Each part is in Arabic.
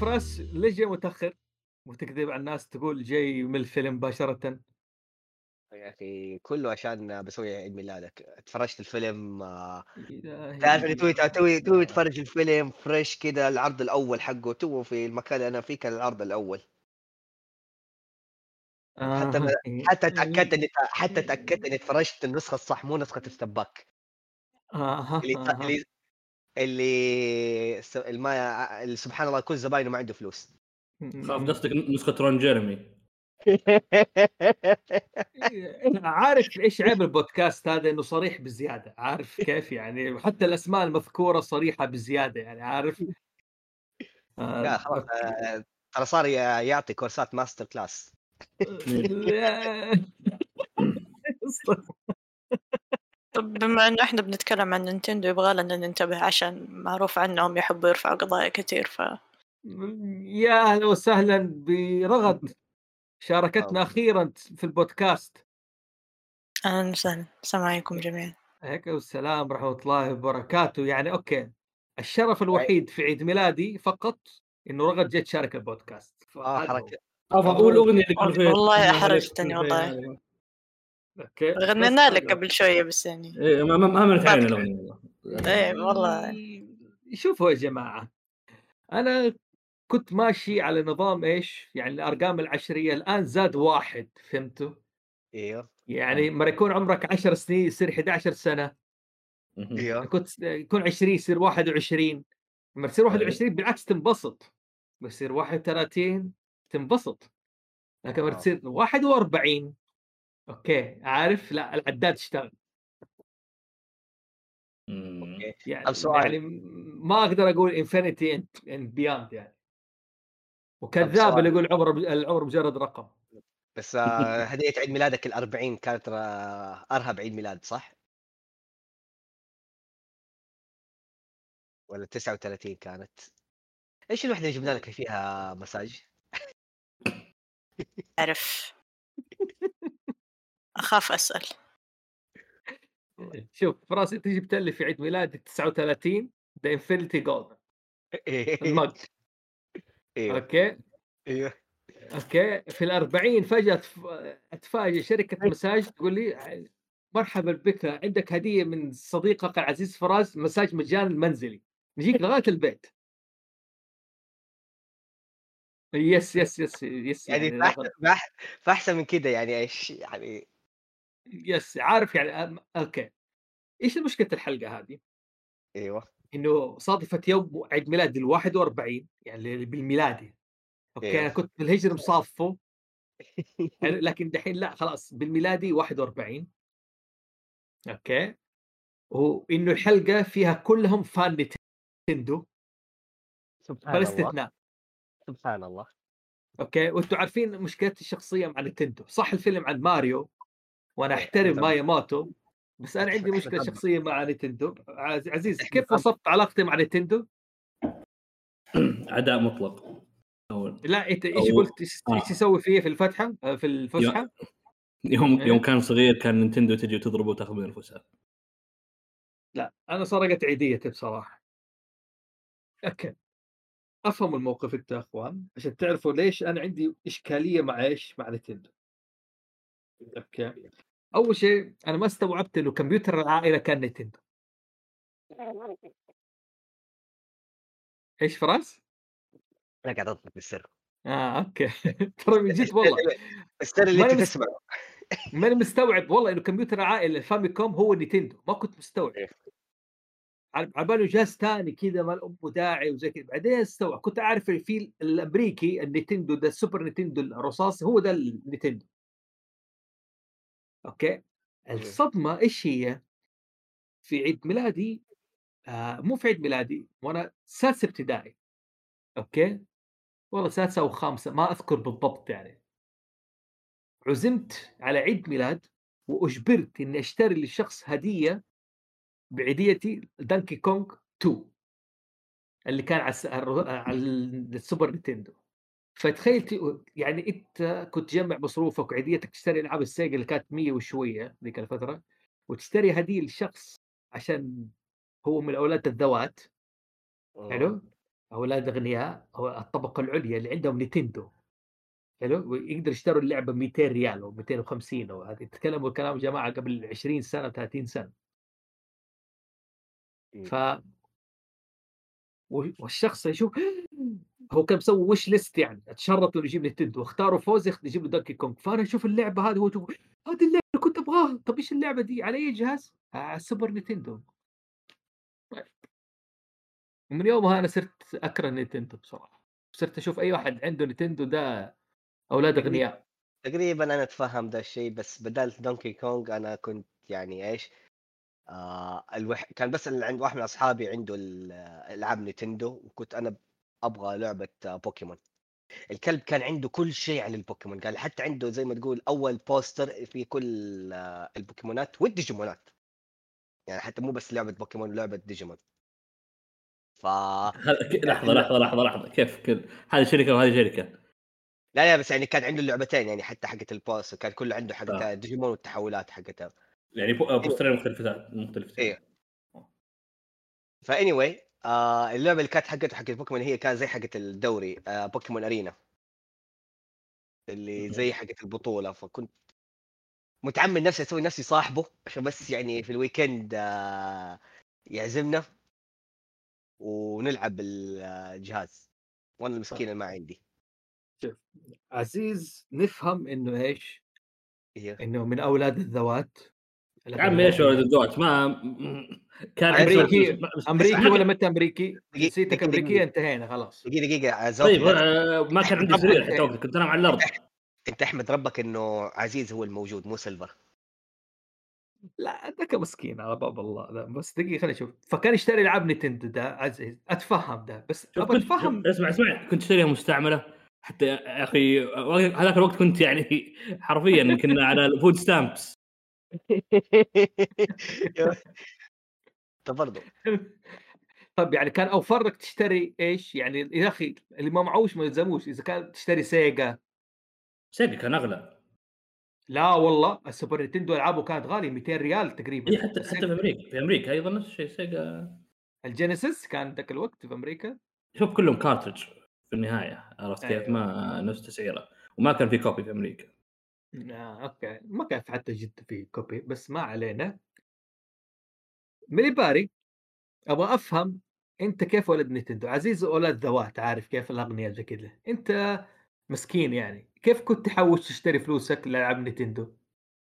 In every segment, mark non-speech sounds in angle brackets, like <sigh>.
فراس ليش جاي متأخر؟ وتكذب على الناس تقول جاي من الفيلم مباشرة يا أخي كله عشان بسوي عيد ميلادك اتفرجت الفيلم آه،. تعرف اني توي توي توي اتفرج الفيلم fresh كذا العرض الأول حقه تو في المكان اللي أنا فيه كان العرض الأول حتى آه، ما- okay. حتى تأكدت إني حتى تأكدت إني اتفرجت النسخة الصح مو نسخة الستباك آه، اللي آه، اللي اللي س- الما اللي سبحان الله كل زباينه ما عنده فلوس. خاف قصدك نسخة رون جيرمي عارف إيش عيب البودكاست هذا إنه صريح بزيادة. عارف كيف يعني؟ حتى الأسماء المذكورة صريحة بزيادة يعني عارف؟ آه، لا خلاص آه، ترى صار يعطي كورسات master class. <laughs> لا. <laughs> <laughs> طب بما انه إحنا بنتكلم عن نينتندو يبغى لنا ننتبه عشان معروف عنهم يحبوا يرفعوا قضايا كثير ف يا أهلا وسهلا برغد. شاركتنا أخيرا في البودكاست. أهلا وسهلا. السلام عليكم جميعا. وعليك السلام ورحمة الله وبركاته. يعني okay الشرف الوحيد في عيد ميلادي فقط إنه رغد جت تشارك البودكاست. آه هو. حركة. أقول أغنية والله أحرجتني والله. أوكي غنينا بس- لك قبل شوية بس يعني إيه، ما ما ما مرت علينا الأغنية والله. إيه والله شوفوا يا جماعة أنا كنت ماشي على نظام إيش؟ يعني الأرقام العشرية الآن زاد واحد فهمتوا؟ إيوه يعني لما يكون عمرك 10 سنين يصير 11 سنة. إيوه كنت يكون 20 يصير 21 لما تصير 21 بالعكس تنبسط لما يصير 31 تنبسط لكن لما آه. تصير 41 okay عارف لأ العداد اشتغل. okay يعني طب سؤال. يعني ما أقدر أقول infinity and beyond يعني وكذاب. اللي يقول عمر العمر مجرد رقم بس آه، هديه عيد ميلادك ال 40 كانت آه، أرهب عيد ميلاد صح؟ ولا 39 كانت؟ إيش الوحدة اللي جبنا لك فيها مساج؟ أعرف أخاف أسأل. <laughs> شوف فراس انت جبت لي في عيد ميلادي 39 ذا Infinity Gauntlet ال mug أيوه okay؟ أيوه okay؟ في ال 40 فجاه اتفاجئ شركة مساج تقول لي مرحبا بك عندك هدية من صديقك العزيز فراس مساج مجاني منزلي نجيك لغاية البيت. yes yes yes yes يعني يعني فأحسن من كده يعني إيش يعني؟ yes عارف يعني okay. إيش مشكلة الحلقة هذه؟ إيوه. إنه صادفت يوم عيد ميلادي ال 41 يعني بالميلادي. okay إيه. أنا كنت بالهجري مصافه. <laughs> لكن دحين لا خلاص بالميلادي 41 okay. وانه الحلقة فيها كلهم fan نتندو. سبحان الله. استثناء. سبحان الله. okay وأنتم عارفين مشكلتي الشخصية مع نتندو. صح الفيلم عن ماريو؟ وأنا أحترم أنت- ماياموتو بس أنا عندي مشكلة. شخصية مع نتندو عز- عزيز كيف. وصفت علاقتي مع نتندو؟ <clears throat> عداء مطلق أول. لا انت إيش قلت إيش آه. إيش يسوي فيه في الفتحة آه، في الفسحة؟ يوم إيه. يوم كان صغير كان نينتندو تجي وتضربه وتاخذ من الفسحة لا أنا سرقت عيديتي بصراحة أوكي أفهم الموقف أنت يا أخوان عشان تعرفوا ليش أنا عندي إشكالية مع إيش؟ مع نتندو أوكي أول شيء أنا ما استوعبت إنه كمبيوتر العائلة كان نتندو إيش فراس؟ أنا قاعد أطلب بالسر آه أوكي. <laughs> ترى من جد والله. السر اللي أنت تسمعه. ماني مستوعب والله إنه كمبيوتر العائلة الفاميكوم هو نينتندو. ما كنت مستوعب. إيه. على باله جهاز ثاني كذا ما له داعي وزي كذا. بعدين استوعب. كنت أعرف في الأمريكي النينتندو ده السوبر نينتندو الرصاصي هو ده النينتندو. أوكي؟ الصدمة إيش هي؟ في عيد ميلادي آه مو في عيد ميلادي وأنا سادسه ابتدائي أوكي؟ والله سادسه أو خامسة ما أذكر بالضبط يعني. عزمت على عيد ميلاد وأجبرت إني أشتري للشخص هدية بعيديتي Donkey Kong 2 اللي كان على السوبر نينتندو فتخيل يعني أنت كنت تجمع مصروفك وعيديتك تشتري ألعاب السيجا اللي كانت 100 وشوية ذيك الفترة وتشتري هديه لشخص عشان هو من أولاد الذوات. حلو؟ أولاد أغنياء أو الطبقة العليا اللي عندهم نينتندو. حلو؟ ويقدروا يشتروا اللعبة ب 200 ريال أو 250 أو هذه. تكلموا كلام جماعة قبل 20 سنة 30 سنة. مم. ف والشخص يشوف هو كان مسوي وش ليست يعني أتشرط إنه يجيب نينتندو واختاروا فوز يجيب له Donkey Kong فأنا أشوف اللعبة هذه هو هذه اللعبة اللي كنت أبغاها طب إيش اللعبة دي على أي جهاز؟ على السوبر نينتندو طيب. ومن يومها أنا صرت أكره نينتندو بصراحة صرت أشوف أي واحد عنده نينتندو ده أولاد. أغنياء تقريبا أنا أتفهم ذا الشيء بس بدال Donkey Kong أنا كنت يعني إيش آه الوح... كان بس اللي عند واحد من أصحابي عنده ال- ألعاب نينتندو وكنت أنا أبغى لعبة آه، بوكيمون. الكلب كان عنده كل شيء عن البوكيمون قال حتى عنده زي ما تقول أول poster في كل آه، البوكيمونات والديجيمونات. يعني حتى مو بس لعبة بوكيمون لعبة ديجيمون. ف لحظة لحظة لحظة لحظة كيف كل هذه شركة وهذه شركة. لا لا بس يعني كان عنده اللعبتين يعني حتى حقت البوس كان كله عنده حقت آه. ديجيمون والتحولات حقتها. يعني بو- بوسترين مختلفتين مختلفتين. إيه. Anyway آه اللعبة اللي كانت حقته حقت بوكيمون هي كان زي حقت الدوري آه Pokemon Arena. اللي. زي حقت البطولة. فكنت متعمد نفسي أسوي نفسي صاحبه عشان بس يعني في الويكند آه يعزمنا ونلعب الجهاز. وأنا المسكين اللي ما عندي. عزيز نفهم إنه إيش؟ هي إنه من أولاد الذوات. يا عم إيش ولد الذوات؟ ما كان أمريكي أمريكي ولا متى أمريكي؟ أمريكية؟ دقيقة. انتهينا خلاص. دقيقة دقيقة طيب آه، ما كان عندي سرير حتى وقت كنت انام على الأرض أنت أحمد ربك إنه عزيز هو الموجود مو Silver. لا ذاك مسكين على باب الله لا بس دقيقة خليني أشوف. فكان يشتري العاب نينتندو ده عزيز أتفهم ده بس كنت أتفهم. اسمع اسمع كنت أشتريها مستعملة حتى يا أخي هذاك الوقت كنت يعني <laughs> حرفيا كنا على ال food stamps. <laughs> <laughs> انت برضه <laughs> طب يعني كان اوفر لك تشتري إيش؟ يعني يا أخي اللي ما معوش ما يلزموش إذا كان تشتري سيجا. سيجا كان أغلى. لا والله السوبر نينتندو ألعابه كانت غالية 200 ريال تقريبا. إي إيه، حتى حتى في أمريكا في أمريكا أيضا نفس الشيء سيجا. ال Genesis كان ذاك الوقت في أمريكا. شوف كلهم cartridge في النهاية عرفت كيف؟ أيوة. ما نفس تسعيره وما كان في copy في أمريكا. آه، أوكي. ما كان حتى جد في copy بس ما علينا. ميلي باري أبغى أفهم أنت كيف ولد نينتندو؟ عزيز ولد ذوات عارف كيف الاغنياء زي كذا أنت مسكين يعني. كيف كنت تحوش تشتري فلوسك لألعاب نينتندو؟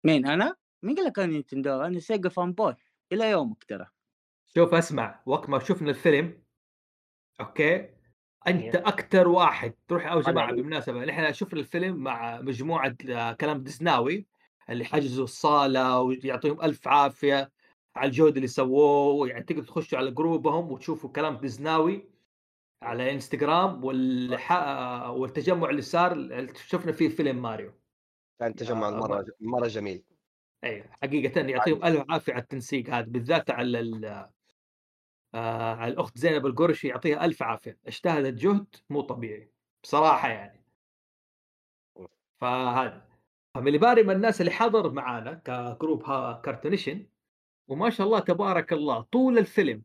مين أنا؟ مين قال لك أنا نينتندو؟ أنا سيجا fanboy. إلى يومك ترى. شوف أسمع. وقت ما شفنا الفيلم أوكي؟ أنت إيه. أكثر واحد. تروح أو جماعة. بالمناسبة. نحن شفنا الفيلم مع مجموعة آه، كلام ديزناوي اللي حجزوا الصالة ويعطيهم ألف عافية. على الجهد اللي سووه يعني تقدر تخشوا على جروبهم وتشوفوا كلام ديزناوي على إنستغرام والح... والتجمع اللي صار شفنا فيه فيلم ماريو. كان تجمع آه، مرة مرة جميل. أيوه حقيقة يعطيهم ألف عافية على التنسيق هذا بالذات على ال... آه على الأخت زينب القرشي يعطيها ألف عافية. اجتهدت جهد مو طبيعي بصراحة يعني. فهذا. فملي باري من الناس اللي حضر معانا كجروب ها Cartoonation وما شاء الله تبارك الله طول الفيلم.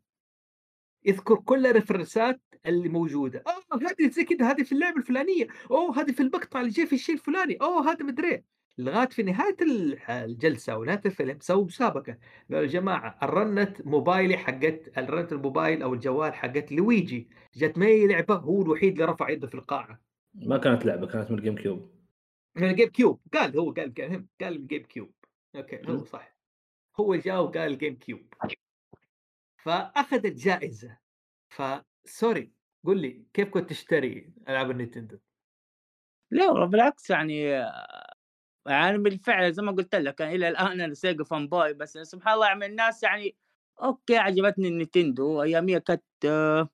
يذكر كل ال reference ات اللي موجودة. آه هذه زي كذا هذه في اللعبة الفلانية. أوه هذه في المقطع اللي جاي في الشيء الفلاني. أوه هذا مدري لغاية في نهاية ال- الجلسة ونهايه الفيلم سووا مسابقة. قالوا يا جماعة ال ring موبايلي حقت ال ring الموبايل أو الجوال حقت لويجي. جت معي لعبة هو الوحيد اللي رفع يده في القاعة. ما كانت لعبة كانت من الجيم كيوب من الجيم كيوب قال هو قال قال قال ال GameCube أوكي هو. صح. هو جاء وقال ال GameCube فاخذت جائزه ف sorry قول لي كيف كنت تشتري ألعاب النينتندو؟ لا والله بالعكس يعني يعني بالفعل زي ما قلت لك يعني إلى الآن أنا سيجا fanboy بس سبحان الله يعني الناس يعني أوكي عجبتني النينتندو اياميها كانت آه،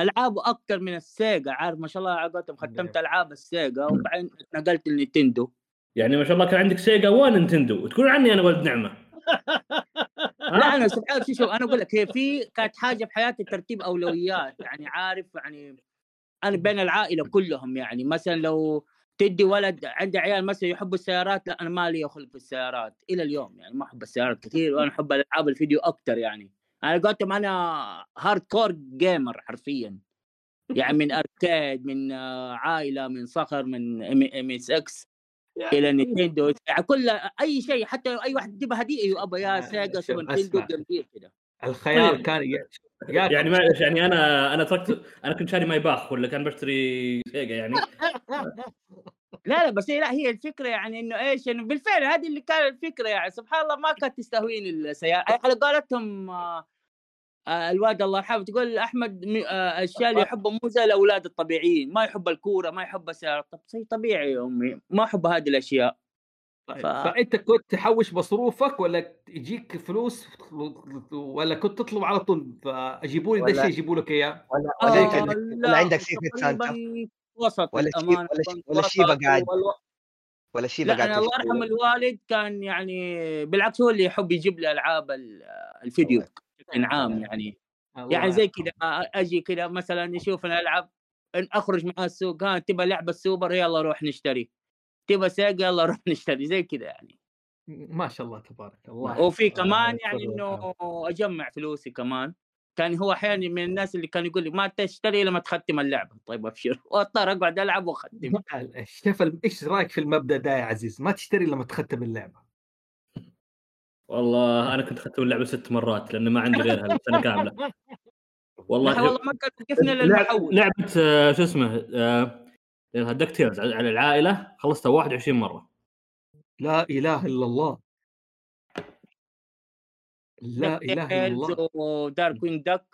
العابه أكثر من السيجا عارف؟ ما شاء الله على ختمت نعم. ألعاب السيجا وبعدين نقلت النينتندو يعني ما شاء الله كان عندك سيجا ونينتندو وتقول عني أنا ولد نعمة. لا أنا سبحان شوف شوف أنا أقول لك هي في كانت حاجة في حياتي ترتيب أولويات يعني عارف يعني أنا بين العائلة كلهم يعني. مثلا لو تدي ولد عندي عيال مثلا يحبوا السيارات لا أنا ما لي خلق في السيارات إلى اليوم يعني ما أحب السيارات كثير وأنا أحب ألعاب الفيديو أكثر يعني. أنا قلت أنا hardcore gamer حرفيا. يعني من arcade من آه، عائلة من صخر من MSX إلى نينتندو يعني كل أي شيء حتى أي واحد تجيب هديه أيوه أبا يا سيجا سوبر نينتندو. جنبيه كده. الخيار كان ي- يا يعني معلش يعني أنا أنا تركت أنا كنت شاري Maybach ولا كان بشتري سيجا يعني؟ <laughs> لا لا بس هي لا هي الفكرة يعني إنه إيش إنه بالفعل هذه اللي كانت الفكرة يعني. سبحان الله ما كانت تستهويني السيارة. على قولتهم آه، الواد الله يرحمه تقول أحمد م- آه، الاشياء اللي يحبها مو زي الأولاد الطبيعيين ما يحب الكورة ما يحب السيارات طب شيء طبيعي يا أمي ما أحب هذه الأشياء. طيب، ف- فأنت كنت تحوش مصروفك ولا يجيك فلوس ولا كنت تطلب على طول؟ فاجيبوا لي ده ولا- الشيء يجيبوا لك إياه؟ ولا آه ولا يمكن يكون لا عندك secret Santa وسط ولا شي- الأمانة ولا شي- كنت ولا وسط قاعد ولا الله يرحم الوالد كان يعني بالعكس هو اللي يحب يجيب لي ألعاب ال- الفيديو. بشكل عام يعني. يعني زي. كذا أجي كذا مثلا الألعاب إن أخرج مع السوق ها تبى لعبة سوبر يلا روح نشتري. تبى سيجا يلا روح <laughs> نشتري. زي كذا يعني. ما شاء الله تبارك. الله وفي. كمان يعني إنه. أجمع فلوسي كمان. كان هو أحيانا من الناس اللي كان يقول لي ما تشتري لما تختم اللعبة. طيب أبشر. <laughs> واضطر أقعد ألعب واختم <laughs> شوف إيش رأيك في المبدأ ده يا عزيز؟ ما تشتري لما تختم اللعبة. والله أنا كنت ختم اللعبة ست مرات لأن ما عندي غيرها السنة كامله والله والله ما لعبه للمحول لعبة آه، شو اسمه آه، DuckTales على العائلة خلصتها 21 مرة. لا إله إلا الله. لا إله إلا الله. و Darkwing Duck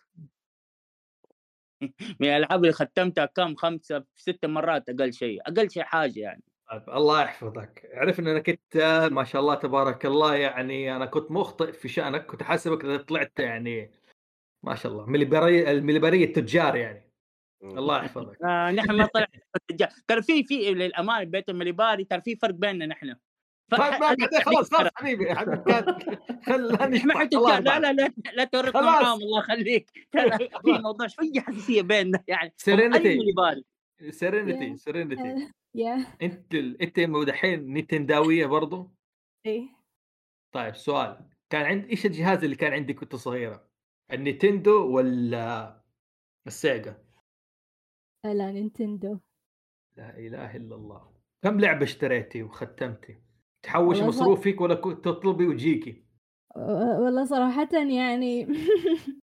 من الألعاب اللي ختمتها كم؟ خمسة ست مرات أقل شيء أقل شيء حاجة يعني. طيب الله يحفظك. عرف ان أنا كنت ما شاء الله تبارك الله يعني أنا كنت مخطئ في شأنك كنت حاسبك إذا طلعت يعني ما شاء الله مليبري المليبريه التجار يعني. الله يحفظك. آه نحن ما طلع ترى في في للأمانة بيت المليباري ترى في فرق بيننا نحن. طيب خلاص خلاص حبيبي خلاني إحنا حتى لا لا لا لا تورطنا. معاهم الله يخليك. ترى <laughs> في موضوع شوية حساسية بيننا يعني. Serenity. Serenity Yeah. Serenity يا انت ال- انت دحين نينتنداويه برضو إيه طيب سؤال كان عند إيش الجهاز اللي كان عندك وأنت صغيرة؟ النينتندو ولا السيجا؟ لا نينتندو لا إله إلا الله كم لعبة اشتريتي وختمتي؟ تحوش مصروفك ولا كنت تطلبي وتجيكي؟ والله صراحة يعني <laughs>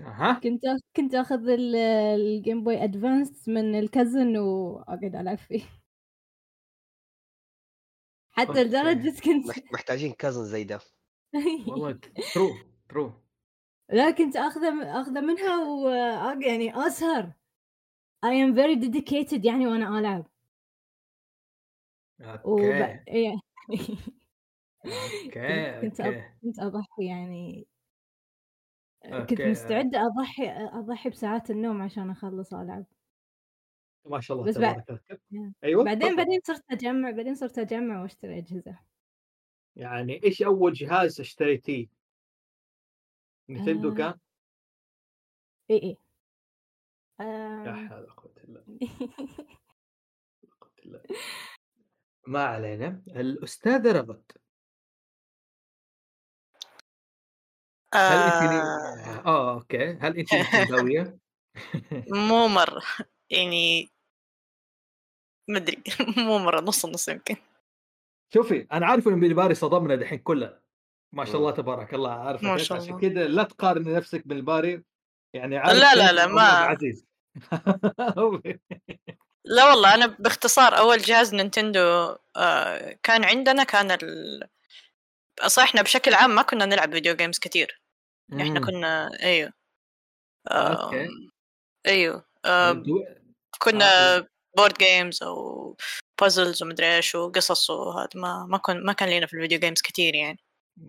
أها. كنت كنت آخذ ال- ال Game Boy Advance من ال cousin واقعد ألعب فيه. حتى okay. لدرجة كنت مح- <laughs> محتاجين cousin زي ده. والله true true لا كنت آخذه آخذه منها و يعني أسهر. I am very dedicated يعني وأنا ألعب. أوكي. إيه. أوكي <laughs> كنت أوكي. كنت أضحي يعني. كنت. مستعدة أضحي أضحي بساعات النوم عشان أخلص ألعب ما شاء الله بس بعد- الله. أيوه بعدين. بعدين صرت أجمع بعدين صرت أجمع وأشتري أجهزة يعني إيش أول جهاز اشتريتيه؟ نينتندو آه. كان؟ إي إي لا آم، حول ولا قوة إلا بالله لا قوة. ما علينا الأستاذة رغد هل انت آه آه okay. هل انت نينتنداويه؟ <laughs> مو <laughs> مرة. يعني مدري <laughs> مو مرة نص نص يمكن. شوفي أنا عارف إن بالباري صدمنا دحين كلها. ما شاء. الله تبارك الله عارفه ما شاء عشان الله. كذا لا تقارن نفسك بالباري. يعني عارف لا لا لا، ما- عزيز لا والله أنا باختصار أول جهاز نينتندو آه كان عندنا كان ال صح إحنا بشكل عام ما كنا نلعب video games كثير إحنا مم. كنا أيوه آه okay أيوه آه دو- كنا آه. board games أو puzzles ومدري إيش وقصص وهذا ما ما كن ما كان لنا في ال video games كثير يعني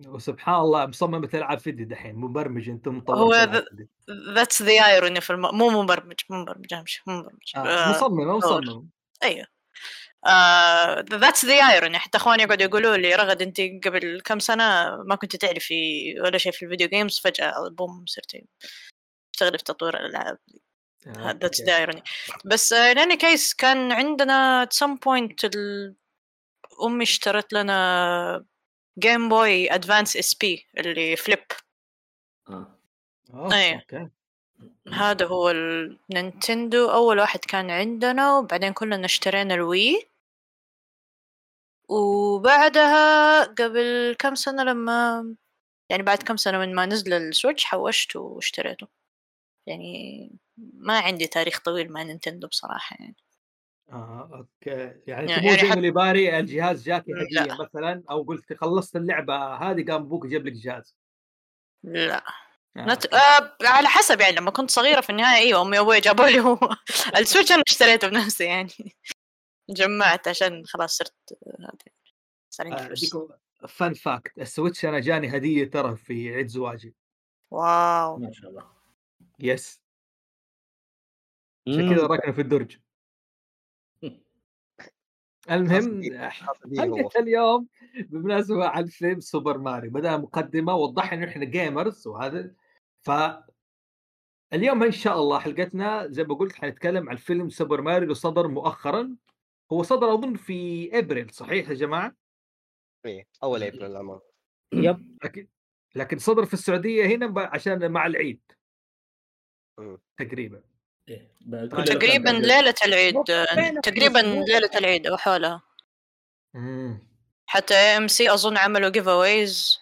وسبحان الله مصمم تلعب فيديو دحين مبرمج أنت مطور هو. that's the irony في الم... مو مبرمج مو مبرمج أهم شيء مو مبرمج آه. آه مصمم مصمم أيوه that's the irony حتى أخواني يقعدوا يقولوا لي رغد أنت قبل كم سنة ما كنت تعرفي ولا شيء في ال video games فجأة boom صرتي تشتغلي في تطوير الألعاب that's. the irony بس in any case كان عندنا at some point ال... أمي اشترت لنا Game Boy Advance SP اللي flip. آه. أيه. okay هذا هو النينتندو أول واحد كان عندنا وبعدين كلنا اشترينا ال Wii وبعدها قبل كم سنة لما يعني بعد كم سنة من ما نزل ال Switch حوشته واشتريته. يعني ما عندي تاريخ طويل مع نينتندو بصراحة يعني. آه okay. يعني يعني- مو يعني زي حت- اللي باري؟ الجهاز جاكي لا. هدية مثلا؟ أو قلت خلصت اللعبة هذه قام أبوك جاب لك جهاز. لا. آه. نت... آه على حسب يعني لما كنت صغيرة في النهاية أيوة أمي وأبوي جابوا لي هو <laughs> ال Switch أنا اشتريته بنفسي يعني. جمعت عشان خلاص صرت هذا fun fact ال Switch أنا جاني هدية ترى في عيد زواجي. wow. ما شاء الله. yes عشان كذا راكنه في الدرج. <laughs> المهم حلقة <laughs> اليوم بمناسبة عن فيلم سوبر ماريو بدأ مقدمة وضحنا انه إحنا gamers وهذا ف اليوم إن شاء الله حلقتنا زي ما قلت حنتكلم عن فيلم سوبر ماريو اللي صدر مؤخرا. هو صدر أظن في إبريل صحيح يا جماعة؟ إيه، أول إبريل الامر يب <clears throat> لكن لكن صدر في السعودية هنا عشان مع العيد. تقريبا إيه، طيب. تقريبا ليلة العيد في تقريبا. ليلة العيد أو حولها. حتى إم سي أظن عملوا giveaways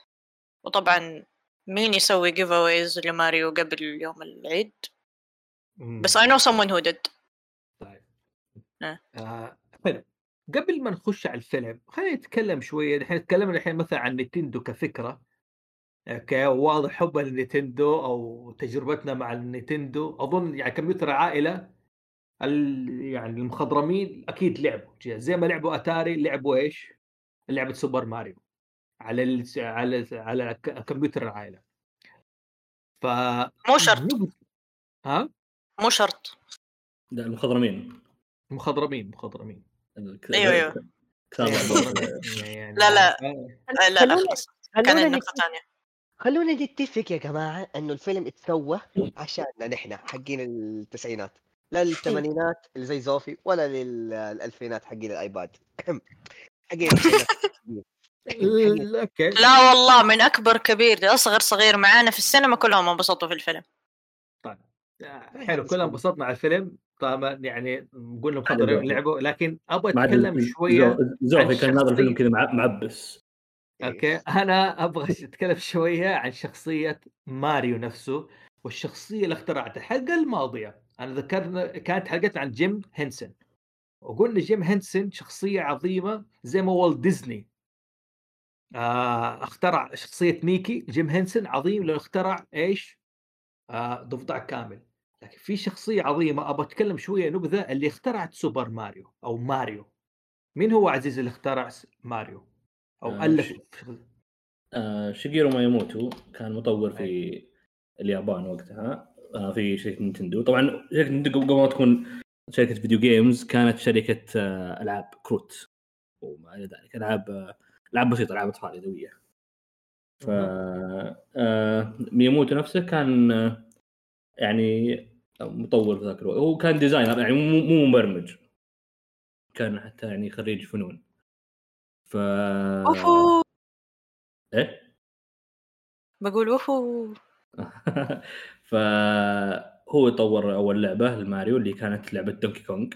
وطبعا مين يسوي giveaways لماريو قبل يوم العيد. بس I know someone who did طيب آه. حلو قبل ما نخش على الفيلم خلينا نتكلم شوية. الحين تكلمنا الحين مثلا عن نينتندو كفكرة. أوكي واضح حبا للنينتندو أو تجربتنا مع النينتندو أظن يعني كمبيوتر العائلة ال... يعني المخضرمين أكيد لعبوا. زي ما لعبوا أتاري لعبوا إيش؟ لعبة سوبر ماريو على ال... على على ك- كمبيوتر العائلة. ف مو شرط. ها؟ مو شرط. لا المخضرمين. مخضرمين مخضرمين. الك- أيوة، أيوة. <laughs> يعني لا، لا. آه، آه، لا لا خلونا- خلاص. كان خلونا النقطة ثانية. خلونا نتفق يا جماعة إنه الفيلم اتسوى عشاننا نحن حقين التسعينات. لا للثمانينات اللي زي زوفي ولا للألفينات حقين الآيباد. <clears throat> حقين لا والله من أكبر كبير لأصغر صغير معانا في السينما كلهم انبسطوا في الفيلم. حلو كلنا انبسطنا على الفيلم. طبعا يعني قلنا مخضرين زوفي. لعبوا لكن أبغى أتكلم شوية زوفي كان ناظر فيلم كذا مع- معبس. أوكي أنا أبغى <laughs> أتكلم شوية عن شخصية ماريو نفسه والشخصية اللي اخترعتها الحلقة الماضية. أنا ذكرنا كانت حلقتنا عن جيم هنسن وقلنا جيم هنسن شخصية عظيمة زي ما والت ديزني. آه اخترع شخصية ميكي. جيم هنسن عظيم لأنه اخترع إيش؟ آه ضفدع كامل. لكن في شخصية عظيمة أبغى أتكلم شوية نبذة اللي اخترعت سوبر ماريو أو ماريو. مين هو عزيز اللي اخترع ماريو؟ أو آه، ألف آه، شيجيرو مايموتو كان مطور في اليابان وقتها. آه، في شركة نينتندو. طبعا شركة نينتندو قبل ما تكون شركة video games كانت شركة آه، ألعاب كروت وما إلى ذلك. ألعاب آه، ألعاب بسيطة ألعاب اطفال يدويه ف آه، مياموتو نفسه كان آه، يعني مطور في ذاك الوقت. هو كان designer يعني مو مو مبرمج. كان حتى يعني خريج فنون. ف وفو! إيه؟ بقول وفو! <laughs> فهو طور أول لعبة لماريو اللي كانت لعبة دونكي كونغ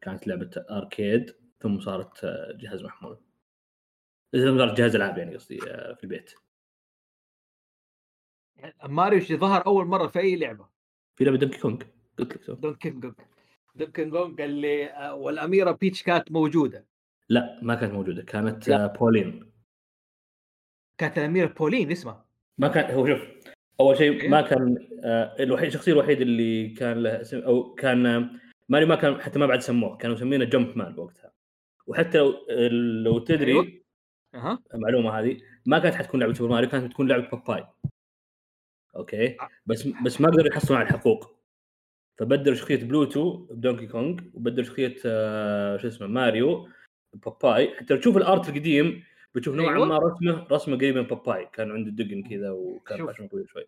كانت لعبة arcade ثم صارت جهاز محمول. ثم صارت جهاز ألعاب يعني قصدي آه، في البيت. ماريو شي ظهر أول مرة في أي لعبة؟ في لعبة دونكي كونغ قلت لك. دونكي كونغ دونكي كونغ اللي آه، والأميرة بيتش كانت موجودة. لا ما كانت موجودة. كانت لا. آه، بولين كانت الأميرة بولين اسمها. ما كان هو شوف أول؟ شيء ما كان آه، الوحيد الشخصية الوحيد اللي كان له اسم أو كان آه، ماريو ما كان حتى ما بعد سموه. كانوا مسمينه Jumpman وقتها. وحتى لو لو تدري أيوة. أها. المعلومة هذه ما كانت حتكون لعبة سوبر ماريو كانت بتكون لعبة باباي أوكي؟ بس بس ما قدروا يحصلون على الحقوق. فبدلوا شخصيه بلوتو بدونكي كونغ وبدلوا شخصيه آه، شو اسمه ماريو باباي. حتى لو تشوف ال art القديم بتشوف نوعا أيوة. ما رسمه رسمه قريب من باباي. كان عنده دقن كذا وكان. خشم طويل شوي.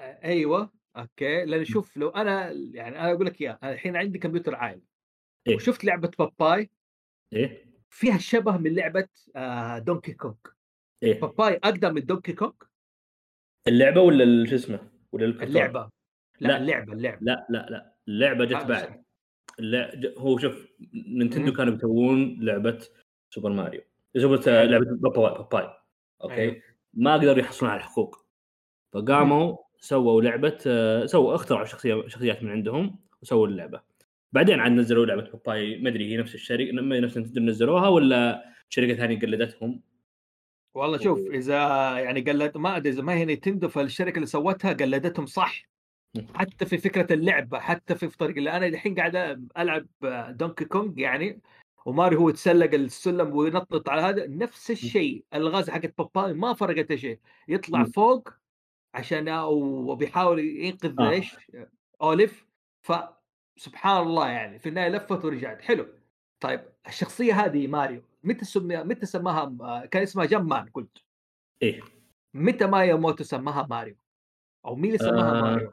آه، أيوه. أوكي. لأن شوف لو أنا يعني أنا أقول لك اياه الحين عندي كمبيوتر عائل إيه. وشفت لعبة باباي؟ إيه. فيها شبه من لعبة آه دونكي كونغ. إيه. باباي أقدم من دونكي كونغ؟ اللعبة ولا شو اسمه؟ ولا الكرتون؟ اللعبة. لا, لا. اللعبة اللعبة. لا لا لا. اللعبة جت بعد. لا هو شوف نينتندو. كانوا بيسوون لعبة سوبر ماريو. سوبر لعبة باباي باباي. أوكي؟ أيوه. ما قدروا يحصلون على الحقوق. فقاموا سووا لعبة آه، سووا اخترعوا شخصيه شخصيات من عندهم وسووا اللعبة. بعدين عاد نزلوا لعبة باباي. ما أدري هي نفس الشركة نفس نزلوها ولا شركة ثانية قلدتهم؟ والله شوف إذا يعني قلد ما أدري إذا ما هي نينتندو فالشركة اللي سوتها قلدتهم صح. حتى في فكرة اللعبة حتى في طريقة اللي أنا الحين قاعد ألعب دونكي كونج يعني وماري هو يتسلق السلم وينطط على هذا نفس الشيء. الغاز حقت باباي ما فرقت شيء. يطلع. فوق عشان وبيحاول ينقذ آه. إيش؟ أوليف. فسبحان الله يعني في النهاية لفت ورجعت. حلو. طيب الشخصية هذه ماريو متى سمي متى سماها كان اسمها Jumpman قلت. إيه. متى ما يموتو سماها ماريو؟ أو مين اللي سماها آه، ماريو؟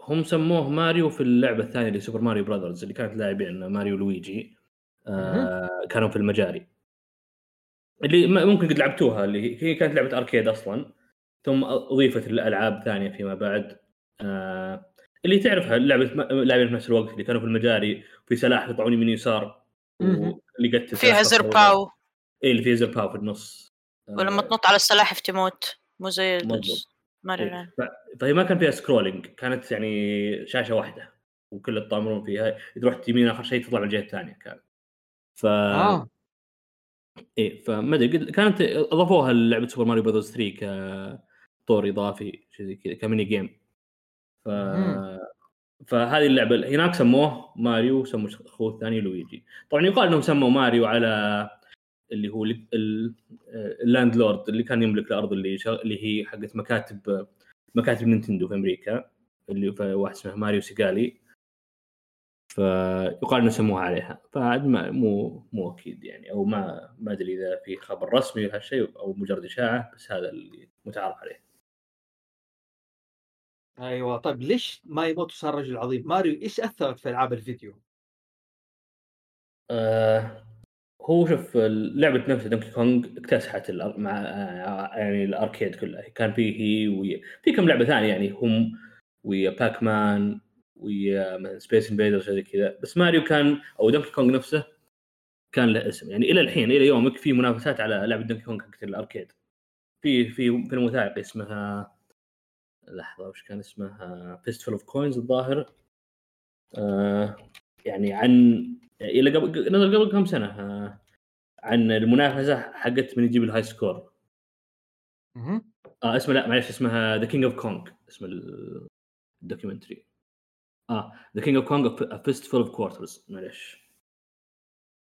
هم سموه ماريو في اللعبة الثانية اللي سوبر ماريو براذرز اللي كانت لاعبين ماريو لويجي. آه كانوا في المجاري. اللي ممكن قد لعبتوها اللي هي- كانت لعبة arcade أصلا. ثم أضيفت الألعاب ثانية فيما بعد. آه اللي تعرفها لعبة لاعبين في نفس الوقت اللي كانوا في المجاري في سلاحف يطلعون يمين يسار. اللي قتل فيها زر POW. اي اللي فيها زر POW في النص. آه، ولما تنط على السلاحف تموت مو زي. ماريو إيه. فهي ما كان فيها scrolling كانت يعني شاشة واحدة وكل الطامرون فيها. تروح يمين آخر شيء تطلع من الجهة الثانية كان. ف آه. إيه فما أدري قد- كانت أضافوها لعبه سوبر ماريو براذرز 3 كطور إضافي شيء زي كذا ك mini game. ف مم. فهذه اللعبة هناك سموه ماريو وسموا أخوه الثاني لويجي. طبعا يقال إنهم سموا ماريو على اللي هو ال- ال- ال landlord اللي كان يملك الأرض اللي. اللي هي حقت مكاتب مكاتب نينتندو في أمريكا اللي في واحد اسمه ماريو سيغالي. فيقال إنه سموها عليها. فعاد ما مو مو أكيد يعني أو ما ما أدري إذا في خبر رسمي لهالشيء أو مجرد إشاعة بس هذا اللي متعارف عليه. أيوه. طيب ليش ما يموت صار رجل عظيم؟ ماريو إيش أثرت في ألعاب الفيديو؟ آه هو شوف لعبة نفسها دونكي كونغ اكتسحت. مع آه، يعني ال arcade كلها. كان فيه هي ويا في كم لعبة ثانية يعني هم ويا باك مان ويا سبيس انفيدرز زي كذا. بس ماريو كان أو دونكي كونغ نفسه كان له اسم. يعني إلى الحين إلى يومك في منافسات على لعبة دونكي كونغ حقت ال arcade. في في فيلم وثائقي اسمها لحظة وش كان اسمها؟ Fistful of Quarters الظاهر. آه يعني عن إلى قبل نزل قبل كم سنة؟ آه عن المنافسة حقت من يجيب ال high score مهم. آه اسمه لا معلش اسمها The King of Kong اسم ال documentary آه The King of Kong Fistful of Quarters معلش.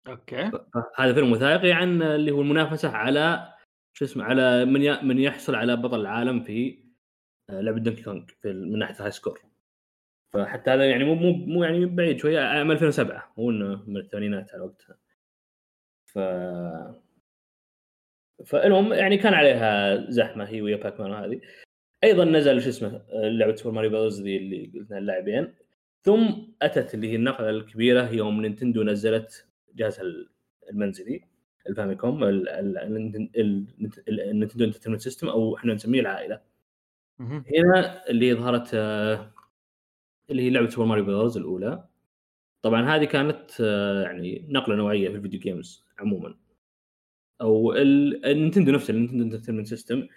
Okay. هذا فيلم وثائقي عن اللي هو المنافسة على شو اسمه على من. من يحصل على بطل العالم في لعبة دونكي كونغ في من ناحية ال high score فحتى هذا يعني مو مو مو يعني بعيد شوية عام 2007 مو إنه من الثمانينات على وقتها. ف فالمهم يعني كان عليها زحمة هي ويا باك مان هذه أيضا نزل شو اسمه آه، لعبة سوبر ماريو براذرز ذي اللي قلنا اللاعبين. ثم أتت اللي هي النقلة الكبيرة يوم نينتندو نزلت جهازها المنزلي الفاميكوم ال- ال- ال- ال- النينتندو Entertainment System أو إحنا نسميه العائلة. هنا اللي ظهرت آه، اللي هي لعبة سوبر ماريو براذرز الأولى. طبعا هذه كانت آه، يعني نقلة نوعية في ال video games عموما. أو ال- النينتندو نفسه النينتندو Entertainment System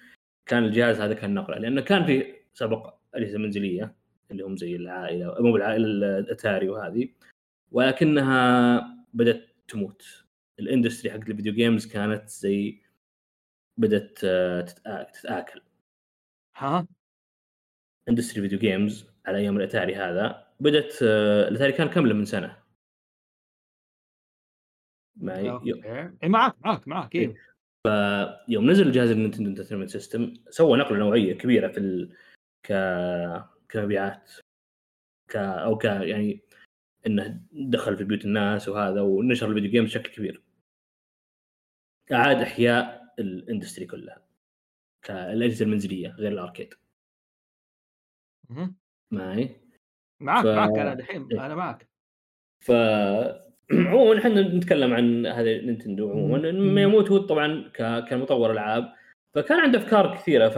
كان الجهاز هذا كان نقلة. لأنه كان في سبق أجهزة منزلية اللي هم زي العائلة مو بالعائلة الأتاري وهذه. ولكنها بدأت تموت. ال industry حق ال video games كانت زي بدأت آه، تتآكل. ها؟ industry video games على أيام الأتاري هذا. بدأت آه، الأتاري كان كم له من سنة. معي؟ إيه، معك معك معك أيوه يوم نزل جهاز النينتندو Entertainment System سوى نقلة نوعية كبيرة في ال... ك كمبيعات. ك أو ك يعني إنه دخل في بيوت الناس وهذا ونشر ال video games بشكل كبير. أعاد إحياء ال industry كلها. كالأجهزة المنزلية غير ال arcade. مهم. معي؟ معك ف- معك أنا دحين إيه. أنا معك ف <clears throat> عموما إحنا نتكلم عن هذا نينتندو عموما. مم. مياموتو طبعا ك... كمطور العاب فكان عنده أفكار كثيرة. ف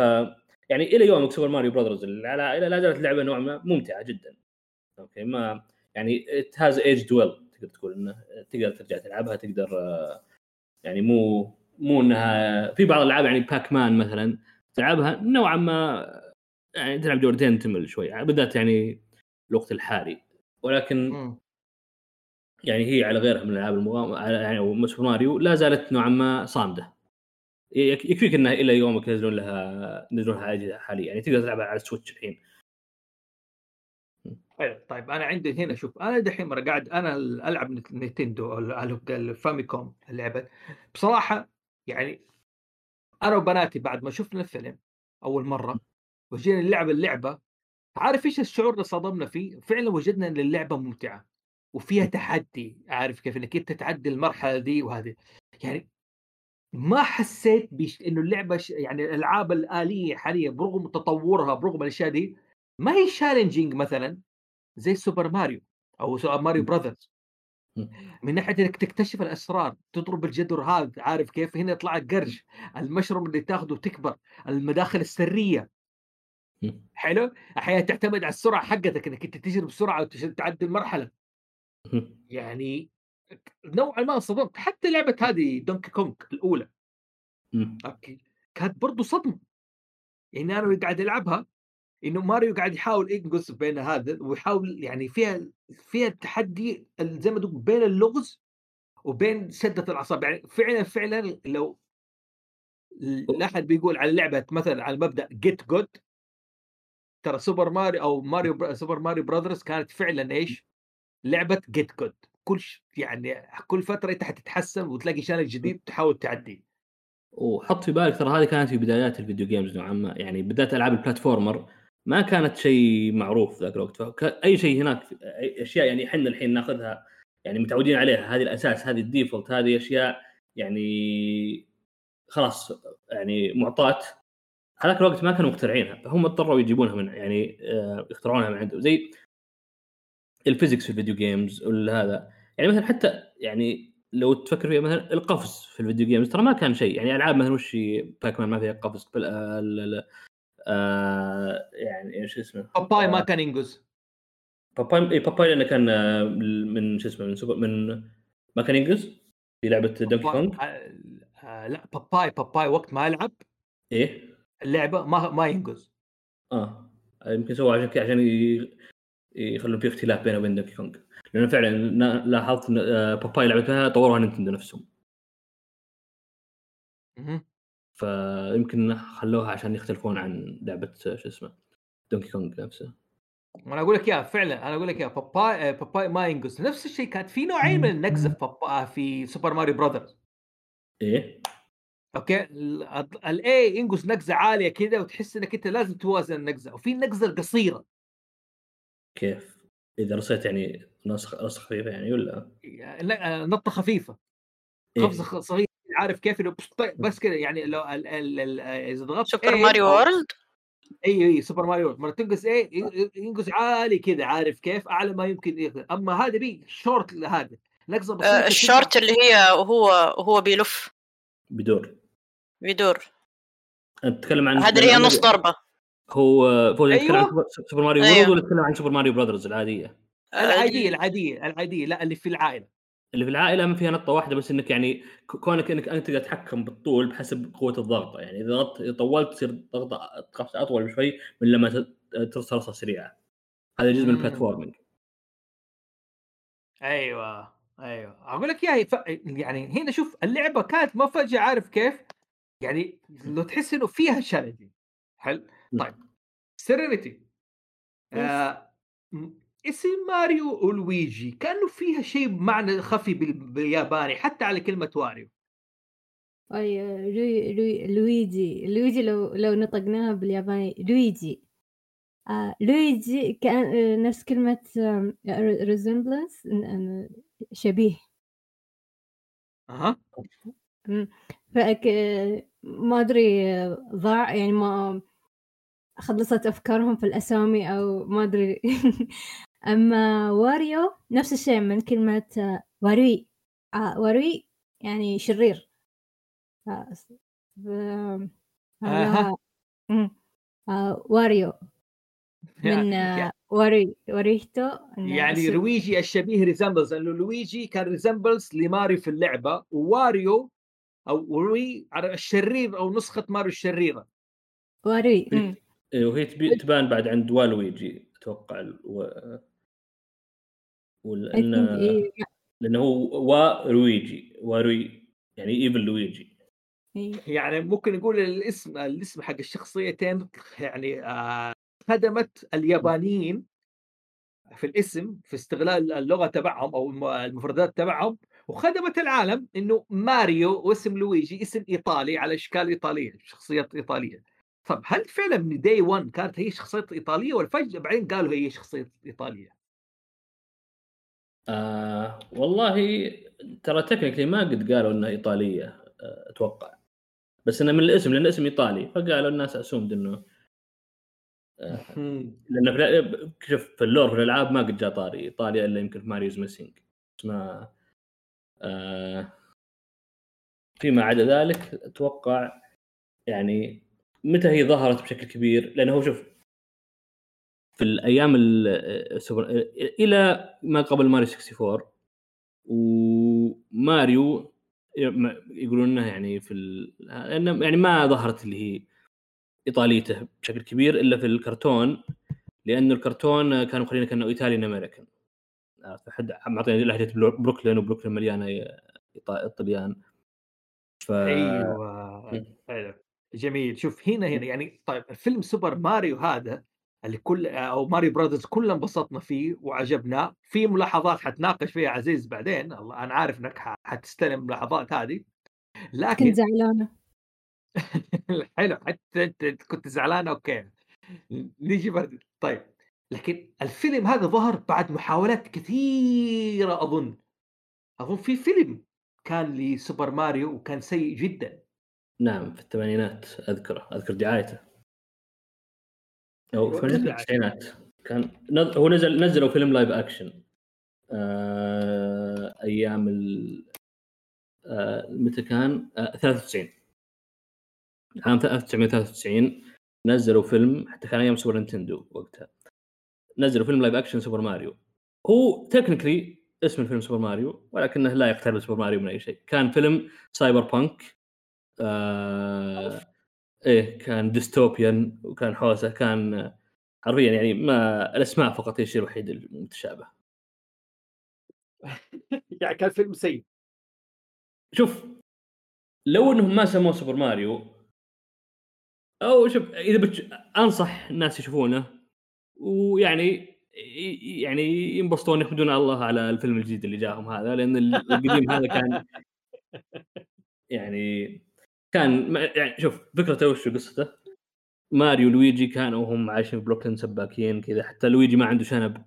يعني إلى يومك سوبر ماريو براذرز اللي على لا زالت لعبه نوعا ما ممتعة جدا. okay ما يعني it has aged well تقدر تقول إنه تقدر ترجع تلعبها تقدر آه، يعني مو مو انها في بعض الألعاب يعني باك مان مثلا تلعبها نوعا ما يعني تلعب دورتين تمل شوي بالذات يعني الوقت الحالي. ولكن مم. يعني هي على غيرها من الألعاب المغام يعني سوبر ماريو لا زالت نوعا ما صامدة. يك- يكفيك إنها إلى يومك ينزلون لها ينزلون لها اجهزه حاليا يعني تقدر تلعبها على السويتش الحين. حلو طيب أنا عندي هنا شوف أنا دحين مرة قاعد أنا ألعب نت- نينتندو أو ال- الفاميكوم اللعبة. بصراحة يعني أنا وبناتي بعد ما شفنا الفيلم أول مرة وجينا نلعب اللعبة عارف إيش الشعور اللي صدمنا فيه؟ فعلا وجدنا إن اللعبة ممتعة وفيها تحدي عارف كيف إنك أنت تعدي المرحلة دي وهذه يعني ما حسيت بش إنه اللعبة ش... يعني الألعاب الآلية حاليا برغم تطورها برغم الأشياء دي ما هي challenging مثلا زي سوبر ماريو أو سوبر ماريو براذرز. من ناحية إنك تكتشف الأسرار تضرب الجدر هذا عارف كيف؟ هنا يطلع لك قرش. المشروم اللي تاخذه تكبر المداخل السرية. حلو؟ أحيانا تعتمد على السرعة حقتك إنك أنت تجري بسرعة وتعدي المرحلة. يعني نوعا ما صدمت. حتى لعبة هذه دونكي كونغ الأولى. Okay. كانت برضو صدمة. يعني أنا قاعد ألعبها إنه ماريو قاعد يحاول ينقص بين هذا ويحاول يعني فيها فيها تحدي ال- زي ما تقول بين اللغز وبين شده الأعصاب. يعني فعلا فعلا لو لا أحد بيقول على لعبة مثلا على مبدأ get good ترى سوبر ماريو أو ماريو بر... سوبر ماريو براذرز كانت فعلا إيش؟ لعبة get good كل ش... يعني كل فترة أنت حتتحسن وتلاقي challenge جديد تحاول تعدي. وحط في بالك ترى هذه كانت في بدايات ال video games نوعا ما. يعني بدايه ألعاب ال platformer ما كانت شيء معروف ذاك الوقت. فك- أي شيء هناك أشياء يعني إحنا الحين ناخذها يعني متعودين عليها هذه الأساس هذه ال default هذه أشياء يعني خلاص يعني معطاة. هذاك الوقت ما كانوا مخترعينها فهم اضطروا يجيبونها من يعني آه، يخترعونها من عندهم. زي ال physics في ال video games هذا يعني مثلا حتى يعني لو تفكر فيها مثلا القفز في ال video games ترى ما كان شيء. يعني ألعاب مثلا وش هي؟ باك مان ما فيها قفز بل آه آه يعني إيش اسمه؟ باباي ما كان ينقز. باباي إي باباي لأنه كان آه، من شو اسمه من سوبر من ما كان ينقز؟ في لعبة دونكي آه، آه، لا باباي باباي وقت ما العب إيه؟ اللعبة ما ما ينقز. آه يمكن سووا عشان كذا عشان يخلون في اختلاف بينه وبين دونكي كونغ لأنه فعلا لاحظت إن آه، باباي لعبتها طوروها نينتندو نفسهم. فيمكن خلوها عشان يختلفون عن لعبة آه، شو اسمه دونكي كونغ نفسه. أنا أقول لك يا فعلا أنا أقول لك يا باباي آه، باباي ما ينقز نفس الشيء كانت في نوعين من النقزه في بابا في سوبر ماريو براذرز إيه. أوكي؟ الاي ينقص نقزه عالية كذا وتحس إنك أنت لازم توازن النقزه وفي النقزه القصيره كيف؟ إذا رصيت يعني نسخ رسخ خفيفة يعني ولا؟ لا، نطة خفيفة. إيه؟ قفزة خ- صغيرة. عارف كيف إنه بس- بس كذا يعني لو ال ال ال إذا ضغطت سوبر A ماريو أو- وورلد؟ اي اي سوبر ماريو مرة تنقص إيه ينقص عالي كذا عارف كيف؟ أعلى ما يمكن يقدر. أما هذا بي شورت هذا بسيطه آه، كذا. الشورت اللي هي وهو وهو بيلف. بدور. بيدور. أنت تتكلم عن هذه اللي هي نص ضربة. هو فوز أيوة. تتكلم عن سوبر- ماريو أيوة. وورلد ولا تتكلم عن سوبر ماريو براذرز العادية؟ العادية العادية العادية لا اللي في العائلة. اللي في العائلة ما فيها نقطة واحدة بس إنك يعني كونك إنك أنت تقدر تتحكم بالطول بحسب قوة الضغطة. يعني إذا ضغطت طولت تصير ضغطة أطول بشوي من لما ترسل رصه سريعة. هذا جزء من. ال platforming أيوه أيوه. أقول لك يا ف... يعني هنا شوف اللعبة كانت ما فجأة عارف كيف؟ يعني لو تحس إنه فيها challenge حلو طيب. serenity آه... اسم ماريو ولويجي كأنه فيها شيء معنى خفي بال... بالياباني حتى على كلمة واريو أي لوي لوي لويجي لويجي لو لو نطقناها بالياباني لويجي. آه لويجي كان آه، نفس كلمة ريزمبلنس شبيه. أها. فك ما أدري آه، ضاع يعني ما خلصت أفكارهم في الأسامي أو ما أدري. <laughs> أما واريو نفس الشيء من كلمة آه، واروي آه واروي يعني شرير. آه،. آه واريو. من آه واري وريتو يعني لويجي الشبيه ريزمبلز لأنه لويجي كان ريزمبلز لماريو في اللعبة وواريو أو وي على الشرير أو نسخة ماريو الشريرة. واري. إيه، وهي تبان بعد عند والويجي. أتوقع و... إن... إيه لأنه هو وارويجي واروي يعني إيفل لويجي. إيه. يعني ممكن نقول الاسم الاسم حق الشخصيتين يعني آه، خدمت اليابانيين في الاسم في استغلال اللغة تبعهم أو الم- المفردات تبعهم وخدمت العالم إنه ماريو واسم لويجي اسم إيطالي على إشكال إيطالية شخصيات إيطالية. طب هل فعلا من داي 1 كانت هي شخصية إيطالية ولا فجأة بعدين قالوا هي شخصية إيطالية؟ آه والله ترى technically ما قد قالوا إنها إيطالية آه، أتوقع. بس إنه من الاسم لأن الاسم إيطالي فقالوا الناس assumed إنه لأنه في الأ- شوف في ال lore في الألعاب ما قد جاء طاري. إيطاليا إلا يمكن في Mario's Missing بس ما آه فيما عدا ذلك أتوقع يعني متى هي ظهرت بشكل كبير؟ لأنه هو شوف في الأيام ال- السوبر إلى ما قبل ماريو 64 وماريو يقولون انه يعني في ال... يعني ما ظهرت اللي هي إيطاليته بشكل كبير إلا في الكرتون لأنه الكرتون كانوا مخلينه كأنه Italian American. عرفت حد معطينا لهجة برو- بروكلين وبروكلين مليانة طليان ف أيوه. حلو جميل. شوف هنا هنا يعني طيب الفيلم سوبر ماريو هذا اللي كل أو ماريو برادرز كلنا انبسطنا فيه وعجبنا. في ملاحظات حتناقش فيها عزيز بعدين الله أنا عارف إنك حتستلم الملاحظات هذه. لكن كنت زعلانة. <laughs> حلو حتى انت كنت زعلان أوكي. نيجي بعد طيب. لكن الفيلم هذا ظهر بعد محاولات كثيرة أظن. أظن في فيلم كان لسوبر ماريو وكان سيء جدا. نعم في الثمانينات أذكره أذكر دعايته. أو أيوة، في. التسعينات. كان نز- هو نزل نزلوا فيلم live action آه أيام ال آه متى كان؟ آه 93 عام 1993 نزلوا فيلم حتى كان أيام سوبر نينتندو وقتها. نزلوا فيلم live action سوبر ماريو هو technically اسم الفيلم سوبر ماريو ولكنه لا يقترب سوبر ماريو من أي شيء. كان فيلم cyberpunk آه إيه كان dystopian وكان حوسه كان حرفيا يعني ما الأسماء فقط هي الشيء الوحيد المتشابه. <laughs> يعني كان فيلم سيء. شوف لو إنهم ما سموه سوبر ماريو أو شوف إذا بتش... أنصح الناس يشوفونه ويعني يعني ينبسطون يحمدون الله على الفيلم الجديد اللي جاهم هذا لأن القديم هذا كان <laughs> يعني كان يعني شوف فكرته وش قصته؟ ماريو ولويجي كانوا هم عايشين في بروكلين سباكين كذا حتى لويجي ما عنده شنب.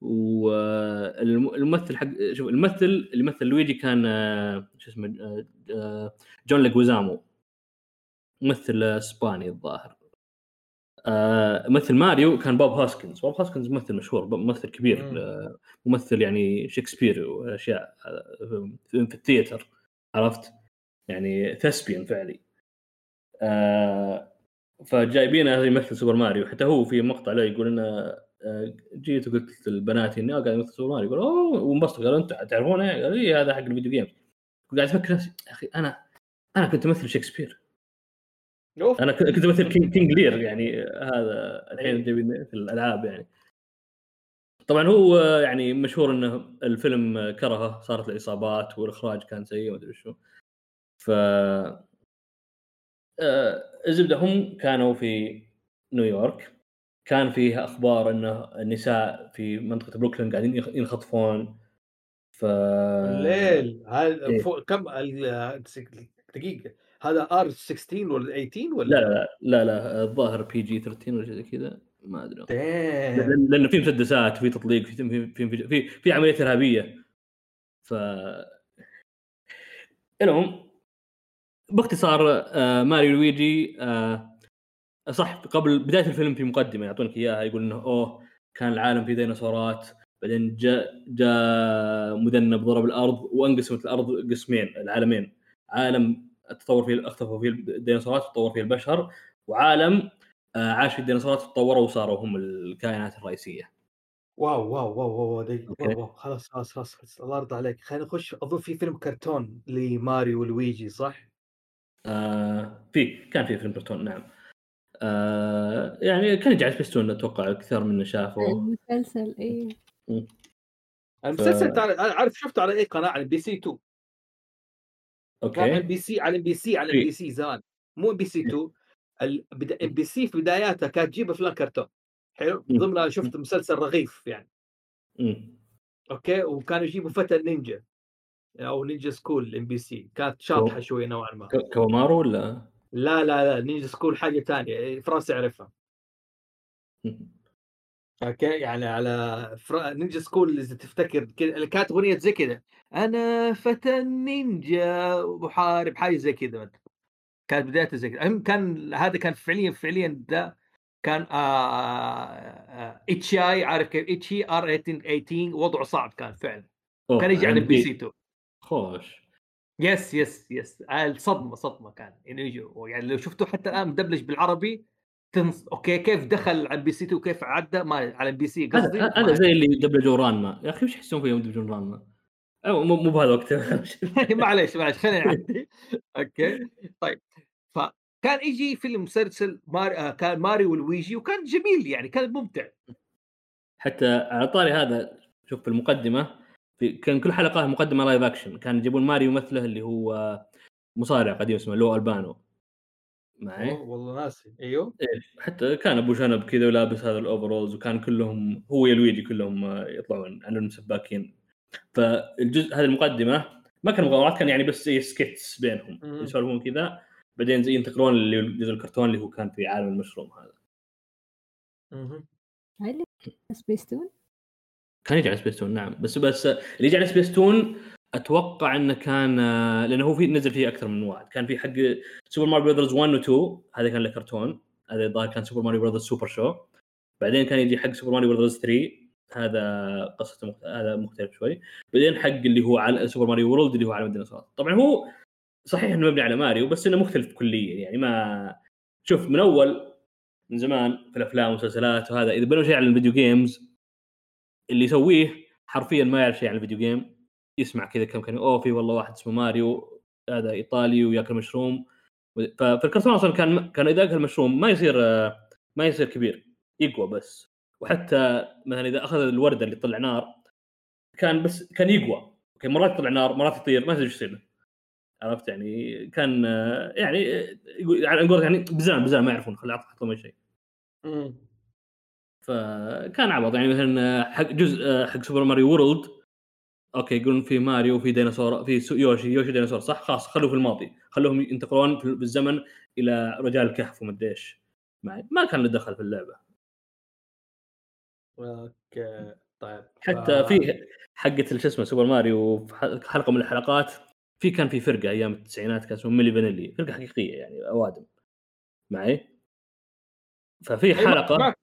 والممثل حق شوف الممثل اللي مثل لويجي كان آه، شو اسمه آه، آه، جون ليجويزامو. ممثل إسباني الظاهر. ممثل ماريو كان بوب هاسكنز. بوب هاسكنز ممثل مشهور ممثل كبير مم. ممثل يعني شكسبير وأشياء في في ال theatre. عرفت؟ يعني thespian فعلي. آه، فجايبينه يمثل سوبر ماريو حتى هو في مقطع له يقول إنه آه، جيت وقلت لبناتي إني قاعد امثل سوبر ماريو يقول أوه! وانبسطوا. قالوا أنت تعرفونه؟ قال اي هذا حق الفيديو جيمز قاعد أفكر نفسي أخي أنا أنا كنت امثل شكسبير أوف. أنا كنت امثل King, King Lear يعني هذا الحين جايبين في الألعاب يعني. طبعا هو يعني مشهور إنه الفيلم كرهه صارت له إصابات والإخراج كان سيء وما أدري شو. ف آه، الزبدة هم كانوا في نيويورك. كان فيه أخبار إنه النساء في منطقة بروكلين قاعدين ينخطفون. ف الليل هذا إيه. فوق كم دقيقة. هذا R 16 ولا 18 ولا؟ لا لا لا لا الظاهر PG 13 ولا شيء زي كذا ما أدري. لأنه في مسدسات في تطليق في في في, في, في عملية إرهابية. ف المهم باختصار آه، ماريو لويجي آه، صح قبل بداية الفيلم في مقدمة يعطونك إياها يقول إنه أوه كان العالم فيه ديناصورات بعدين جاء جاء مذنب ضرب الأرض وأنقسمت الأرض قسمين العالمين عالم تطور فيه اختفوا فيه الديناصورات وتطور فيه البشر وعالم آه، عاشوا الديناصورات تطوروا وصاروا هم الكائنات الرئيسية واو واو واو واو دي. واو واو خلاص خلاص خلاص خلاص الله يرضى عليك خلينا نخش أظن في فيلم كرتون لماريو ولويجي صح؟ آه في كان في فيلم كرتون نعم. آه يعني كان يجي على سبيستون أتوقع كثير منا شافه. المسلسل اي المسلسل أنا عارف شفته على أي قناة؟ على MBC 2 على أوكي. ام بي سي على ام بي سي على بي سي زمان. مو ام بي سي 2 ام بي سي في بداياتها كانت تجيب أفلام كرتون. حلو. ضمنها شفت مسلسل رغيف يعني. أوكي؟ وكانوا يجيبوا فتى النينجا أو نينجا سكول MBC كانت شاطحة شوي نوعا ما. ك- كوامارو ولا؟ لا لا لا Ninja School حاجة ثانية فرنسا يعرفها. أوكي يعني على فر... Ninja School إذا تفتكر كانت أغنية زي كذا. أنا فتى النينجا محارب حاجة زي كذا. كانت بدايتها زي كذا. المهم كان هذا كان فعليا فعليا ده كان آه اتش اي عارف كيف؟ اتش اي ار 18 وضعه صعب كان فعلا. كان يجي على بي سي 2 خوش. يس يس يس. الصدمة صدمة كان. انه يجوا يعني لو شفتوا حتى الآن مدبلج بالعربي تنص... أوكي كيف دخل على البي سي 2 وكيف عدى؟ ما على البي سي قصدي. هذا زي اللي دبلجوا رانما. يا أخي وش يحسون فيه يوم يدبلجون رانما؟ أو مو مو بهذا الوقت. <laughs> <laughs> معليش معليش خلينا نعدي أوكي. طيب. فكان يجي فيلم مسلسل مار... آه، كان ماريو ولويجي وكان جميل يعني كان ممتع. حتى على طاري هذا شوف في المقدمة في كان كل حلقة مقدمة live action كان يجيبون ماريو مثله اللي هو مصارع قديم اسمه Lou Albano. معي؟ والله ناسي. أيوه. حتى كان أبو شنب كذا ولابس هذا ال overalls وكان كلهم هو يا لويجي كلهم آه، يطلعون عنهم سباكين. فالجزء هذه المقدمة ما كان مغامرات كان يعني بس زي skits بينهم. مم. يسولفون كذا. بعدين زي ينتقلون لجزء الكرتون اللي هو كان في عالم المشروم هذا. مهم. هل سبيستون؟ كان يجي على سبيستون نعم. بس بس اللي يجي على سبيستون أتوقع إنه كان آه، لأنه هو في نزل فيه أكثر من واحد. كان في حق Super Mario Brothers 1 و 2 هذا كان له كرتون هذا الظاهر كان Super Mario Brothers Super Show بعدين كان يجي حق Super Mario Brothers 3 هذا قصته مخت... هذا مختلف شوي. بعدين حق اللي هو على Super Mario World اللي هو عالم الديناصورات. طبعا هو صحيح إنه مبني على ماريو بس إنه مختلف كليا. يعني ما شوف من أول من زمان في الأفلام والمسلسلات وهذا إذا بنوا شيء على ال video games اللي يسويه حرفيا ما يعرف شيء عن ال video game يسمع كذا كم كان أوه في والله واحد اسمه ماريو هذا إيطالي وياكل مشروم. ففي الكرتون أصلا كان كان إذا أكل مشروم ما يصير آه، ما يصير كبير يقوى بس. وحتى مثلا إذا أخذ الوردة اللي تطلع نار كان بس كان يقوى. أوكي مرات يطلع نار مرات يطير ما تدري إيش يصير. عرفت يعني؟ كان آه، يعني آه، على قولك يعني بزان بزان ما يعرفون خلي أحط شيء. مم. فكان عبط يعني مثلا حق جزء حق Super Mario World أوكي يقولون في ماريو وفي ديناصور في يوشي يوشي ديناصور صح؟ خلاص خلوه في الماضي. خلوهم ينتقلون في بالزمن إلى رجال الكهف ومدري إيش. ما كان له دخل في اللعبة. أوكي طيب. حتى ف- في حقة شو اسمه سوبر ماريو في حلقة من الحلقات في كان في فرقة أيام التسعينات كان اسمه ميلي فانيلي. فرقة حقيقية يعني أوادم. معي؟ ففي حلقة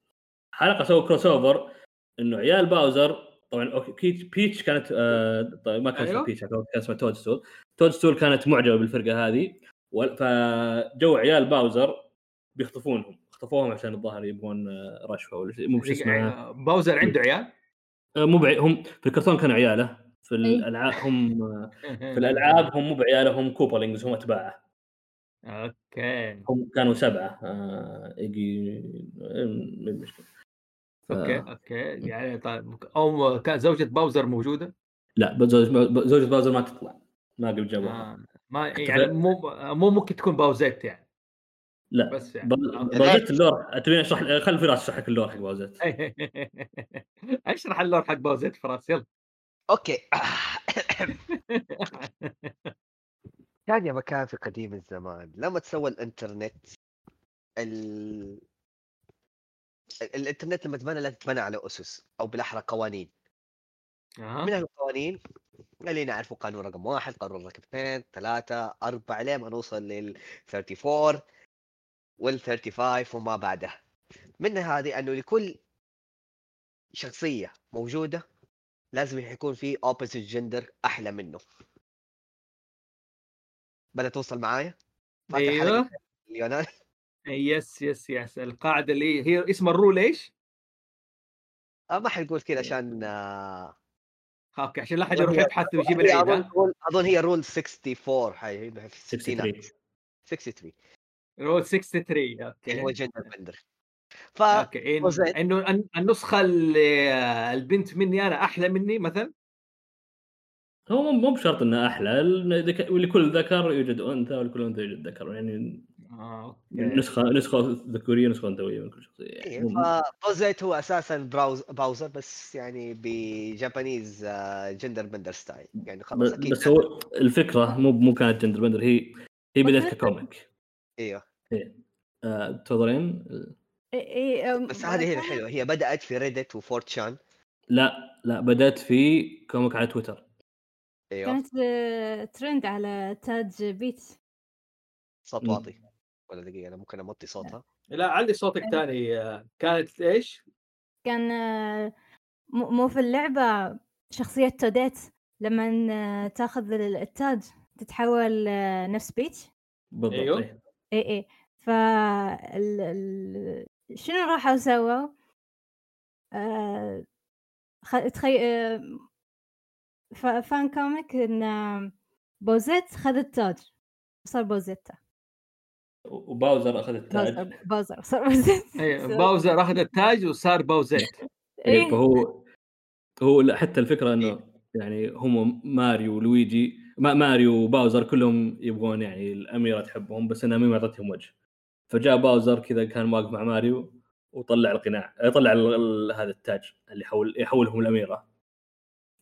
حلقة سووا crossover إنه عيال باوزر طبعا أوكي بيتش, كانت آه طيب ما كان اسمها أيوه. بيتش كان اسمها Toadstool Toadstool كانت معجبة بالفرقة هذه. فجو عيال باوزر بيخطفونهم. خطفوهم عشان الظاهر يبغون آه، رشوه ولا شيء مو شو اسمه. باوزر عنده عيال؟ آه، مو بعي... هم في الكرتون كانوا عياله. في الالعاب هم آه، في <laughs> الألعاب هم مو بعياله هم Koopalings هم أتباعه. أوكي. هم كانوا سبعة. آه يجي آه، مو مشكله ف- أوكي أوكي يعني طيب أو زوجة باوزر موجودة؟ لا بس زوج- زوجة باوزر ما تطلع ما قد جابوها آه. ما يعني مو مو ممكن تكون باوزيت يعني لا بس يعني. باوزيت ال lore تبين أشرح خل فراس يشرح لك ال lore حق باوزيت <laughs> أشرح ال lore حق باوزيت فراس يلا أوكي كان يا مكان في قديم الزمان لما تسوى الإنترنت ال... ال- الإنترنت لما تبنى لازم تبنى على أسس أو بالأحرى قوانين. أها. من القوانين اللي نعرفه قانون رقم واحد قانون رقم اثنين ثلاثة أربعة لين ما نوصل لل 34 وال 35 وما بعده. من هذه؟ أنه لكل شخصية موجودة لازم يكون في opposite gender أحلى منه. بدأت توصل معايا؟ أيوه. yes yes yes. القاعدة اللي هي اسم ال rule إيش؟ آه ما حنقول كذا عشان آه. okay عشان لا احد أظن يروح يبحث ويجيب العيد أظن هي rule 64 حي في 63 الستينات 63 rule 63 اللي هو okay gender bender. ف okay. إن-. انه الن- النسخة اللي البنت مني أنا أحلى مني مثلا؟ هو مو- بشرط انه أحلى ولكل ذكر يوجد أنثى ولكل أنثى يوجد ذكر. يعني آه، okay. نسخه نسخة ذكورية نسخة أنثوية من كل شخصية يعني. إيه، ف Bowsette هو أساسا براوز Bowser بس يعني ب Japanese gender bender style. يعني خلاص أكيد بس هو الفكرة مو مو كانت gender bender هي هي بدأت ك comic. إيوه. آه، تفضلين. إي- إي، أم، بس هذه هي الحلوه هي بدأت في Reddit و 4chan لا لا بدأت في comic على تويتر. إيوه. كانت آه، ترند على تاج Peach. صوت. واطي ولا دقيقة؟ أنا ممكن أعطي صوتها. لا علي صوتك ثاني كانت إيش؟ كان آه، مو مو في اللعبة شخصية Toadette. لما آه، تاخذ ال- التاج تتحول آه، نفس Peach. بالضبط. إيه. اي اي ف ال... ال... شنو راحوا سووا؟ آه... خ... تخي... ف... fan comic إن Boo خذ التاج. صار Booette. و Bowser أخذ التاج. Bowser صار إيه <laughs> Bowser أخذ التاج وصار Bowsette. <laughs> إيه، إيه. فهو هو لا، حتى الفكرة إنه يعني هم ماريو ولويجي ما ماريو و Bowser كلهم يبغون يعني الأميرة تحبهم بس إنها ما اعطتهم وجه. فجاء Bowser كذا كان واقف مع ماريو وطلع القناع طلع ال- ال- هذا التاج اللي يحول يحولهم الأميرة.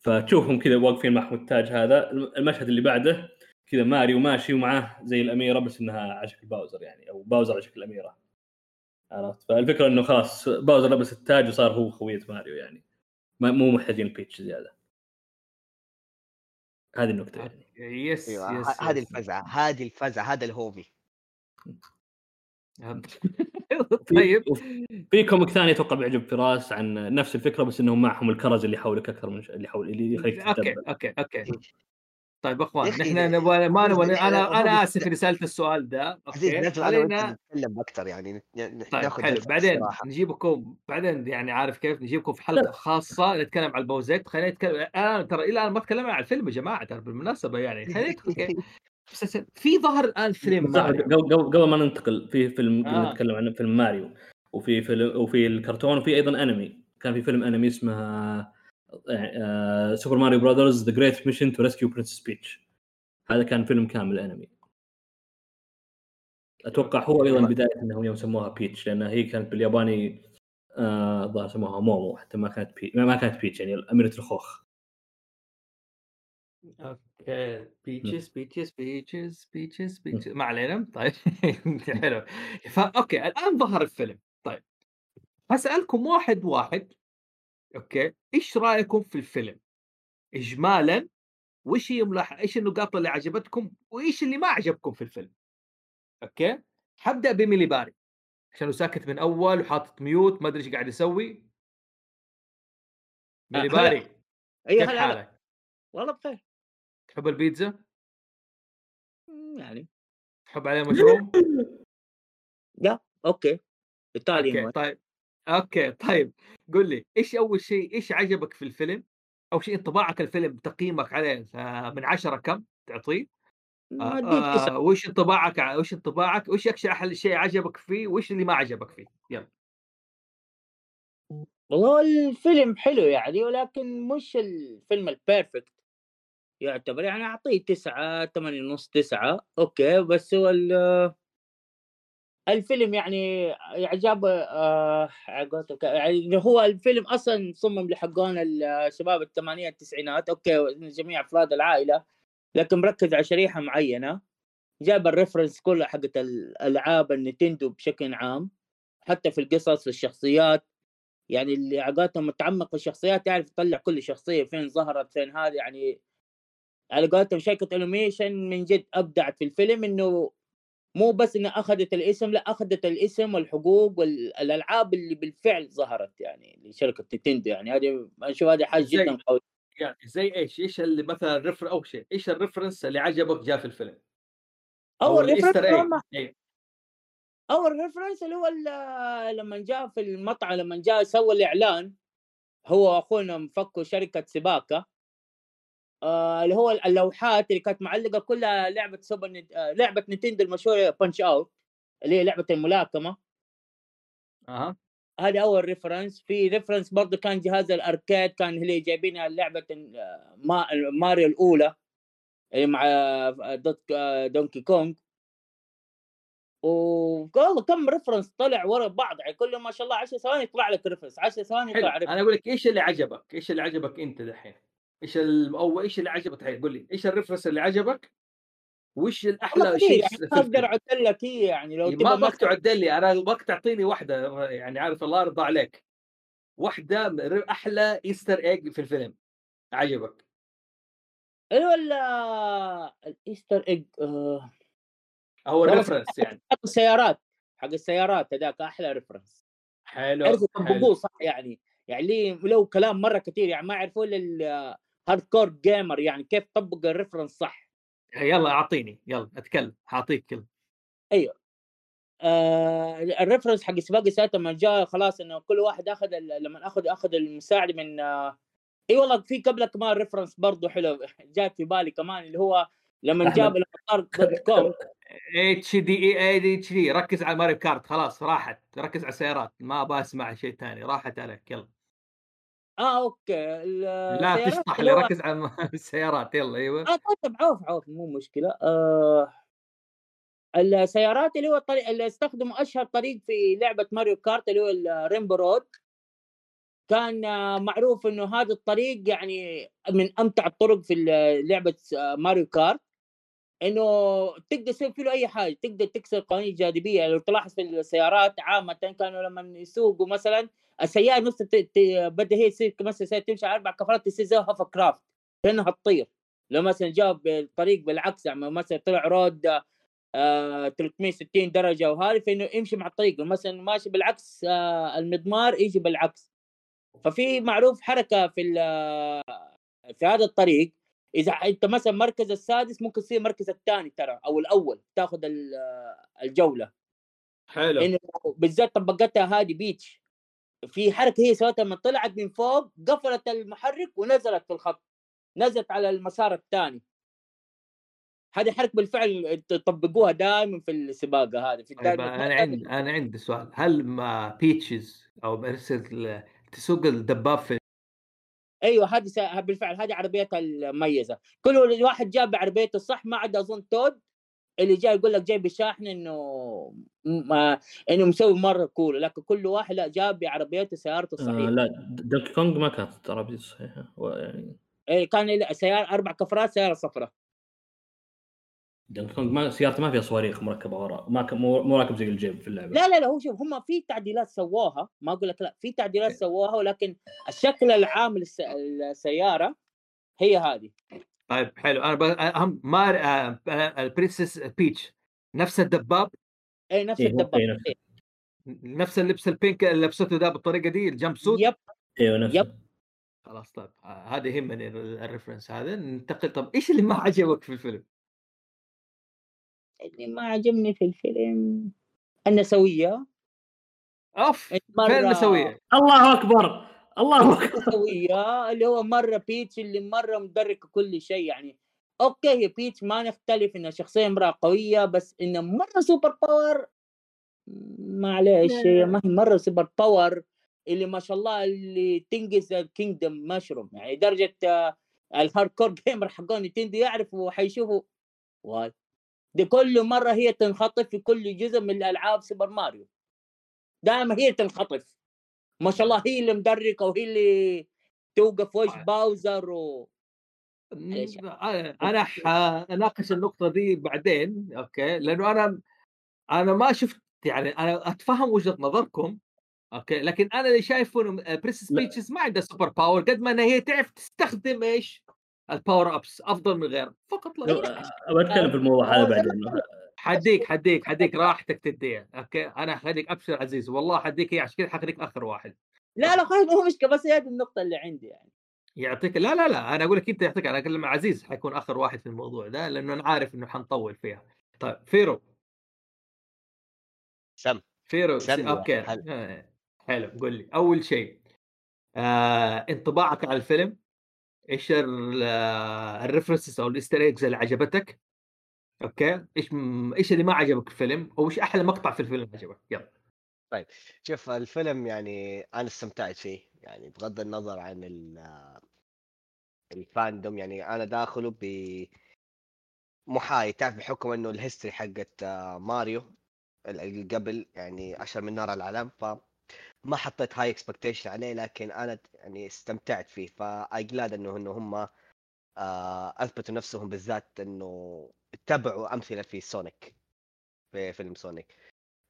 فتشوفهم كذا واقفين معهم التاج هذا المشهد اللي بعده كذا ماريو ماشي ومعاه زي الأميرة بس إنها على شكل Bowser يعني أو Bowser على شكل الأميرة. عرفت؟ فالفكرة إنه خلاص Bowser لبس التاج وصار هو خوي ماريو يعني. ما مو محتاجين Peach زيادة. هذه النكتة يعني. yes yes ه- هذه. الفزعة هذه الفزعة هذا ال homie. <laughs> طيب. في comic ثاني أتوقع بيعجب فراس عن نفس الفكرة بس إنهم معهم الكرز اللي يحولك أكثر من ش... اللي يحول اللي يخليك okay okay okay. طيب يا اخوان نحن نبغى ما نبغى أنا أنا- أنا أنا- آسف إني سألت السؤال ده عزيز okay؟ أنا خلينا نتكلم أكثر يعني طيب ناخذ حلو. بعدين استراحة. نجيبكم بعدين يعني عارف كيف؟ نجيبكم في حلقة خاصة نتكلم على ال Bowsette. خلينا نتكلم الآن ترى إلى الآن ما تكلمنا عن الفيلم يا جماعة ترى بالمناسبة يعني. خلينا ندخل okay. بس في ظهر الآن فيلم قبل ما ننتقل في فيلم آه. نتكلم عن فيلم ماريو وفي فيلم وفي الكرتون وفي أيضا أنمي. كان في فيلم أنمي اسمه Super Mario Brothers: The Great Mission to Rescue Princess Peach هذا كان فيلم كامل أنمي. أتوقع هو أيضا بداية إنهم يوم سموها Peach لأن هي كانت بالياباني آه، الظاهر سموها momo حتى ما كانت بي... ما كانت Peach يعني أميرة الخوخ. okay. Peaches Peaches Peaches Peaches Peaches ما علينا؟ طيب. <laughs> حلو. فا okay الآن ظهر الفيلم. طيب. هسالكم واحد واحد. okay؟ إيش رأيكم في الفيلم؟ اجمالا وإيش هي ملاح... إيش النقاط اللي عجبتكم وإيش اللي ما عجبكم في الفيلم؟ okay؟ حبدأ بميلي باري عشان ساكت من أول وحاطط mute ما أدري إيش قاعد يسوي. ميلي هلا. باري أيوه كيف هلا. حالك؟ والله بخير. تحب البيتزا؟ يعني. تحب عليه مشروم؟ <coughs> لا okay. ايطالي. طيب. okay طيب قل لي إيش أول شيء إيش عجبك في الفيلم؟ اول شيء انطباعك الفيلم تقييمك عليه من عشرة كم تعطيه؟ آه،. آه، وش انطباعك وش انطباعك وش أكثر أحلى شيء عجبك فيه وايش اللي ما عجبك فيه؟ يلا والله الفيلم حلو يعني ولكن مش الفيلم ال perfect يعتبر يعني أعطيه تسعة ثمانية ونص تسعة okay بس هو ال- الفيلم يعني إعجاب آه يعني هو الفيلم أصلا صمم لحقون الشباب الثمانينات التسعينات. okay جميع أفراد العائلة لكن مركز على شريحة معينة. جاب ال reference كلها حقت الالعاب النينتندو بشكل عام حتى في القصص الشخصيات. يعني اللي على قولتهم متعمق في الشخصيات يعرف يطلع كل شخصية فين ظهرت فين هذه. يعني على قولتهم شركة animation من جد أبدعت في الفيلم إنه مو بس إنها أخذت الاسم لا أخذت الاسم والحقوق والألعاب اللي بالفعل ظهرت يعني لشركة نينتندو يعني هذه أشوف هذه حاجة جدا قوية يعني زي إيش؟ إيش اللي مثلا refer اول شيء إيش ال reference اللي عجبك جاء في الفيلم؟ هم إيه. اول reference اللي هو لما جاء في المطعم لما جاء سوى الإعلان هو وأخوه لما فكوا شركة سباكة آه اللي هو اللوحات اللي كانت معلقة كلها لعبة سوبر نت... آه لعبة Nintendo المشهورة Punch-Out اللي هي لعبة الملاكمة. أها. هذا أول reference في reference برضه كان جهاز ال arcade كان اللي جايبينها لعبة آه، ما... ماريو الأولى اللي مع دوت Donkey Kong والله كم reference طلع ورا بعض يعني كل ما شاء الله 10 ثواني يطلع لك reference 10 ثواني يطلع reference أنا أقول لك إيش اللي عجبك؟ إيش اللي عجبك أنت دحين؟ إيش ال... أو إيش اللي عجبك؟ الحين؟ قول لي إيش ال reference اللي عجبك؟ وش الأحلى شيء يعني ما أقدر الفيلم؟ اعد لك هي يعني لو ما تبغى ابغاك تعدل لي أنا ابغاك تعطيني واحدة يعني عارف الله يرضى عليك. واحدة أحلى Easter egg في الفيلم. عجبك؟ هو ال- ال Easter egg آه، والله ال reference يعني. حق السيارات حق السيارات هذاك أحلى reference حلو عرفوا يطبقوه صح يعني يعني ليه لو كلام مرة كثير يعني ما يعرفوا الا ال hardcore gamer يعني كيف طبق ال reference صح؟ يلا أعطيني يلا أتكلم حاعطيك كلمه آه ال reference حق سباق السيارات لما جاء خلاص إنه كل واحد أخذ لما أخذ أخذ المساعده من آه إي والله في قبل كمان reference برضه حلو جات في بالي كمان اللي هو لما. جاب لما صار dot com. اتش دي اي اتش دي ركز على Mario Kart خلاص راحت ركز على السيارات ما أبغى أسمع شيء ثاني راحت عليك يلا. آه okay لا تشطح لي ركز على <laughs> السيارات يلا أيوه. آه طيب عوف عوف مو مشكلة. آه السيارات اللي هو الطريق اللي استخدموا أشهر طريق في لعبة Mario Kart اللي هو ال Rainbow Road كان معروف إنه هذا الطريق يعني من أمتع الطرق في لعبة ماريو كارت. إنه تقدر تسوي فيه أي حاجة تقدر تكسر قوانين الجاذبيه لو تلاحظ في السيارات عامه كانوا لما يسوقوا مثلا السيارة نفس ت- ت- بدها هي تصير مثلا سيارة تمشي على أربع كفرات تصير زي هوفر كرافت كأنها تطير لو مثلا جاب الطريق بالعكس يعني مثلا طلع رود آه 360 درجة وهذه فإنه يمشي مع الطريق. لو مثلا ماشي بالعكس آه المضمار يجي بالعكس. ففي معروف حركة في ال- في هذا الطريق. إذا أنت مثلا مركز السادس ممكن تصير المركز الثاني ترى أو الأول تأخذ ال- الجولة. حلو. بالذات طبقتها هذه بيتش في حركة هي سوتها لما طلعت من فوق قفلت المحرك ونزلت في الخط نزلت على المسار الثاني. هذه حركة بالفعل طبقوها دائما في السباقة هذه في طيب أنا عندي أنا عندي سؤال. هل ما بيتشز أو مرسل تسوق الدباب في أيوه هذه بالفعل هذه عربيتها المميزة. كل واحد جاب بعربيته الصح ما عدا أظن Toad. اللي جاي يقول لك جاي بشاحن إنه ما إنه مسوي مرة cool لكن كل واحد لا جاب بعربيته سيارته آه الصحيحة. لا Donkey Kong ما كانت عربيته صحيحة يعني إيه كان سيارة أربع كفرات سيارة صفراء. Donkey Kong ما سيارته ما فيها صواريخ مركبة وراء ما ك- مو راكب زي الجيب في اللعبة. لا لا لا هو شوف هم في تعديلات سووها ما أقول لك لا في تعديلات سووها ولكن الشكل العام للس... السيارة هي هذه. طيب حلو. أنا ب... أهم مار آه، آه، ال Princess Peach. نفس الدباب؟ اي نفس إيه، الدبابه إيه، نفس- إيه. نفس اللبس ال pink اللي لبسته ده بالطريقة دي ال jumpsuit؟ yep. أيوه نفسه يب. خلاص طيب آه، هذا يهمني ال- ال reference هذا ننتقل طب إيش اللي ما عجبك في الفيلم؟ اللي ما عجبني في الفيلم النسوية. أوف فين النسويه؟ الله أكبر! الله أكبر. النسويه اللي هو مرة Peach اللي مرة مدركة كل شيء يعني. okay هي Peach ما نختلف إنها شخصية امرأة قوية بس إنها مرة super power معليش لا، هي. ما هي مرة super power اللي ما شاء الله اللي تنقذ ال kingdom Mushroom يعني درجة آه، ال hardcore gamer حقون Nintendo يعرفوا حيشوفوا why. دي كل مرة هي تنخطف في كل جزء من الألعاب Super Mario دائما هي تنخطف. ما شاء الله هي اللي مدركه وهي اللي توقف وجه آه. Bowser و معليش. أنا أنا حناقش النقطة دي بعدين okay لأنه أنا أنا ما شفت يعني أنا أتفهم وجهة نظركم okay لكن أنا اللي شايفه إنه Princess لا. Peach ما عندها super power قد ما انها هي تعرف تستخدم إيش ال power-ups أفضل من غيرها فقط لا غير. أتكلم في الموضوع هذا بعدين حديك حديك حديك راحتك تديها okay؟ أنا خليك أبشر عزيز والله حديك هي عشان كذا حخليك آخر واحد. لا لا خلاص مو مشكلة بس هي النقطة اللي عندي يعني. يعطيك لا لا لا أنا أقول لك أنت يعطيك أنا اكلم عزيز حيكون آخر واحد في الموضوع ده لأنه أنا عارف إنه حنطول فيها. طيب فيرو. سم. فيرو سم okay. هل. آه، حلو قول لي. أول شيء آه، انطباعك على الفيلم إيش ال- آه، ال references أو ال Easter eggs اللي عجبتك؟ okay؟ إيش م- إيش اللي ما عجبك في الفيلم؟ أو إيش أحلى مقطع في الفيلم عجبك؟ يلا. شوف الفيلم يعني أنا استمتعت فيه يعني بغض النظر عن ال- ال fandom يعني أنا داخله ب محايد تعرف بحكم إنه ال history حقت ماريو ال- اللي قبل يعني أشهر من نار العالم ف ما حطيت high expectation عليه لكن أنا يعني استمتعت فيه ف I'm glad إنه إنه هم آه، أثبتوا نفسهم بالذات إنه اتبعوا أمثلة في Sonic في فيلم Sonic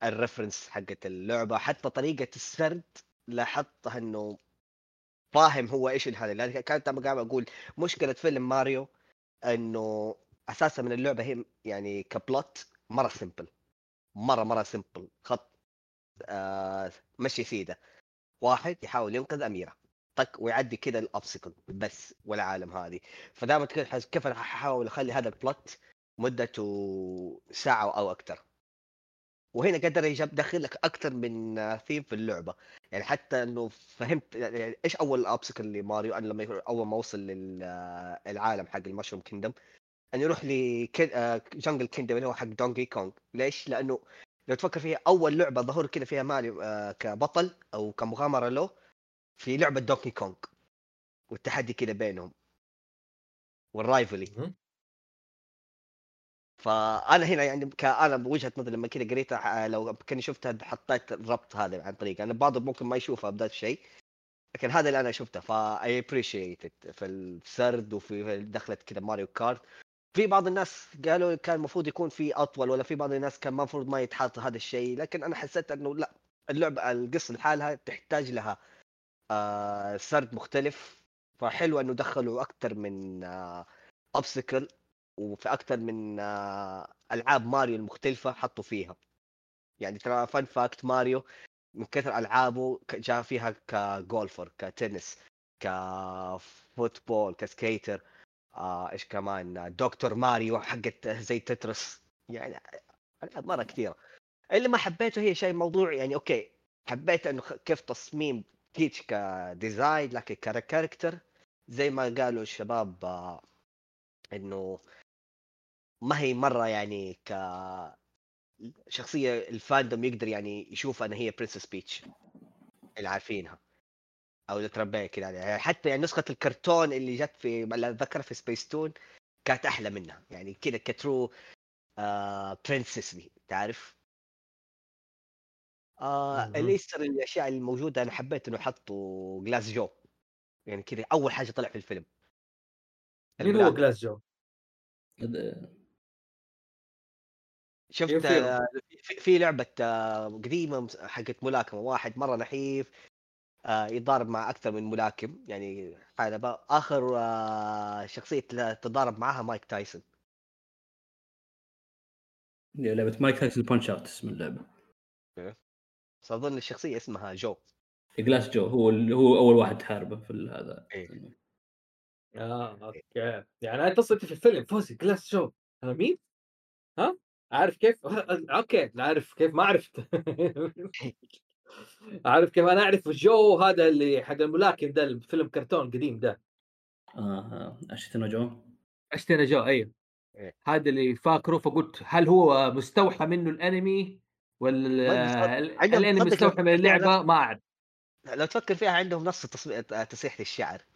ال reference حقت اللعبة حتى طريقة السرد لاحظتها إنه فاهم هو إيش هذا لأن كانت قاعد أقول مشكلة فيلم ماريو إنه أساسا من اللعبة هي يعني ك plot مرة simple مرة مرة سمبل خط آه مشي سيدة. واحد يحاول ينقذ أميرة. طق ويعدي كذا الابسكل بس والعالم هذه. فدائما كيف أنا حاول أخلي هذا البلوت مدته ساعة أو أكثر وهنا قدر يجاب دخل لك أكثر من ثيم في اللعبة. يعني حتى إنه فهمت يعني إيش أول ابسكل لماريو أنا لما أول ما وصل للعالم حق المشروم كيندم أن يروح ل Jungle Kingdom اللي هو حق Donkey Kong ليش؟ لأنه لو تفكر فيها أول لعبة ظهور كذا فيها ماريو آه، كبطل أو كمغامرة له في لعبة Donkey Kong والتحدي كذا بينهم. وال rivalry. فأنا هنا يعني أنا بوجهة نظري لما كذا قريتها لو كأني شفتها حطيت الربط هذا عن طريق أنا بعض ممكن ما يشوفها بداية الشيء لكن هذا اللي أنا شفته. فا I appreciate في السرد وفي دخلت كذا ماريو كارت في بعض الناس قالوا كان المفروض يكون في أطول ولا في بعض الناس كان المفروض ما يتحط هذا الشيء. لكن أنا حسيت إنه لأ اللعبة القصة لحالها تحتاج لها آه سرد مختلف. فحلو إنه دخلوا أكثر من آه obstacle. وفي أكثر من آه ألعاب ماريو المختلفة حطوا فيها. يعني ترى fun fact ماريو من كثر ألعابه جاء فيها ك golfer ك tennis ك football ك skater آه إيش كمان دكتور ماريو حقت زي تترس. يعني ألعاب مرة كثيرة. اللي ما حبيته هي شيء موضوع يعني أوكي حبيت إنه كيف تصميم بيتش ك design لكن character زي ما قالوا الشباب آه إنه ما هي مرة يعني ك شخصية ال fandom يقدر يعني يشوف إن هي princess بيتش اللي عارفينها أو اللي تربيها كذا يعني حتى يعني نسخة الكرتون اللي جت في اللي أتذكر في سبيس تون كانت أحلى منها يعني كذا ك true آه princess دي تعرف آه. ال Easter الأشياء الموجودة أنا حبيت إنه حطوا جلاس جو يعني كذا أول حاجة طلع في الفيلم مين هو. جلاس جو؟ شفت في- لعبة آه، قديمة حقت ملاكمة واحد مرة نحيف آه، يتضارب مع أكثر من ملاكم يعني حلبة آخر آه، شخصية تضارب معها مايك تايسون. لعبة مايك تايسون بانش اوت اسم اللعبة. بس أظن الشخصية اسمها جو. جلاس جو هو هو أول واحد تحاربه في هذا إيه. آه أوكي. يعني انت تصدق في الفيلم فوزي جلاس جو. أنا مين؟ ها؟ عارف كيف؟ <laughs> أوكي عارف كيف؟ ما عرفت. <laughs> عارف كيف؟ أنا أعرف جو هذا اللي حق الملاكم ده الفيلم كرتون قديم ده. آه اشتنا جو اشتنا جو أيوه. إيه. هذا اللي فاكره فقلت هل هو مستوحى منه الأنمي ولا الأنمي مستوحى من اللعبة؟ ما أعرف. لو تفكر فيها عندهم نفس تص- تسريحه الشعر هي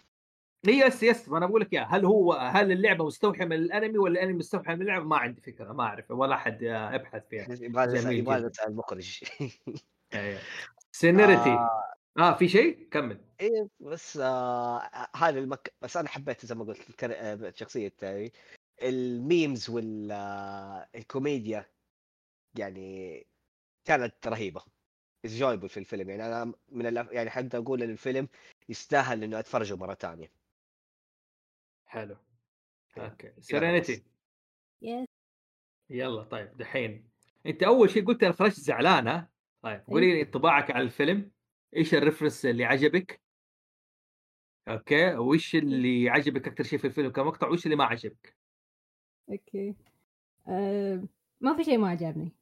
يس يس ما أنا بقول لك إياها. هل هو هل اللعبة مستوحى من الأنمي ولا الأنمي مستوحى من اللعبة؟ ما عندي فكرة ما أعرف ولا أحد يبحث فيها. <laughs> يبغى يبغى جداً. نسال المخرج سينيرتي آه، آه في شيء؟ كمل. إيه بس آه هذا المك... بس أنا حبيت زي ما قلت الكر... آه، شخصية آه، الميمز والكوميديا يعني كانت رهيبة. انجويبل في الفيلم. يعني أنا من الأف... يعني حتى أقول إن الفيلم يستاهل إنه أتفرجه مرة ثانية حلو. أوكي. سيرينيتي. yes. يلا طيب دحين. أنت أول شيء قلت أنا خرجت زعلانه طيب قولي لي انطباعك عن الفيلم. إيش ال reference اللي عجبك؟ أوكي وإيش اللي عجبك أكثر شيء في الفيلم كمقطع وإيش اللي ما عجبك؟ أوكي. أه ما في شيء ما عجبني.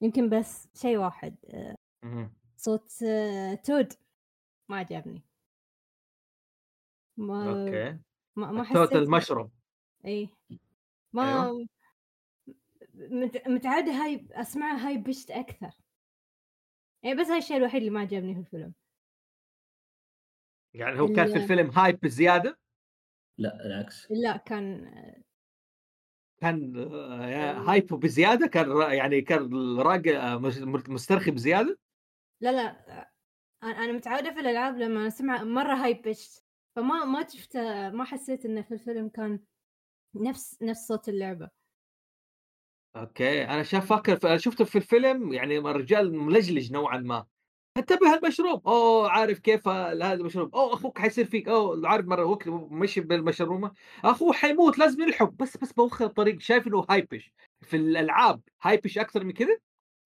يمكن بس شيء واحد مهم. صوت آه، تود ما عجبني. ما أوكي. ما, ما تود حسيت المشروم اي ما مت- متعودة هاي اسمعها high pitched أكثر. يعني بس هاي الشيء الوحيد اللي ما عجبني في الفيلم. يعني هو كان في ال- الفيلم hyped بزيادة؟ لا العكس. لا كان كان آه، hyped بزيادة؟ كان يعني كان راجل آه، مس- مسترخي بزيادة؟ لا لا أنا أنا متعودة في الألعاب لما أسمع مرة هاي بشت. فما ما شفت ما حسيت انه في الفيلم كان نفس نفس صوت اللعبة. أوكي. أنا شاف فاكر شفته في الفيلم يعني الرجال ملجلج نوعا ما. انتبه المشروب أوه عارف كيف هذا المشروب أوه أخوك حيصير فيك. أوه عارف مرة وقت مشي بالمشرومه أخوه حيموت لازم يلحق. بس بس باخر الطريق. شايف إنه هايبش. في الألعاب high pitch أكثر من كذا؟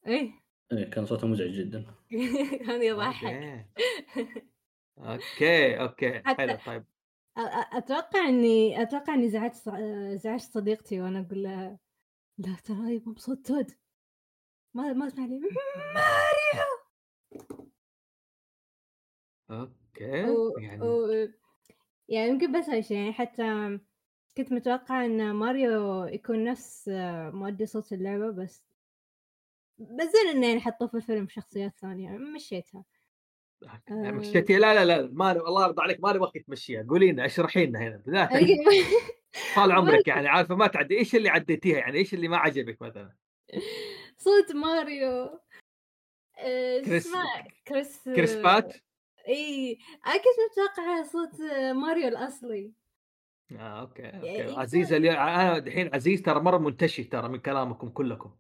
إيه. إيه كان صوته مزعج جدا. <laughs> كان يضحك. <laughs> أوكي أوكي حلو طيب. أتوقع إني أتوقع إني زعجت زعجت صديقتي وأنا أقول لها لا ترى بصوت تود ما ما أسمع لي. <laughs> ماريو أوكي و... يعني و... يعني يمكن بس هاي الشيء يعني حتى كنت متوقع إن ماريو يكون نفس مؤدي صوت اللعبة بس بس زين إنه يعني حطوه في الفيلم شخصيات ثانية مشيتها. آه. مشيتي؟ لا لا لا ماري الله يرضى عليك ماري وقت تمشيها. قولي لنا اشرحي لنا هنا أيوة. طال <laughs> عمرك يعني عارفة ما تعدي. إيش اللي عديتيها يعني؟ إيش اللي ما عجبك مثلا؟ صوت ماريو. آه، كريس- كريس كريس برات؟ إي. أنا كنت متوقعة صوت ماريو الأصلي. آه أوكي يعني أوكي. عزيز اليوم أنا دحين عزيز ترى مرة منتشي ترى من كلامكم كلكم.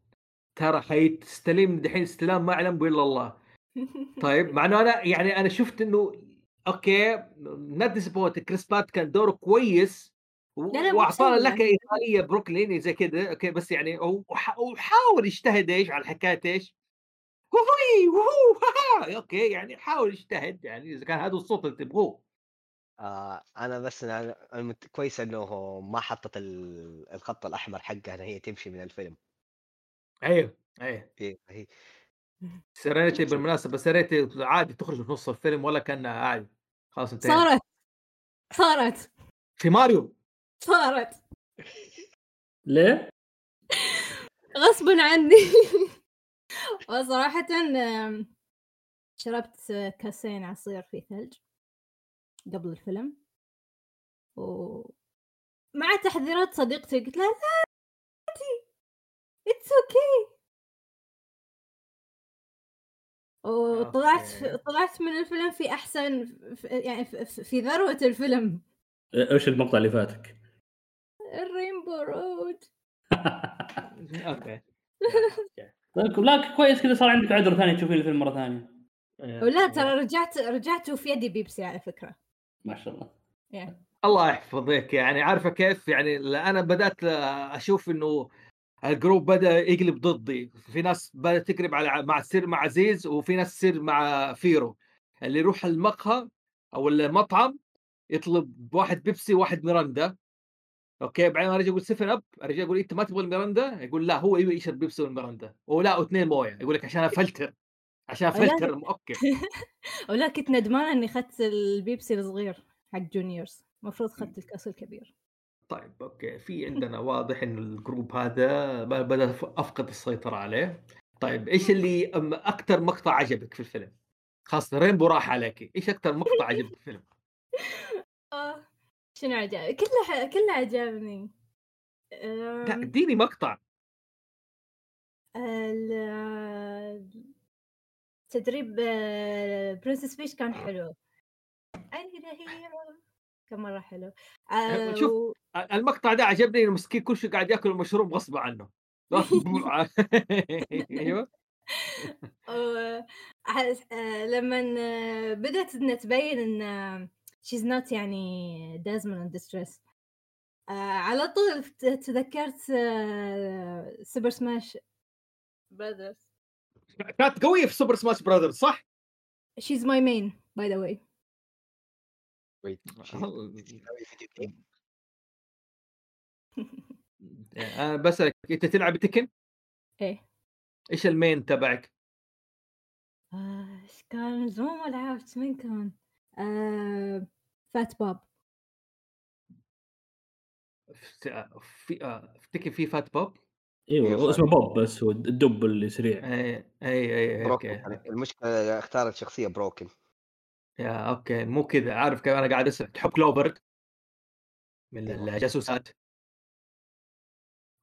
ترى حيستلم دحين استلام ما يعلم به الا الله. طيب مع إنه أنا يعني أنا شفت إنه أوكي not this but كريس برات كان دوره كويس واعطانا. لكنة ايطالية بروكلين زي كذا أوكي بس يعني وحاول يجتهد إيش على حكايه إيش؟ وهوي وهو ها أوكي يعني حاول يجتهد يعني إذا كان هذا الصوت اللي تبغوه. آه أنا بس أنا كويس إنه ما حطت ال- الخط الأحمر حقها إن هي تمشي من الفيلم. أيوه أيوه. إيه، هي سيرينيتي بالمناسبه سيرينيتي عادي تخرج في نص الفيلم ولا كانها عادي خلاص انتهينا صارت صارت في ماريو صارت ليه؟ غصبا عني وصراحة شربت آه، كاسين عصير فيه ثلج قبل الفيلم و مع تحذيرات صديقتي قلت لها لا it's okay وطلعت okay. طلعت من الفيلم في أحسن في يعني في- ذروة الفيلم. إيش المقطع اللي فاتك؟ ال Rainbow Road <laughs> okay. طيب لا كويس كذا صار عندك عذر ثاني تشوفين الفيلم مرة ثانية. ولا ترى رجعت رجعت وفي يدي بيبسي على فكرة. ما شاء الله. الله يحفظك يعني عارفة كيف؟ يعني أنا بدأت أشوف إنه ال group بدأ يقلب ضدي. في ناس بدأت تقلب على مع تصير مع عزيز وفي ناس تصير مع فيرو. اللي يروح المقهى أو المطعم يطلب واحد بيبسي وواحد ميرندا okay بعدين أرجع أقول Seven Up أرجع أقول أنت ما تبغى الميرندا يقول لا هو يبي يشرب بيبسي والميرندا ولا واثنين موية. يقول لك عشان افلتر عشان. افلتر okay ولا كنت ندمانة إني أخذت البيبسي الصغير حق juniors المفروض أخذت الكاس الكبير. طيب okay. في عندنا واضح انه ال group هذا بدأ أفقد السيطرة عليه. طيب إيش اللي أكثر مقطع عجبك في الفيلم؟ خاصة رينبو راح عليك إيش أكثر مقطع عجبك في الفيلم؟ <laughs> آه. شنو عجب كله ح... كله عجبني. لا أم... إديني مقطع. ال... تدريب برنسس بيش كان حلو. I need a hero كان مرة حلو آه، شوف. و- المقطع ده عجبني إنه مسكين كل شيء قاعد ياكل المشروب غصب عنه <laughs> <laughs> أيوه آه، لما آه، بدأت إنها تبين إن she's not يعني damsel in distress على طول تذكرت آه، سوبر سماش براذرز كانت قوية في Super Smash Brothers صح؟ she's my main by the way wait أنا بسالك أنت تلعب تكن؟ إيه. إيش المين تبعك؟ آه، إيش كان؟ من زمان ما لعبت مين كان؟ آه، فات باب. في آه، أفتكر في فات بوب أيوه اسمه. بوب بس هو الدب اللي سريع اي اي اي بروكن أوكي. كانت المشكلة اختارت شخصية بروكن يا أوكي مو كذا عارف كيف؟ أنا قاعد أسمع تحب كلوبر من. الجاسوسات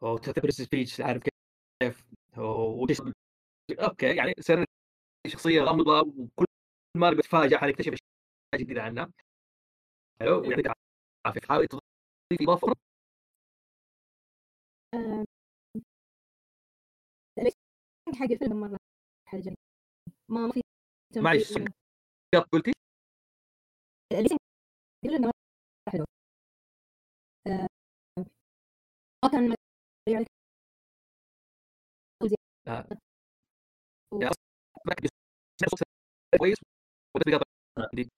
وتعتبر سبيتش عارف كيف؟ أوكي يعني سيرن شخصية غامضة وكل ما بتفاجئ حنكتشف أشياء جديدة عنها. حلو ويعطيك العافية. حاول تضيف إضافة. آه، حق الفيلم مرة حاجة. ما ما في معلش قلتي؟ حلو. آه، ما كان يعني آه. مركز كويس ولا قطع عندي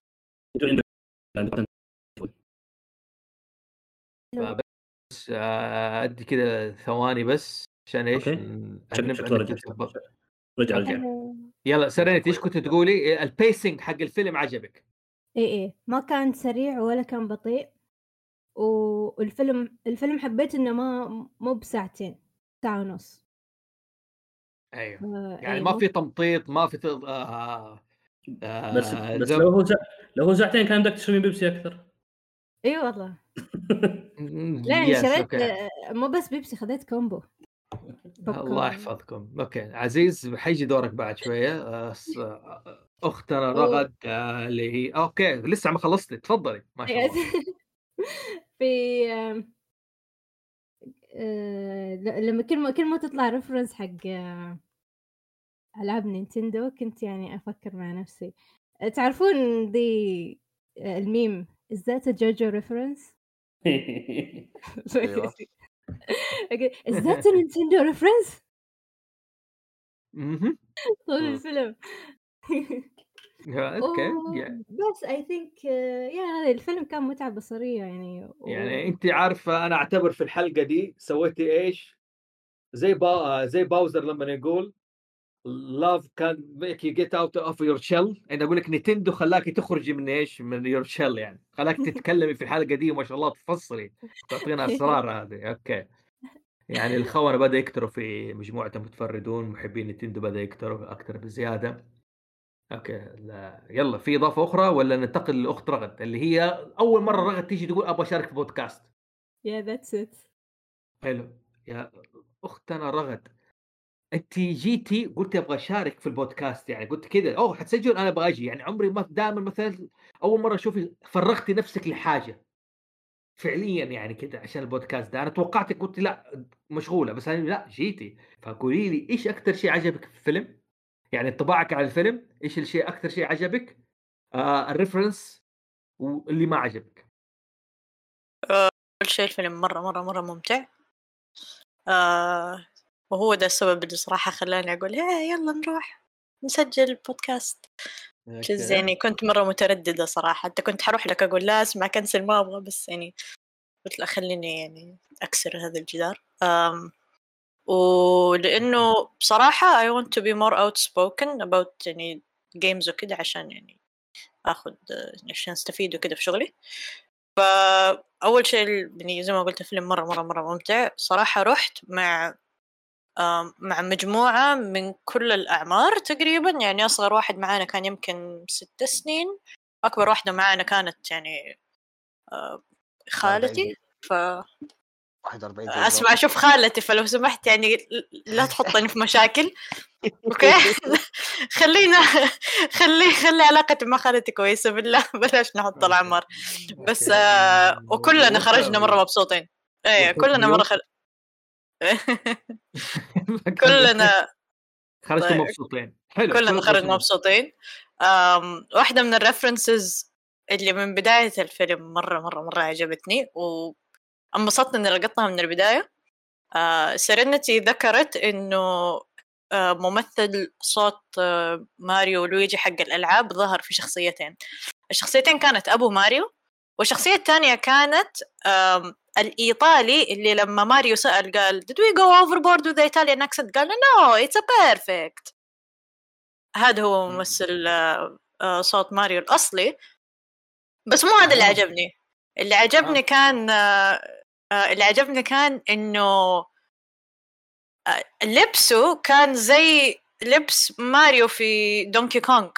بس آه، أدي كذا ثواني بس عشان إيش؟ رجع رجع. يلا سرينتي إيش كنت تقولي؟ ال pacing حق الفيلم عجبك. إيه إيه. ما كان سريع ولا كان بطيء والفيلم الفيلم حبيت إنه ما مو بساعتين ساعة ونص. أيوه. آه، يعني إيه، ما في تمطيط ما في ت- آه آه بس بس زب- لو هو سا... لو هو ساعتين كان بدك تشربين بيبسي أكثر. اي والله. <laughs> م- لا يعني شريت. آه، مو بس بيبسي خذيت combo. الله. يحفظكم. أوكي عزيز حيجي دورك بعد شوية. <laughs> اختنا رغد اللي هي okay لسه ما خلصتي تفضلي. ما شاء الله. <laughs> في آه، لما كل ما كل ما تطلع reference حق آه، ألعاب نينتندو كنت يعني أفكر مع نفسي. تعرفون دي آه، الميم JoJo reference <laughs> أيوة. Okay, <laughs> is that <laughs> a Nintendo reference. طول. الفيلم okay يعني- بس I think yeah الفيلم كان متعة بصرية يعني و- يعني انت عارفة أنا أعتبر في الحلقة دي سويتي إيش؟ زي با زي باوزر لما يقول love can make you get out of your shell. أنا أقول لك نينتندو خلاكي تخرجي من إيش؟ من your shell يعني. خلاك تتكلمي في الحلقة دي وما شاء الله تفصلي. تعطينا أسرار هذه. okay. يعني الخونه بدأ يكثروا في مجموعه المتفردون محبين نينتندو بدأ يكثروا أكثر بزيادة. okay. لا. يلا في إضافة أخرى ولا ننتقل لأخت رغد اللي هي أول مرة رغد تيجي تقول أبغى اشارك في بودكاست. Yeah that's it. حلو. يا أختنا رغد. أنت جيتي قلت أبغى أشارك في البودكاست يعني قلت كذا أوه حتسجل؟ أنا أبغى أجي يعني عمري ما دائما مثلا أول مرة أشوفك فرغتي نفسك لحاجة. فعليا يعني كذا عشان البودكاست ده. أنا توقعتك قلت لا مشغولة بس أنا لا جيتي فقولي لي إيش أكثر شيء عجبك في الفيلم؟ يعني انطباعك على الفيلم إيش الشيء أكثر شيء عجبك؟ آه الريفرنس واللي ما عجبك. أول شيء الفيلم مرة مرة مرة ممتع. آه وهو ده السبب اللي صراحة خلاني أقول إيه يلا نروح نسجل بودكاست جز يعني كنت مرة مترددة صراحة حتى كنت حروح لك أقول لا اسمع كنسل ما أبغى. بس يعني قلت لا خليني يعني أكسر هذا الجدار. أم ولأنه بصراحة I want to be more outspoken about يعني games وكده عشان يعني آخذ عشان أستفيد وكده في شغلي. فأول شيء يعني زي ما قلت الفيلم مرة مرة مرة ممتع. صراحة رحت مع مع مجموعة من كل الأعمار تقريبا. يعني أصغر واحد معانا كان يمكن ست سنين أكبر واحدة معانا كانت يعني آه، خالتي. ف 41 أسمع أشوف خالتي فلو سمحت يعني لا <laughs> تحطني في مشاكل. أوكي؟ <laughs> <laughs> خلينا خلي خلي علاقتي مع خالتي كويسة بالله بلاش نحط الأعمار. بس. آه وكلنا خرجنا مرة مبسوطين. إيه كلنا مرة اليوم؟ خل... <laughs> <laughs> كلنا خرجتوا طيب. مبسوطين. حلو. كلنا كل- خرجنا مبسوطين. واحدة من ال references اللي من بداية الفيلم مرة مرة مرة عجبتني وانبسطت إني لقطتها من البداية. آه سيرينتي ذكرت إنه آه ممثل صوت آه ماريو ولويجي حق الألعاب ظهر في شخصيتين. الشخصيتين كانت أبو ماريو والشخصية الثانية كانت الإيطالي اللي لما ماريو سأل قال did we go overboard with the Italian accent? قال no it's a perfect. هذا هو ممثل آه، آه، صوت ماريو الأصلي. بس مو هذا اللي آه. عجبني. اللي عجبني. كان اللي عجبني كان إنه لبسه كان زي لبس ماريو في دونكي كونغ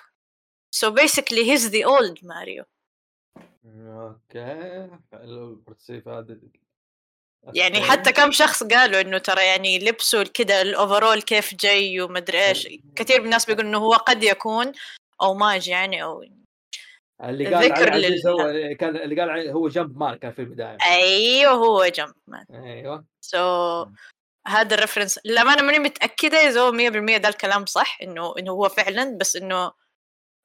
so basically he's the old ماريو أوكي حلو ال reference هذا يعني. حتى كم شخص قالوا إنه ترى يعني لبسه كده ال overall كيف جاي ومدري إيش كثير من الناس بيقولوا إنه هو قد يكون homage يعني أو اللي قال ذكر لل- هو كان اللي قال هو جنب مارك كان في البداية. أيوه هو jump man أيوه. so هذا ال reference للأمانة ماني متأكدة إذا هو 100% ده الكلام صح إنه إنه هو فعلا بس إنه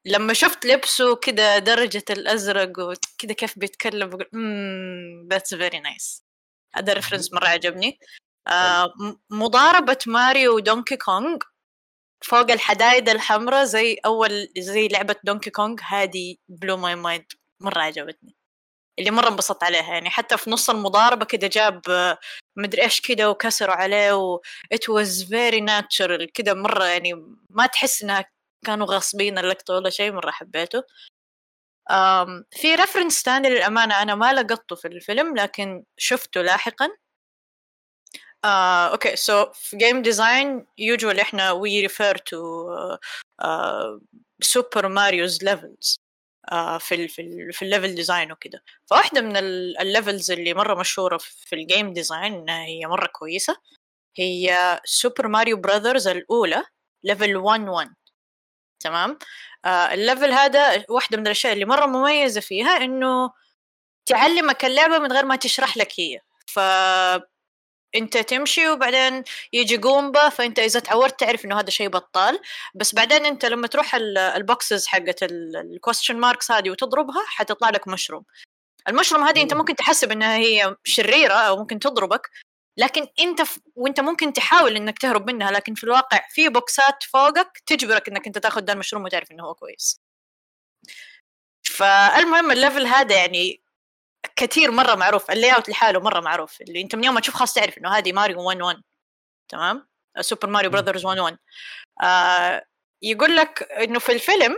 لما شفت لبسه كده درجة الأزرق وكده كيف بيتكلم بقول اممم that's very nice هذا ال reference مرة عجبني. آه مضاربة ماريو ودونكي كونغ فوق الحدايد الحمراء زي أول زي لعبة دونكي كونغ. هذه blew my mind مرة عجبتني. اللي مرة انبسطت عليها. يعني حتى في نص المضاربة كده جاب آه، مدري إيش كده وكسروا عليه و it was very natural. كده مرة يعني ما تحس إنها كانوا غاصبين اللقطة ولا شيء مرة حبيته. um, في reference تاني للأمانة أنا ما لقطته في الفيلم لكن شفته لاحقا. uh, أوكي so في game design usually إحنا uh, uh, super Mario's levels uh, في ال في ال في ال level design وكده. فواحدة من ال levels اللي مرة مشهورة في ال game design هي مرة كويسة هي سوبر ماريو براذرز الأولى level 1 1 تمام؟ آه ال level هذا واحدة من الأشياء اللي مرة مميزة فيها إنه تعلمك اللعبة من غير ما تشرح لك هي. ف أنت تمشي وبعدين يجي قومبا فأنت إذا تعودت تعرف إنه هذا شيء بطال. بس بعدين أنت لما تروح ال- ال boxes حقت ال question marks هذه وتضربها حتطلع لك mushroom ال mushroom هذه أنت مم. ممكن تحسب إنها هي شريرة أو ممكن تضربك. لكن انت ف... وانت ممكن تحاول انك تهرب منها لكن في الواقع في boxات فوقك تجبرك انك انت تاخذ ده المشروم وتعرف إنه هو كويس. فالمهم ال level هذا يعني كثير مرة معروف ال layout لحاله مرة معروف اللي انت من يوم ما تشوف خلاص تعرف إنه هذه ماريو 1 1 تمام؟ سوبر ماريو براذرز 1 1 آه يقول لك إنه في الفيلم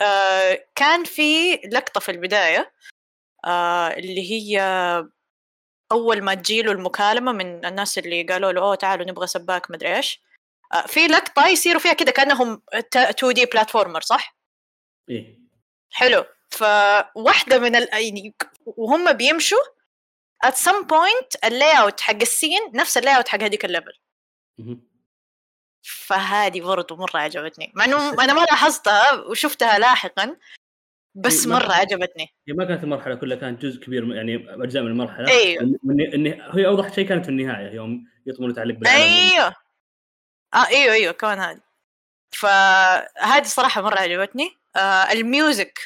آه كان في لقطة في البداية آه اللي هي أول ما تجيله المكالمة من الناس اللي قالوا له أوه تعالوا نبغى سباك مدري إيش. آه في لقطه يصيروا فيها كده كأنهم 2D platformer صح؟ إيه. حلو. فواحدة من ال... يعني وهم بيمشوا at some point ال layout حق ال scene نفس ال layout حق هذيك ال level. فهذه برضو مرة عجبتني. مع إنه أنا ما لاحظتها وشفتها لاحقا. بس إيه، مرة عجبتني. هي ما كانت المرحلة كلها كانت جزء كبير يعني أجزاء من المرحلة. أيوه هي أوضح شيء كانت في النهاية يوم يطمن يتعلق بالعالم. أيوه. آه أيوه أيوه كمان هذه. فهذه صراحة مرة عجبتني. آه ال music.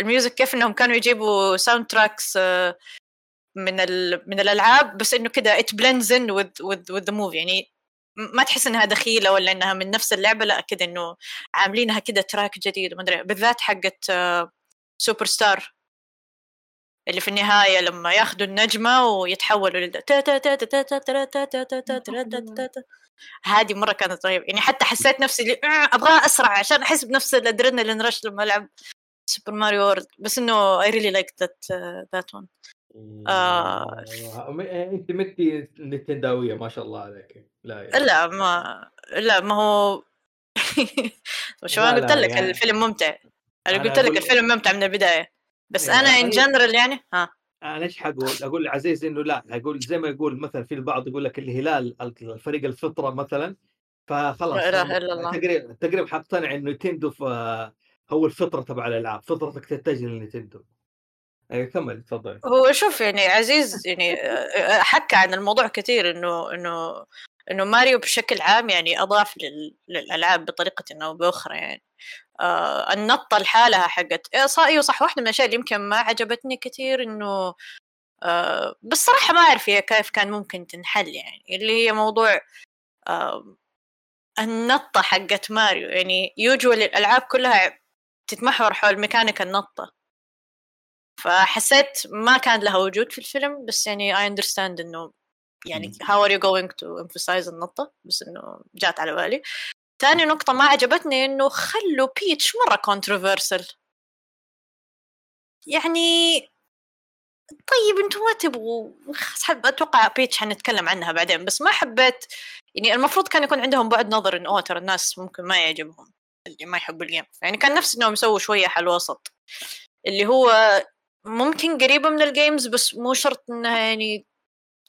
ال music كيف إنهم كانوا يجيبوا soundtracks آه من ال... من الألعاب بس إنه it blends in with with with the movie. يعني ما تحس انها دخيله ولا انها من نفس اللعبه لا كذا انه عاملينها كذا track جديد وما ادري بالذات حقت super star اللي في النهاية لما ياخذوا النجمة ويتحولوا لل هذه مرة كانت رهيبة يعني حتى حسيت نفسي أبغى أسرع عشان أحس بنفس ال adrenaline rush لما ألعب سوبر ماريو وورد بس إنه I really liked that uh, that one آه. آه. انت متي نتنداوية ما شاء الله عليك لا يعني. لا ما لا ما هو <laughs> شو أنا قلت لك يعني- الفيلم ممتع أنا أنا قلت لك أقول- الفيلم ممتع من البداية بس إيه، أنا ان جنرال يعني ها أنا إيش حقول؟ أقول لعزيز إنه لا أقول زي ما يقول مثلا في البعض يقول لك الهلال الفريق الفطرة مثلا فخلاص لا إله إلا الله. تقريبا تقريبا حقتنع إنه نتندو هو الفطرة تبع الألعاب فطرتك تتجه للنتندو اي كمل تفضل. هو شوف يعني عزيز يعني آه، حكى عن الموضوع كثير إنه إنه إنه ماريو بشكل عام يعني أضاف لل... للألعاب بطريقة أو بأخرى يعني. آه النطة لحالها حقت صح أيوه صح واحدة من الأشياء اللي يمكن ما عجبتني كثير إنه آه بس صراحة ما أعرف هي كيف كان ممكن تنحل يعني اللي هي موضوع آه النطة حقت ماريو يعني يوجوال الألعاب كلها تتمحور حول ميكانيك النطة. فحسيت ما كان لها وجود في الفيلم بس يعني I understand إنه يعني how are you going to emphasize النقطة؟ بس إنه جات على بالي. تاني نقطة ما عجبتني إنه خلوا بيتش مرة controversial. يعني طيب أنتم ما تبغوا حب أتوقع بيتش حنتكلم عنها بعدين بس ما حبيت يعني المفروض كان يكون عندهم بعد نظر إنه أوه ترى الناس ممكن ما يعجبهم اللي ما يحبوا الجيم يعني كان نفس إنهم يسووا شوية حل وسط اللي هو ممكن قريبة من ال games بس مو شرط إنها يعني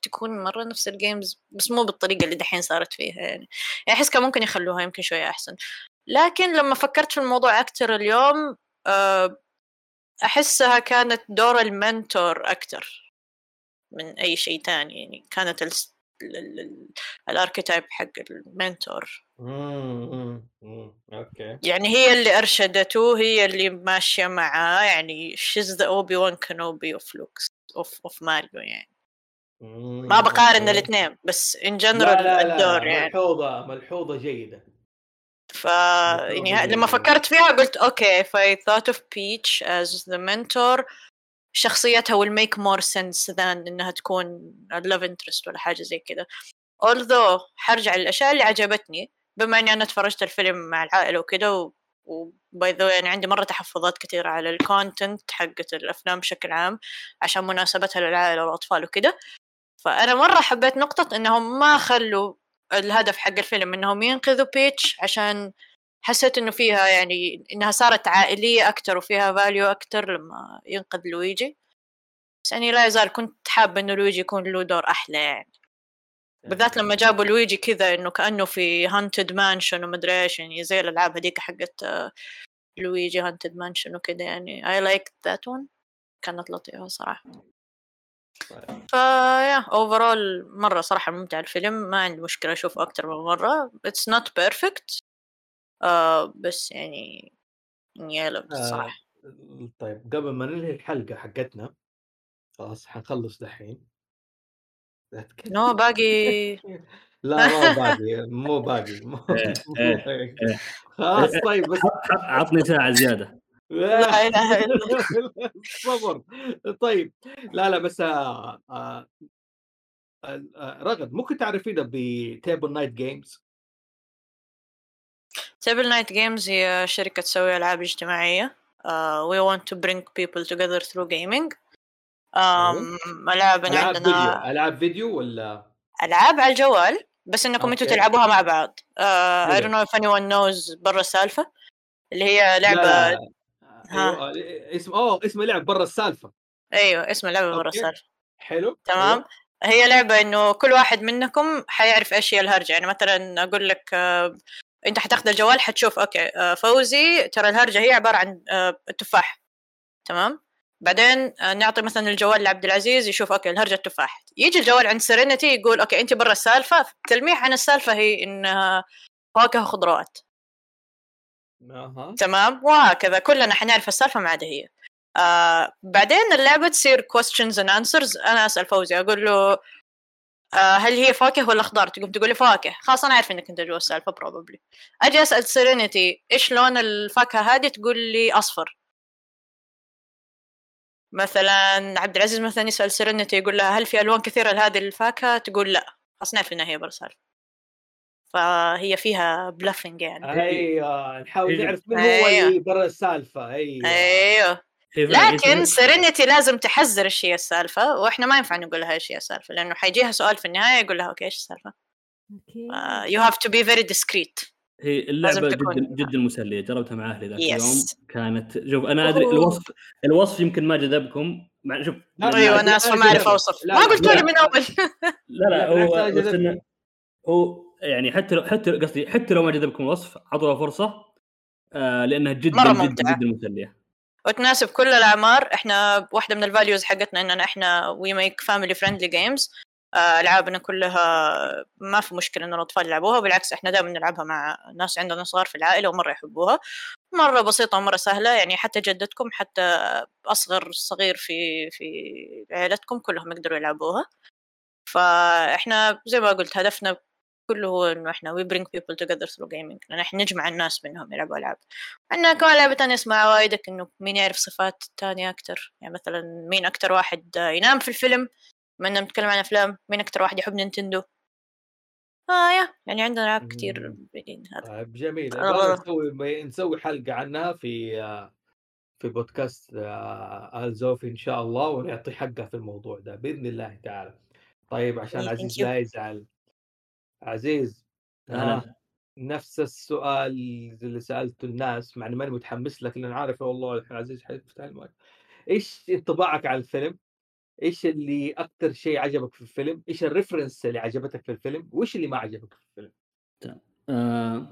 تكون مرة نفس ال games بس مو بالطريقة اللي دحين صارت فيها يعني. يعني أحس كان ممكن يخلوها يمكن شوية أحسن. لكن لما فكرت في الموضوع أكثر اليوم آه، أحسها كانت دور ال mentor أكثر من أي شيء تاني يعني. كانت ال archetype حق ال mentor. أوكي. يعني هي اللي أرشدته هي اللي ماشية معاه يعني she's the Obi-Wan Kenobi of لوكس of of ماريو يعني. مم، ما بقارن. الاثنين بس in general لا الدور يعني. ملحوظة ملحوظه جيدة. ف يعني. لما فكرت فيها قلت أوكي ف I thought of Peach as the mentor شخصيتها will make more sense than إنها تكون love interest ولا حاجة زي كذا although حرجع للأشياء اللي عجبتني بما إني أنا تفرجت الفيلم مع العائلة وكذا و... و by the يعني عندي مرة تحفظات كثيره على ال content حقت الأفلام بشكل عام عشان مناسبتها للعائلة والأطفال وكذا فأنا مرة حبيت نقطة إنهم ما خلوا الهدف حق الفيلم إنهم ينقذوا بيتش عشان حسيت إنه فيها يعني إنها صارت عائلية أكثر وفيها value أكثر لما ينقذ لويجي. بس يعني لا يزال كنت حابة إنه لويجي يكون له دور أحلى يعني. بالذات لما جابوا لويجي كذا إنه كأنه في haunted mansion ومدري إيش يعني زي الألعاب هذيك حقت آه، لويجي haunted mansion وكذا يعني. I like that one كانت لطيفة صراحة. طيب. ف yeah overall مرة صراحة ممتع الفيلم. ما عندي مشكلة أشوفه أكثر من مرة. it's not perfect بس يعني yeah love آه، طيب قبل ما ننهي الحلقة حقتنا خلاص حنخلص دحين. no باقي <laughs> لا مو باقي مو باقي مو <laughs> إيه، <laughs> إيه، باقي. إيه. خلاص طيب بس عطني ساعه زيادة. لا إله إلا صبر. طيب لا لا بس آه آه آه رغد ممكن تعرفينا ب Table Knight Games Table Knight Games هي شركة تسوي ألعاب اجتماعية uh, we want to bring people together through gaming um, فيديو عندنا ألعاب فيديو ولا ألعاب على الجوال بس أنتوا okay. تلعبوها مع بعض uh, I حلو. don't know if anyone knows برا السالفة اللي هي لعبة لا. ها. أيوة، اسم اوه اسمه لعب برا السالفة أيوه اسم اللعبة برا okay. السالفة حلو تمام. هي لعبة إنه كل واحد منكم حيعرف إيش هي الهرجة يعني مثلا أقول لك أنت حتاخذ الجوال حتشوف okay آه، فوزي ترى الهرجة هي عبارة عن آه، التفاح تمام؟ بعدين آه، نعطي مثلا الجوال لعبد العزيز يشوف okay الهرجة التفاح يجي الجوال عند سيرينيتي يقول okay أنت برا السالفة تلميح عن السالفة هي انها فواكه وخضروات تمام؟ وهكذا كلنا حنعرف السالفة ما عدا هي. آه بعدين اللعبة تصير questions and answers أنا أسأل فوزي أقول له هل هي فواكه ولا خضار؟ تقوم تقول لي فواكه خلاص أنا عارف إنك أنت جوا السالفة probably. أجي أسأل سيرينيتي إيش لون الفاكهة هذه؟ تقول لي أصفر. مثلا عبد العزيز مثلا يسأل سيرينيتي يقول لها هل في ألوان كثيرة لهذه الفاكهة؟ تقول لا. خلاص نعرف إنها هي برا السالفه فهي فيها bluffing يعني. أيوه نحاول هي- نعرف من هو أيوه. اللي برا السالفة. أيوه. أيوه. لكن هي- سيرينيتي لازم تحذر إيش هي السالفة. وإحنا ما ينفع نقول لها إيش هي السالفة. لأنه حيجيها سؤال في النهاية يقول لها okay إيش السالفة؟ okay. you have to be very discreet هي لازم اللعبة جدا جدا مسلية. جربتها مع أهلي ذاك Yes. اليوم. كانت شوف أنا أدري. الوصف الوصف يمكن ما جذبكم. مع شوف لا، أيوه أنا اسفه لا، ما أعرف أوصف. ما قلت. لي من أول. لا لا هو بس. انه هو يعني حتى لو حتى قصدي حتى لو ما جذبكم الوصف اعطوها فرصة آه لأنها جدا جدا. جدا مسلية. وتناسب كل الأعمار. إحنا واحدة من ال values حقتنا إننا إحنا we make family friendly games ألعابنا كلها ما في مشكلة إن الأطفال يلعبوها بالعكس إحنا دائما نلعبها مع ناس عندنا صغار في العائلة ومرة يحبوها. مرة بسيطة ومرة سهلة يعني حتى جدتكم حتى أصغر صغير في في عائلتكم كلهم يقدروا يلعبوها. فإحنا زي ما قلت هدفنا كله هو إنه إحنا we bring people together through gaming. لأن إحنا نجمع الناس بانهم يلعبوا ألعاب. عندنا كمان لعبة تانية اسمها عوايدك إنه مين يعرف صفات تانية أكتر. يعني مثلا مين أكتر واحد ينام في الفيلم؟ بما إننا بنتكلم عن أفلام مين أكتر واحد يحب نينتندو؟ آه يا يعني عندنا ألعاب كتير هذا طيب جميل. والله. نسوي نسوي حلقة عنها في آه، في بودكاست آه، آل زوفي إن شاء الله ونعطي حقه في الموضوع ده بإذن الله تعالى. طيب عشان Thank عزيز. لا يزعل. عزيز أهلا نفس السؤال اللي سألته الناس مع إني ماني متحمس لك لأن عارف والله الحين عزيز حيفتح المايك إيش انطباعك على الفيلم؟ إيش اللي أكثر شيء عجبك في الفيلم؟ إيش الريفرنس اللي عجبتك في الفيلم؟ وإيش اللي ما عجبك في الفيلم؟ آه،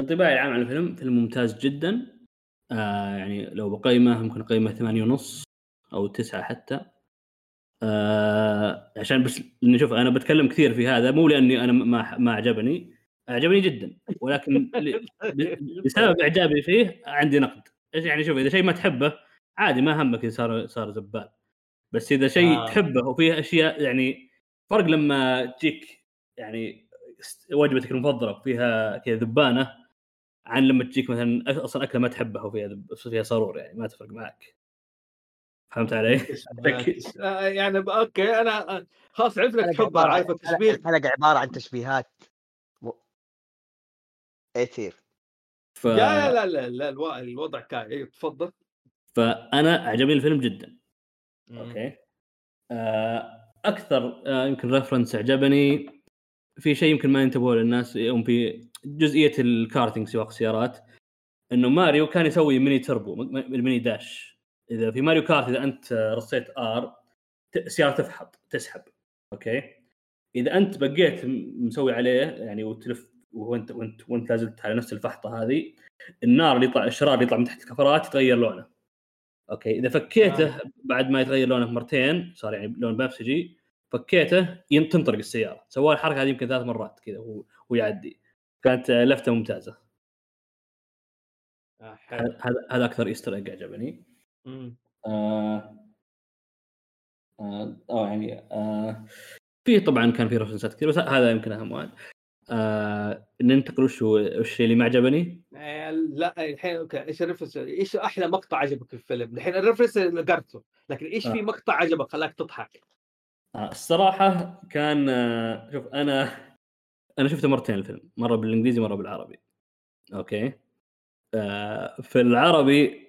انطباعي العام عن الفيلم فيلم ممتاز جدا آه يعني لو بقيمة ممكن اقيمه ثمانية ونص أو تسعة حتى آه عشان بس لاني شوف أنا بتكلم كثير في هذا مو لأني أنا ما ما عجبني عجبني جدا ولكن بسبب <laughs> إعجابي فيه عندي نقد. يعني؟ شوف إذا شيء ما تحبه عادي ما همك إذا صار صار زبال. بس إذا شيء آه. تحبه وفيه أشياء يعني فرق لما تجيك يعني وجبتك المفضلة وفيها كذا ذبانة عن لما تجيك مثلا أصلا أكلة ما تحبها وفيها فيها صارور يعني ما تفرق معك. فهمت علي؟ <laughs> آه، يعني أوكي أنا آه، خلاص عرفت لك تحبها عارف التشبيه الحلقة عبارة عن تشبيهات. تصير ف... لا لا لا لا, لا الو- الوضع كان أيوه تفضل. فأنا عجبني الفيلم جدا. okay. آه، أكثر يمكن reference عجبني في شيء يمكن ما ينتبهوا للناس يوم في جزئية الكارتينج سواق السيارات إنه ماريو كان يسوي mini turbo ال mini dash. إذا في ماريو كارت إذا أنت رصيت R السياره تفحط تسحب okay? إذا أنت بقيت مسوي عليه يعني وتلف وانت وانت وانت لازلت على نفس الفحطة هذه النار اللي يطلع الشرار اللي يطلع من تحت الكفرات يتغير لونه. okay? إذا فكيته بعد ما يتغير لونه مرتين صار يعني لون بنفسجي فكيته تنطرق السيارة. سوى الحركة هذه يمكن ثلاث مرات كذا وهو وهو يعدي. كانت آه، لفتة ممتازة. آه، هذا- هذا أكثر Easter egg عجبني. مم. آه آه أو يعني آه في طبعا كان في references كثير بس هذا يمكن أهم واحد آه ننتقل وش الشيء اللي ما عجبني آه، لا الحين okay إيش ال reference إيش أحلى مقطع عجبك في الفيلم؟ الحين ال reference قرته لكن إيش في آه. مقطع عجبك خلاك تضحك؟ آه الصراحة كان آه شوف أنا أنا شفته مرتين الفيلم مرة بالإنجليزي مرة بالعربي okay آه في العربي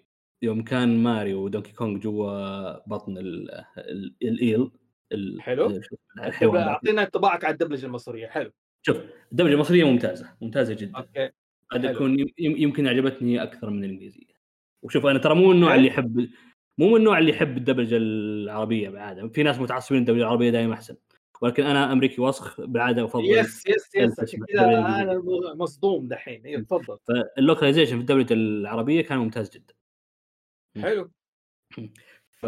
يوم كان ماريو ودونكي كونغ جوا بطن ال ال الإيل ال- حلو. الحيوان. أعطينا انطباعك على الدبلجة المصرية حلو. شوف الدبلجة المصرية ممتازة ممتازة جدا. okay قد يم- يمكن عجبتني أكثر من الإنجليزية. وشوف أنا ترى مو من النوع. اللي يحب مو من النوع اللي يحب الدبلجة العربية بالعاده في ناس متعصبين الدبلجة العربية دائما أحسن. ولكن أنا أمريكي وسخ بالعاده أفضل yes yes yes عشان كذا أنا مصدوم دحين. أيوه تفضل. فال localization في الدبلجة العربية كان ممتاز جدا. حلو. ف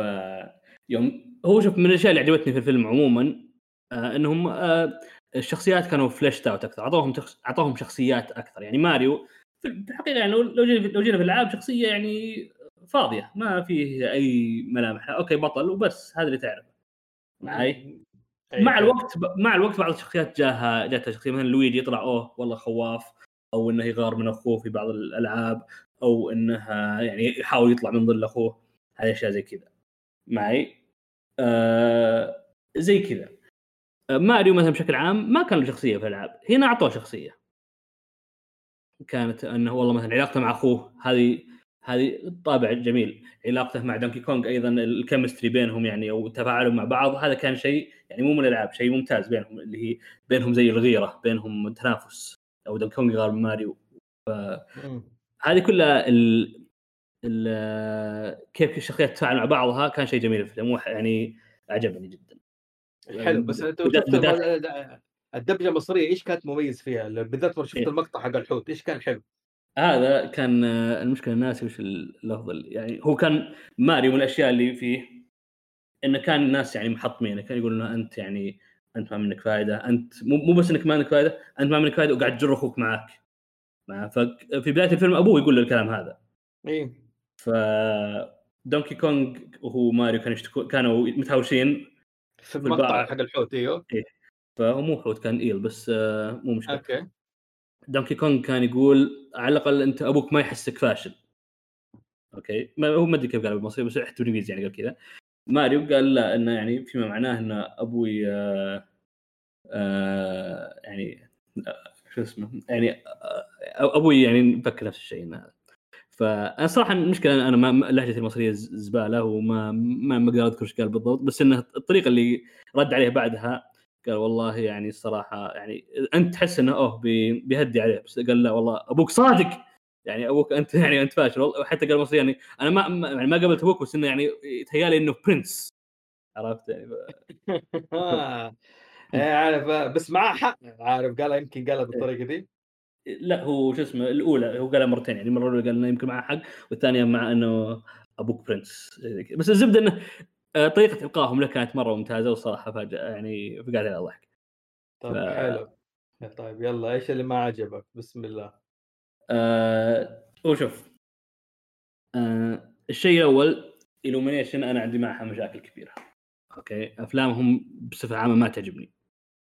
يوم هو شوف من الأشياء اللي عجبتني في الفيلم عموما آه إنهم آه الشخصيات كانوا fleshed out أكثر أعطوهم تخ... أعطوهم شخصيات أكثر. يعني ماريو في الحقيقة يعني لو جينا لو جينا في الألعاب شخصية يعني فاضية ما فيه أي ملامح okay بطل وبس هذا اللي تعرفه. معي؟ مع. الوقت مع الوقت بعض الشخصيات جاها جاتها شخصية مثلا لويجي يطلع أوه والله خواف. أو إنه يغار من أخوه في بعض الألعاب. أو إنها يعني يحاول يطلع من ظل أخوه. هذه أشياء زي كذا. معي؟ آه زي كذا. آه ماريو مثلا بشكل عام ما كان له شخصية في الألعاب. هنا أعطوه شخصية. كانت إنه والله مثلا علاقته مع أخوه هذه هذه طابع جميل. علاقته مع دونكي كونغ أيضا ال chemistry بينهم يعني أو تفاعلهم مع بعض هذا كان شيء يعني مو من الألعاب شيء ممتاز بينهم اللي هي بينهم زي الغيرة بينهم تنافس. أو دونكي كونغ يغار من ماريو مم. هذه كلها ال... ال... كيف الشخصيات تتفاعل مع بعضها كان شيء جميل في الفيلم يعني عجبني جدا حلو بس أنت الدبلجه المصرية إيش كانت مميز فيها؟ بالذات شفت إيه. المقطع حق الحوت إيش كان حلو؟ هذا كان آه، المشكلة ناسي وش اللفظ يعني هو كان ماريو من الأشياء اللي فيه إنه كان الناس يعني محطمينه كان يقول انه أنت يعني أنت ما منك فائده أنت مو بس إنك ما منك فائده أنت ما منك فائده وقاعد تجر أخوك معك مع ففي بداية الفيلم أبوه يقول له الكلام هذا. إيه. ف Donkey Kong وهو ماريو كانوا يشتكو كانوا متهاوشين في. المقطع حق الحوت إيوه. فهو مو حوت كان eel بس آه، مو مشكلة. okay. Donkey Kong كان يقول على الأقل أنت أبوك ما يحسك فاشل. okay. ما هو ما أدري كيف قال بالمصري بس حتى بالانجليزي يعني قال كذا. ماريو قال لا إنه يعني فيما معناه ان أبوي آه آه يعني آه، شو اسمه يعني آه أبوي يعني مفكر نفس الشيء هذا فانا صراحة المشكلة أنا ما لهجتي المصرية زبالة وما ما أقدر أذكر إيش قال بالضبط بس إنه الطريقة اللي رد عليه بعدها قال والله يعني الصراحة يعني أنت تحس إنه أوه بي- بيهدي عليه بس قال لا والله أبوك صادق يعني أبوك أنت <laughs> يعني أنت فاشل والله حتى قال مصري يعني أنا ما يعني ما قابلت أبوك بس إنه يعني يتهيألي إنه برنس عرفت يعني ف- <laughs> آه. عارف بس معاه حق عارف قالها يمكن قالها بالطريقة دي لا هو شو اسمه الأولى هو قالها مرتين يعني المرة الأولى قال إنه يمكن معه حق والثانية مع إنه أبوك برنس بس الزبدة إنه آه، طريقة القائهم له كانت مرة ممتازة والصراحه فجاه يعني فقعد على الضحك طيب ف- حلو. طيب يلا إيش اللي ما عجبك؟ بسم الله. آه هو شوف آه الشيء الأول illumination أنا عندي معها مشاكل كبيرة okay؟ أفلامهم بصفة عامة ما تعجبني.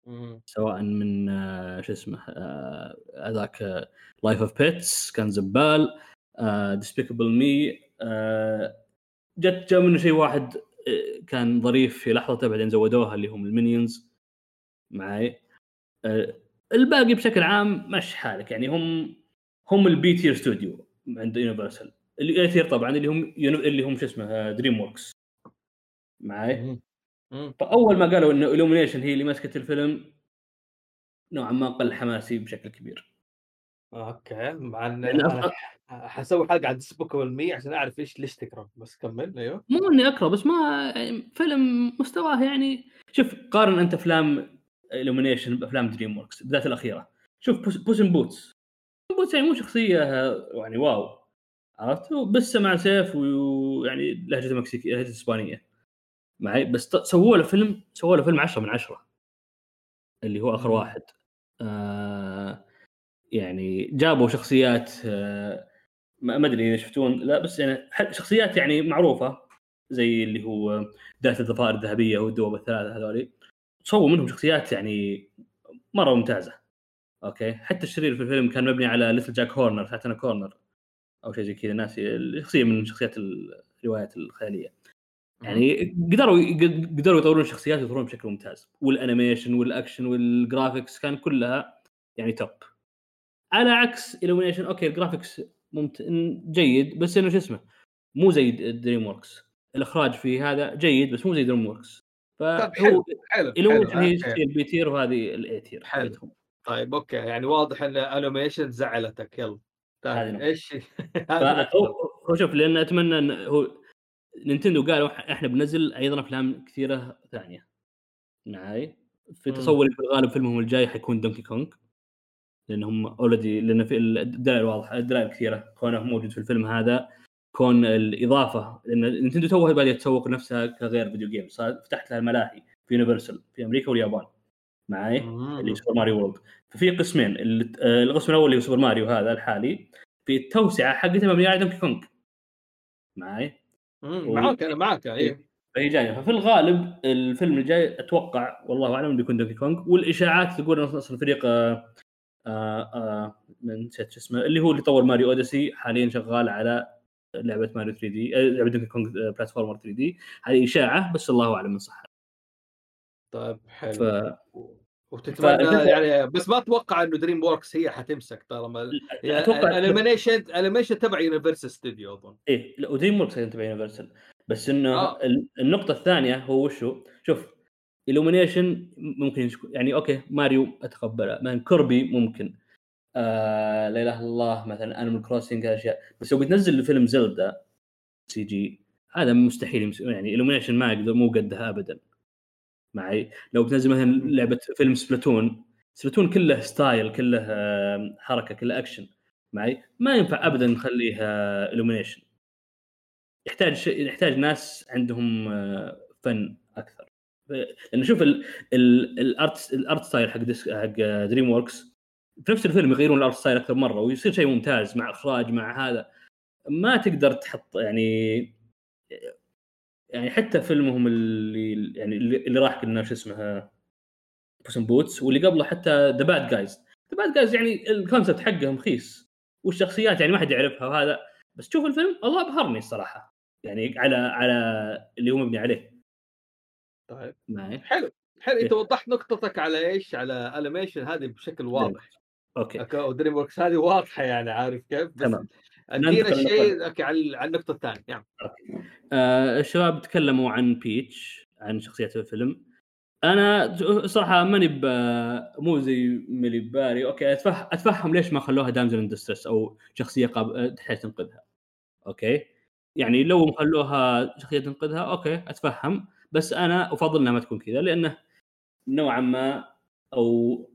مم. سواء من آه شو اسمه آه، هذاك Life of Pets كان زبال Despicable Me جت جاء منه شيء واحد آه، كان ظريف في لحظته بعدين زودوها اللي هم ال Minions معي. آه، الباقي بشكل عام مش حالك يعني هم هم ال B tier studio عند Universal ال A tier طبعا اللي هم اللي هم شو اسمه DreamWorks معي. مم. فأول ما قالوا إنه illumination هي اللي مسكت الفيلم نوعا ما قل حماسي بشكل كبير. okay مع إن حسوي حلقة عن Despicable Me عشان أعرف إيش ليش تكره بس كمل أيوه. مو إني أكره بس ما يعني فيلم مستواه يعني شوف قارن أنت أفلام illumination بأفلام DreamWorks بالذات الأخيرة. شوف Puss, Puss in Boots Boots يعني مو شخصية يعني wow عرفت؟ بس معه سيف ويعني لهجته مكسيكيه لهجته إسبانية. معي بس سووا له فيلم سووا له فيلم 10 من 10 اللي هو آخر. واحد. آه يعني جابوا شخصيات آه ما أدري إذا شفتون لا بس يعني شخصيات يعني معروفة زي اللي هو ذات الضفائر الذهبية والدوب الثلاثة هذولي. سووا منهم شخصيات يعني مرة ممتازة. okay؟ حتى الشرير في الفيلم كان مبني على Little Jack Horner sat in a corner أو شيء زي كذا ناسي شخصيه من شخصيات الروايات الخيالية. يعني قدروا قدروا يطورون الشخصيات ويطورون بشكل ممتاز. وال animation وال action وال graphics كان كلها يعني top على عكس illumination okay ال graphics ممت... جيد بس إنه شو اسمه مو زي DreamWorks الإخراج في هذا جيد بس مو زي DreamWorks طيب فهو حلو حلو illumination حلو. هي البي tier وهذه ال A tier حلو. طيب okay يعني واضح إن انيميشن زعلتك. يلا. طيب. إيش. <laughs> هو شوف لأن أتمنى إن هو Nintendo قالوا إحنا بننزل أيضا أفلام كثيرة ثانية. معي في. تصوري في الغالب فيلمهم الجاي حيكون Donkey Kong لأنهم already لأن في الدلائل واضحة الدلائل كثيرة. كونه موجود في الفيلم هذا كون الإضافة لأن Nintendo توها باديه تسوق نفسها كغير video game صار فتحت لها الملاهي في Universal في أمريكا واليابان. معي. اللي Super Mario World ففي قسمين آه، القسم الأول اللي هو Super Mario هذا الحالي في التوسعة حقتها مبنيه على Donkey Kong معي معاك أنا معاك أيوه فهي جاية. ففي الغالب الفيلم الجاي أتوقع والله أعلم بيكون Donkey Kong والإشاعات تقول إنه أصلا فريق آه آه آه من نسيت شو اسمه اللي هو اللي طور Mario Odyssey حاليا شغال على لعبة ماريو 3 D لعبة Donkey Kong platformer 3 D هذه إشاعة بس الله أعلم من صحتها طيب حلو. ف وتتمنى يعني بس ما أتوقع إنه DreamWorks هي حتمسك طالما أتوقع ال animation ال animation تبع Universal Studio أظن. إيه لا و DreamWorks تبع Universal بس إنه آه. ال- النقطة الثانية هو وشو؟ شوف illumination ممكن يعني okay ماريو اتقبلها مثلا Kirby ممكن. آه لا إله إلا الله مثلا Animal Crossing أشياء. بس لو بتنزل فيلم Zelda CG هذا مستحيل. يعني illumination ما يقدر مو قدها ابدا. معي. لو بتنزل مثلا لعبة فيلم Splatoon Splatoon كله style كله آه، حركة كله أكشن معي. ما ينفع ابدا نخليها illumination. يحتاج شيء يحتاج ناس عندهم آه، فن أكثر. لأن شوف ال- ال- ال art ال art style حق Dis حق DreamWorks في نفس الفيلم يغيرون ال art style أكثر مرة ويصير شيء ممتاز مع إخراج مع هذا. ما تقدر تحط يعني يعني حتى فيلمهم اللي يعني اللي راح قلنا شو اسمه Puss Boots واللي قبله حتى The Bad Guys The Bad Guys يعني ال concept حقهم رخيص والشخصيات يعني ما حد يعرفها وهذا. بس تشوف الفيلم الله أبهرني الصراحة. يعني على على اللي هو مبني عليه. طيب. معي؟ حلو. حلو. انت إيه. وضحت نقطتك على إيش؟ على انيميشن هذه بشكل واضح. okay. okay و DreamWorks هذه واضحة يعني عارف كيف؟ بس تمام. أدينا الشيء على النقطة الثانية نعم. آه الشباب تكلموا عن بيتش عن شخصية الفيلم. أنا صراحة ماني مو زي ملي باري okay اتفهم أتفهم ليش ما خلوها damsel in distress أو شخصية قاب... تحتاج تنقذها. okay؟ يعني لو خلوها شخصية تنقذها okay أتفهم. بس أنا أفضل إنها ما تكون كذا لأنه نوعا ما أو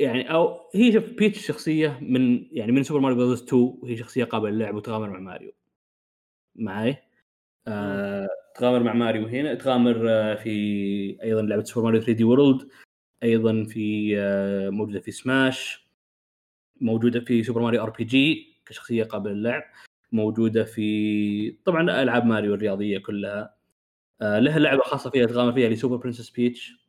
يعني أو هي شوف بيتش شخصية من يعني من Super Mario Brothers 2 وهي شخصية قابلة للعب وتغامر مع ماريو. معي آه تغامر مع ماريو هنا تغامر آه في أيضا لعبة Super Mario 3D World أيضا في آه موجودة في سماش موجودة في Super Mario RPG كشخصية قابلة للعب موجودة في طبعا ألعاب ماريو الرياضية كلها. آه لها لعبة خاصة فيها تغامر فيها اللي Super Princess Peach.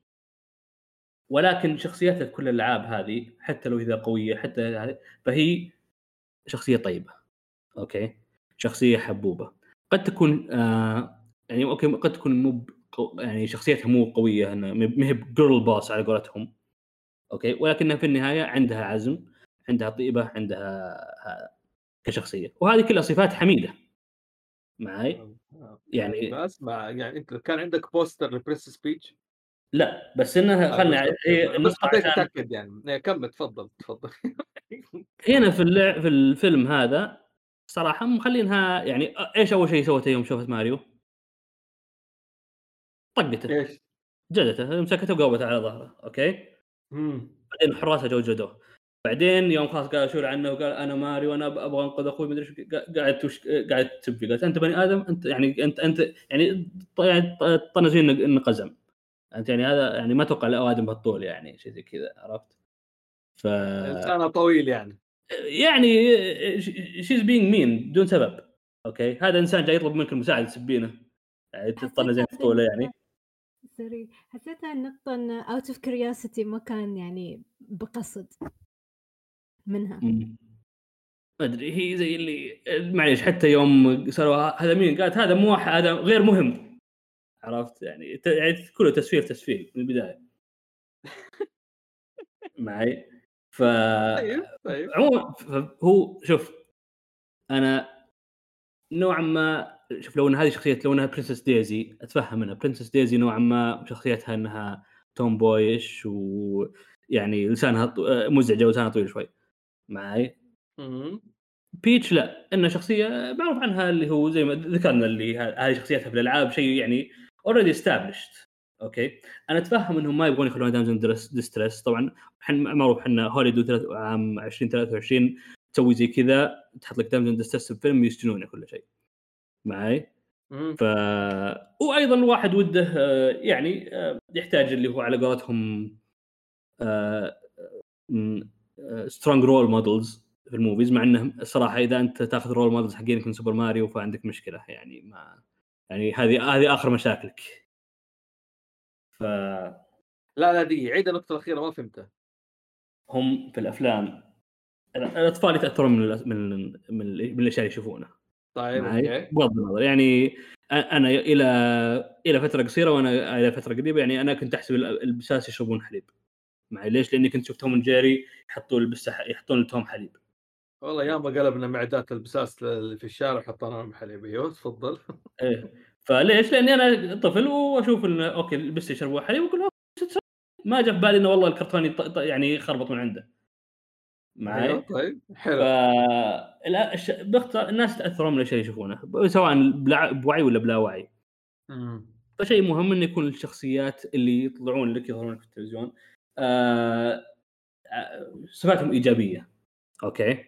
ولكن شخصياتها في كل الألعاب هذه حتى لو إذا قوية حتى فهي شخصية طيبة okay؟ شخصية حبوبة. قد تكون آه يعني okay قد تكون مو يعني شخصيتها مو قوية ما هي girl boss على قولتهم okay؟ ولكنها في النهاية عندها عزم عندها طيبة عندها ها- كشخصية. وهذه كلها صفات حميدة. معي يعني بس ما يعني أنت كان عندك poster ل Princess Peach لا بس إنها خلنا هي بس حبيت اتاكد يعني. إيه، كمل تفضل تفضل. <laughs> هنا في اللع... في الفيلم هذا صراحة مخلينها يعني إيش أول شيء سوته يوم شافت ماريو؟ طقته. إيش؟ جلدته مسكته وقوبته على ظهره okay؟ مم. بعدين حراسة جو جلدوه بعدين يوم خلاص قال شو عنه وقال أنا ماريو أنا أبغى أنقذ أخوي مدري إيش قا- قاعد توش... قاعد تسب فيه قالت أنت بني آدم أنت يعني أنت أنت يعني يعني طنزين انه قزم انت يعني هذا يعني ما أتوقع الاوادم بهالطول يعني شيء زي كذا عرفت؟ ف انسانه طويل يعني. يعني she's being mean بدون سبب okay؟ هذا إنسان جاي يطلب منك المساعدة تسبينه. يعني تطنزين في طوله يعني. sorry حسيتها النقطة إن out of curiosity ما كان يعني بقصد منها. ما أدري هي زي اللي معليش حتى يوم سالوا هذا مين؟ قالت هذا مو واحد- هذا غير مهم. عرفت؟ يعني يعني كله تسفير تسفير من البداية. معي؟ ف طيب طيب. عموما هو شوف أنا نوعا ما شوف لو إن هذه شخصية لو إنها Princess Daisy أتفهم إنها Princess Daisy نوعا ما شخصيتها إنها tomboyish ويعني لسانها مزعجة ولسانها طويل شوي. معي. بيتش لا إنها شخصية معروف عنها اللي هو زي ما ذكرنا اللي هذه شخصيتها في الألعاب شيء يعني already established okay أنا أتفهم إنهم ما يبغون يخلونها damsel in distress طبعا حن معروف إحنا هوليوود ثلاث- عام 2023 تسوي زي كذا تحط لك damsel in distress بفيلم يسجنونه كل شيء. معي. ف وأيضا الواحد وده آه، يعني آه، يحتاج اللي هو على قولتهم strong role models في ال movies مع إنه الصراحه إذا أنت تاخذ role models حقينك من سوبر ماريو فعندك مشكلة يعني ما يعني هذه هذه آخر مشاكلك. ف لا لا دي عيد النقطه الاخيره ما فهمتها هم في الأفلام. الاطفال يتأثرون من الأس- من من من الأشياء اللي يشوفونها طيب بغض النظر يعني أنا إلى إلى فترة قصيرة وأنا إلى فترة قريبة يعني أنا كنت أحسب ال- البساس يشربون حليب. معي؟ ليش؟ لأني كنت شفت توم جيري يحطون البسه يحطون لتوم حليب. والله ياما قلبنا معدات البساس اللي في الشارع حطينا لهم حليب أيوه تفضل إيه فليش؟ لأني أنا طفل وأشوف انه okay البسه يشربون حليب وأقول. ما جاء في بالي إنه والله الكرتون يط- يعني يخربط من عنده معي؟ أيوه طيب ف حلو لا الش- باختصار الناس تاثرون من الاشياء اللي يشوفونها سواء بلا- بوعي ولا بلا وعي مم. فشيء مهم إنه يكون الشخصيات اللي يطلعون لك يظهرون في التلفزيون آه، آه، صفاتهم إيجابية okay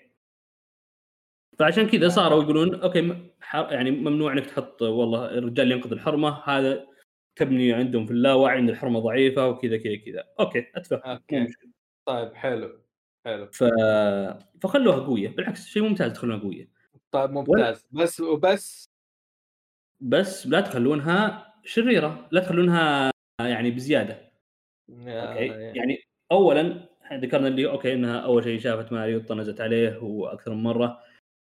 فعشان كذا صاروا يقولون okay يعني ممنوع إنك تحط والله الرجال ينقذ الحرمة هذا تبني عندهم في اللاوعي إن الحرمة ضعيفة وكذا كذا كذا. okay اتفهم okay. طيب حلو حلو. ف... فخلوها قوية. بالعكس شيء ممتاز تخلونها قوية. طيب ممتاز. بس وبس؟ بس لا تخلونها شريرة لا تخلونها يعني بزيادة. okay؟ يعني اولا ذكرنا اللي okay إنها أول شيء شافت ماريو طنزت عليه وأكثر من مرة.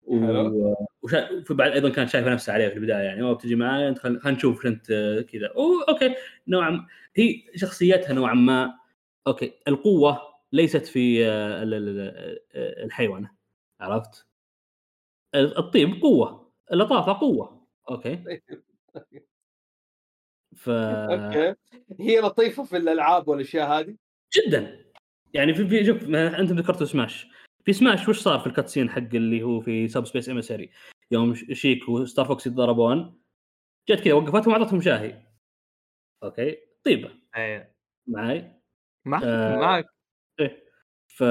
و... وشا... في بعد أيضا كانت شايفه نفسها عليه في البداية يعني أوه بتجي معايا أنت خل... خلينا نشوف انت كذا. okay. نوعا ما هي شخصيتها نوعا ما okay القوة ليست في آه، آه، الحيوانة عرفت؟ الطيب قوة اللطافة قوة okay. ف okay. هي لطيفة في الألعاب والأشياء هذه؟ جدا. يعني في, في شوف ما أنتم ذكرتوا Smash. في Smash وش صار في ال cutscene حق اللي هو في Subspace Emissary يوم Sheik و Star Fox يتضاربون جت كذا وقفتهم واعطتهم شاهي. okay؟ طيبة. إيه معي. معك آه. معك إيه. ف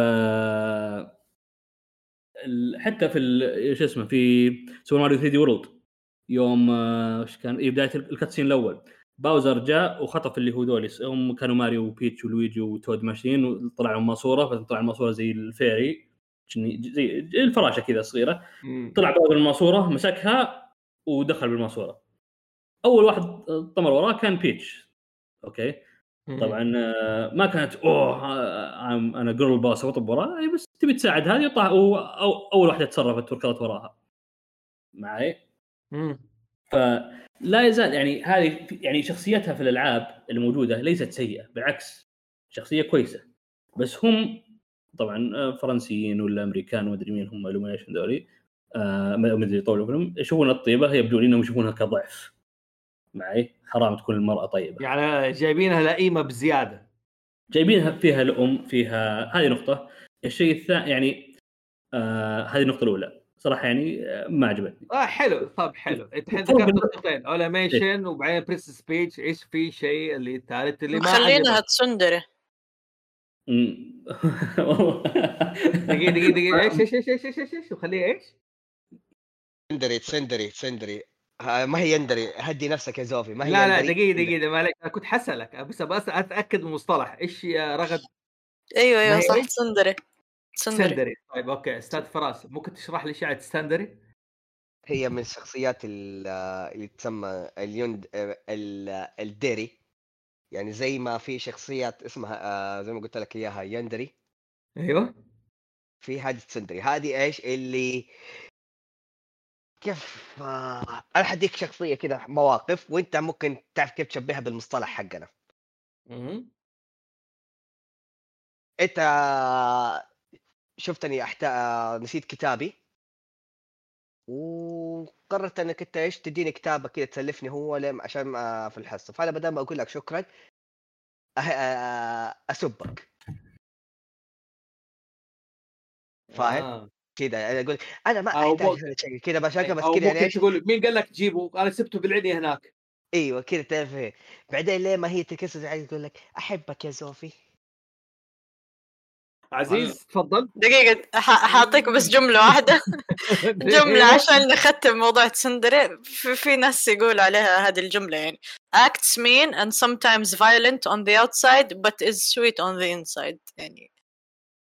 حتى في ال- شو اسمه في Super Mario 3D World يوم آه، إيش كان؟ إيه بداية ال cutscene الأول. باوزر جاء وخطف اللي هو دوليس. هم كانوا ماريو وبيتش ولويجي وتود ماشيين وطلع لهم ماسوره فطلع الماسورة زي ال fairy. زي الفراشه كذا صغيره. طلع باوزر الماسوره مسكها ودخل بالماسوره. اول واحد طمر وراه كان بيتش. okay. طبعا آه، ما كانت أوه أنا girl boss واطب وراها. هي بس تبي تساعد هذه؟ أول واحدة تصرفت وركضت وراها. معي. فلا يزال يعني هذه يعني شخصيتها في الألعاب الموجودة ليست سيئة. بالعكس شخصية كويسة. بس هم طبعا آه، فرنسيين ولا أمريكان ما أدري مين هم الومينيشن ذولي آه، ما أدري طولوا فيهم يشوفون الطيبة يبدو لي إنهم يشوفونها كضعف. معي؟ حرام تكون المرأة طيبة. يعني جايبينها لئيمة بزيادة. جايبينها فيها الأم فيها هذه نقطة. الشيء الثاني يعني آه هذه النقطة الأولى. صراحة يعني آه ما عجبتني. آه حلو طب حلو. إنت الحين ذكرت نقطتين اوليميشن وبعدين بريس سبيتش إيش في شيء اللي الثالث اللي ما مخلينها عجبك؟ مم. <laughs> دقيقة دقيقة دقيقة. إيش إيش إيش إيش إيش إيش؟ إيش وخليه إيش؟ سندري سندري سندري. ما هي يندري. هدي نفسك يا زوفي. ما هي لا لا. دقيقة دقيقة معلش أنا كنت حسألك. بس بس أتأكد من المصطلح. إيش يا رغد؟ أيوه أيوه صح. تسندري سندري. طيب أوكي. أستاذ فراس ممكن تشرح لي شعر ستاندري؟ هي من الشخصيات ال- اللي تسمى اليوند ال- الديري. يعني زي ما في شخصيات اسمها آه، زي ما قلت لك إياها يندري. أيوه. في هذه سندري. هذه إيش؟ اللي كيف آه، أنا حديك شخصية كذا مواقف وأنت ممكن تعرف كيف تشبهها بالمصطلح حقنا. مم. أنت شفتني أحت... نسيت كتابي. وقررت انك انت إيش تديني كتابك كذا تسلفني هو عشان في الحصه فانا بدل ما أقول لك شكرا أه... أه... اسبك فاهم؟ آه. كذا يعني أقول أنا ما أحتاج كذا بشغل بس أو كذا يعني تقول مين قال لك تجيبه؟ أنا سبته بالعيد هناك أيوه كذا تعرف إيه. بعدين ليه ما هي تكسر تقول لك أحبك يا زوفي عزيز تفضل. دقيقة ح- حاعطيك بس جملة واحدة. <laughs> جملة عشان نختم موضوع تسندري. في, في ناس يقول عليها هذه الجملة يعني acts mean and sometimes violent on the outside but is sweet on the inside. يعني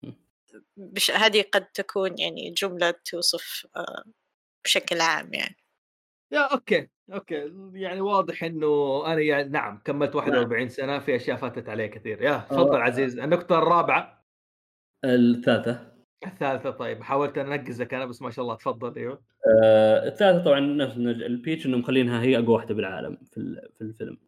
<laughs> بش هذه قد تكون يعني جملة توصف آه، بشكل عام يعني. يا okay okay. يعني واضح إنه أنا يعني نعم كملت 41 سنة في أشياء فاتت علي كثير. يا تفضل آه. عزيز. النقطة الرابعة. الثالثة. الثالثة طيب. حاولت أنقزك أنا بس ما شاء الله تفضل إيوه. آه الثالثة طبعا نفس البيتش انه مخلينها هي أقوى واحدة بالعالم في في الفيلم.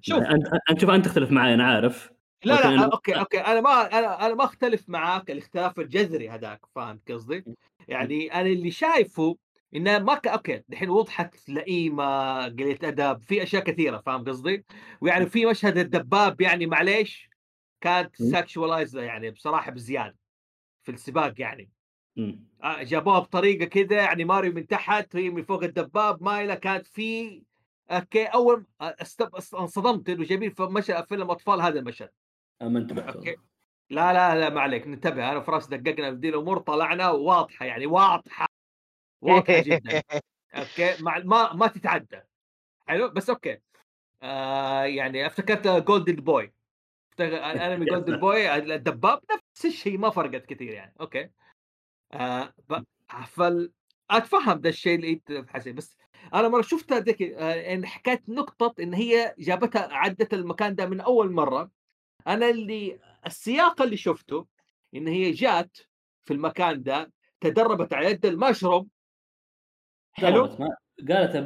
شوف. أنت أنت شوف أنت تختلف معي أنا عارف. لا لا أنا- أوكي أوكي. أنا ما أنا أنا ما أختلف معاك الاختلاف الجذري هذاك فهمت قصدي؟ يعني أنا اللي شايفه انها ما ك... أوكي دحين وضحت لئيمة قليلة ادب في أشياء كثيرة فاهم قصدي؟ ويعني في مشهد الدباب يعني معليش كانت م. سكشواليز يعني بصراحة بزيادة في السباق يعني. مم. آه، جابوها بطريقة كذا يعني ماريو من تحت هي من فوق الدباب مايله كانت في أوكي أول استب... انصدمت إنه جايبين في مشهد فيلم أطفال هذا المشهد. آه، ما انتبهت أوكي. لا لا لا ما عليك ننتبه أنا فراس دققنا في دي الأمور طلعنا واضحة يعني واضحة واضحة جدا. okay مع ما ما تتعدى. حلو؟ بس okay. آه يعني افتكرت Golden Boy <laughs> أنا من Golden Boy الدباب نفس الشيء ما فرقت كثير يعني. okay. آه. فال أتفهم ده الشيء اللي أنت حسين بس أنا مرة شفتها ذيك آه إن حكايه نقطة إن هي جابتها عدت المكان ده من أول مرة. أنا اللي السياق اللي شفته إن هي جات في المكان ده تدربت على يد المشروم حلو؟ حلو ما قالت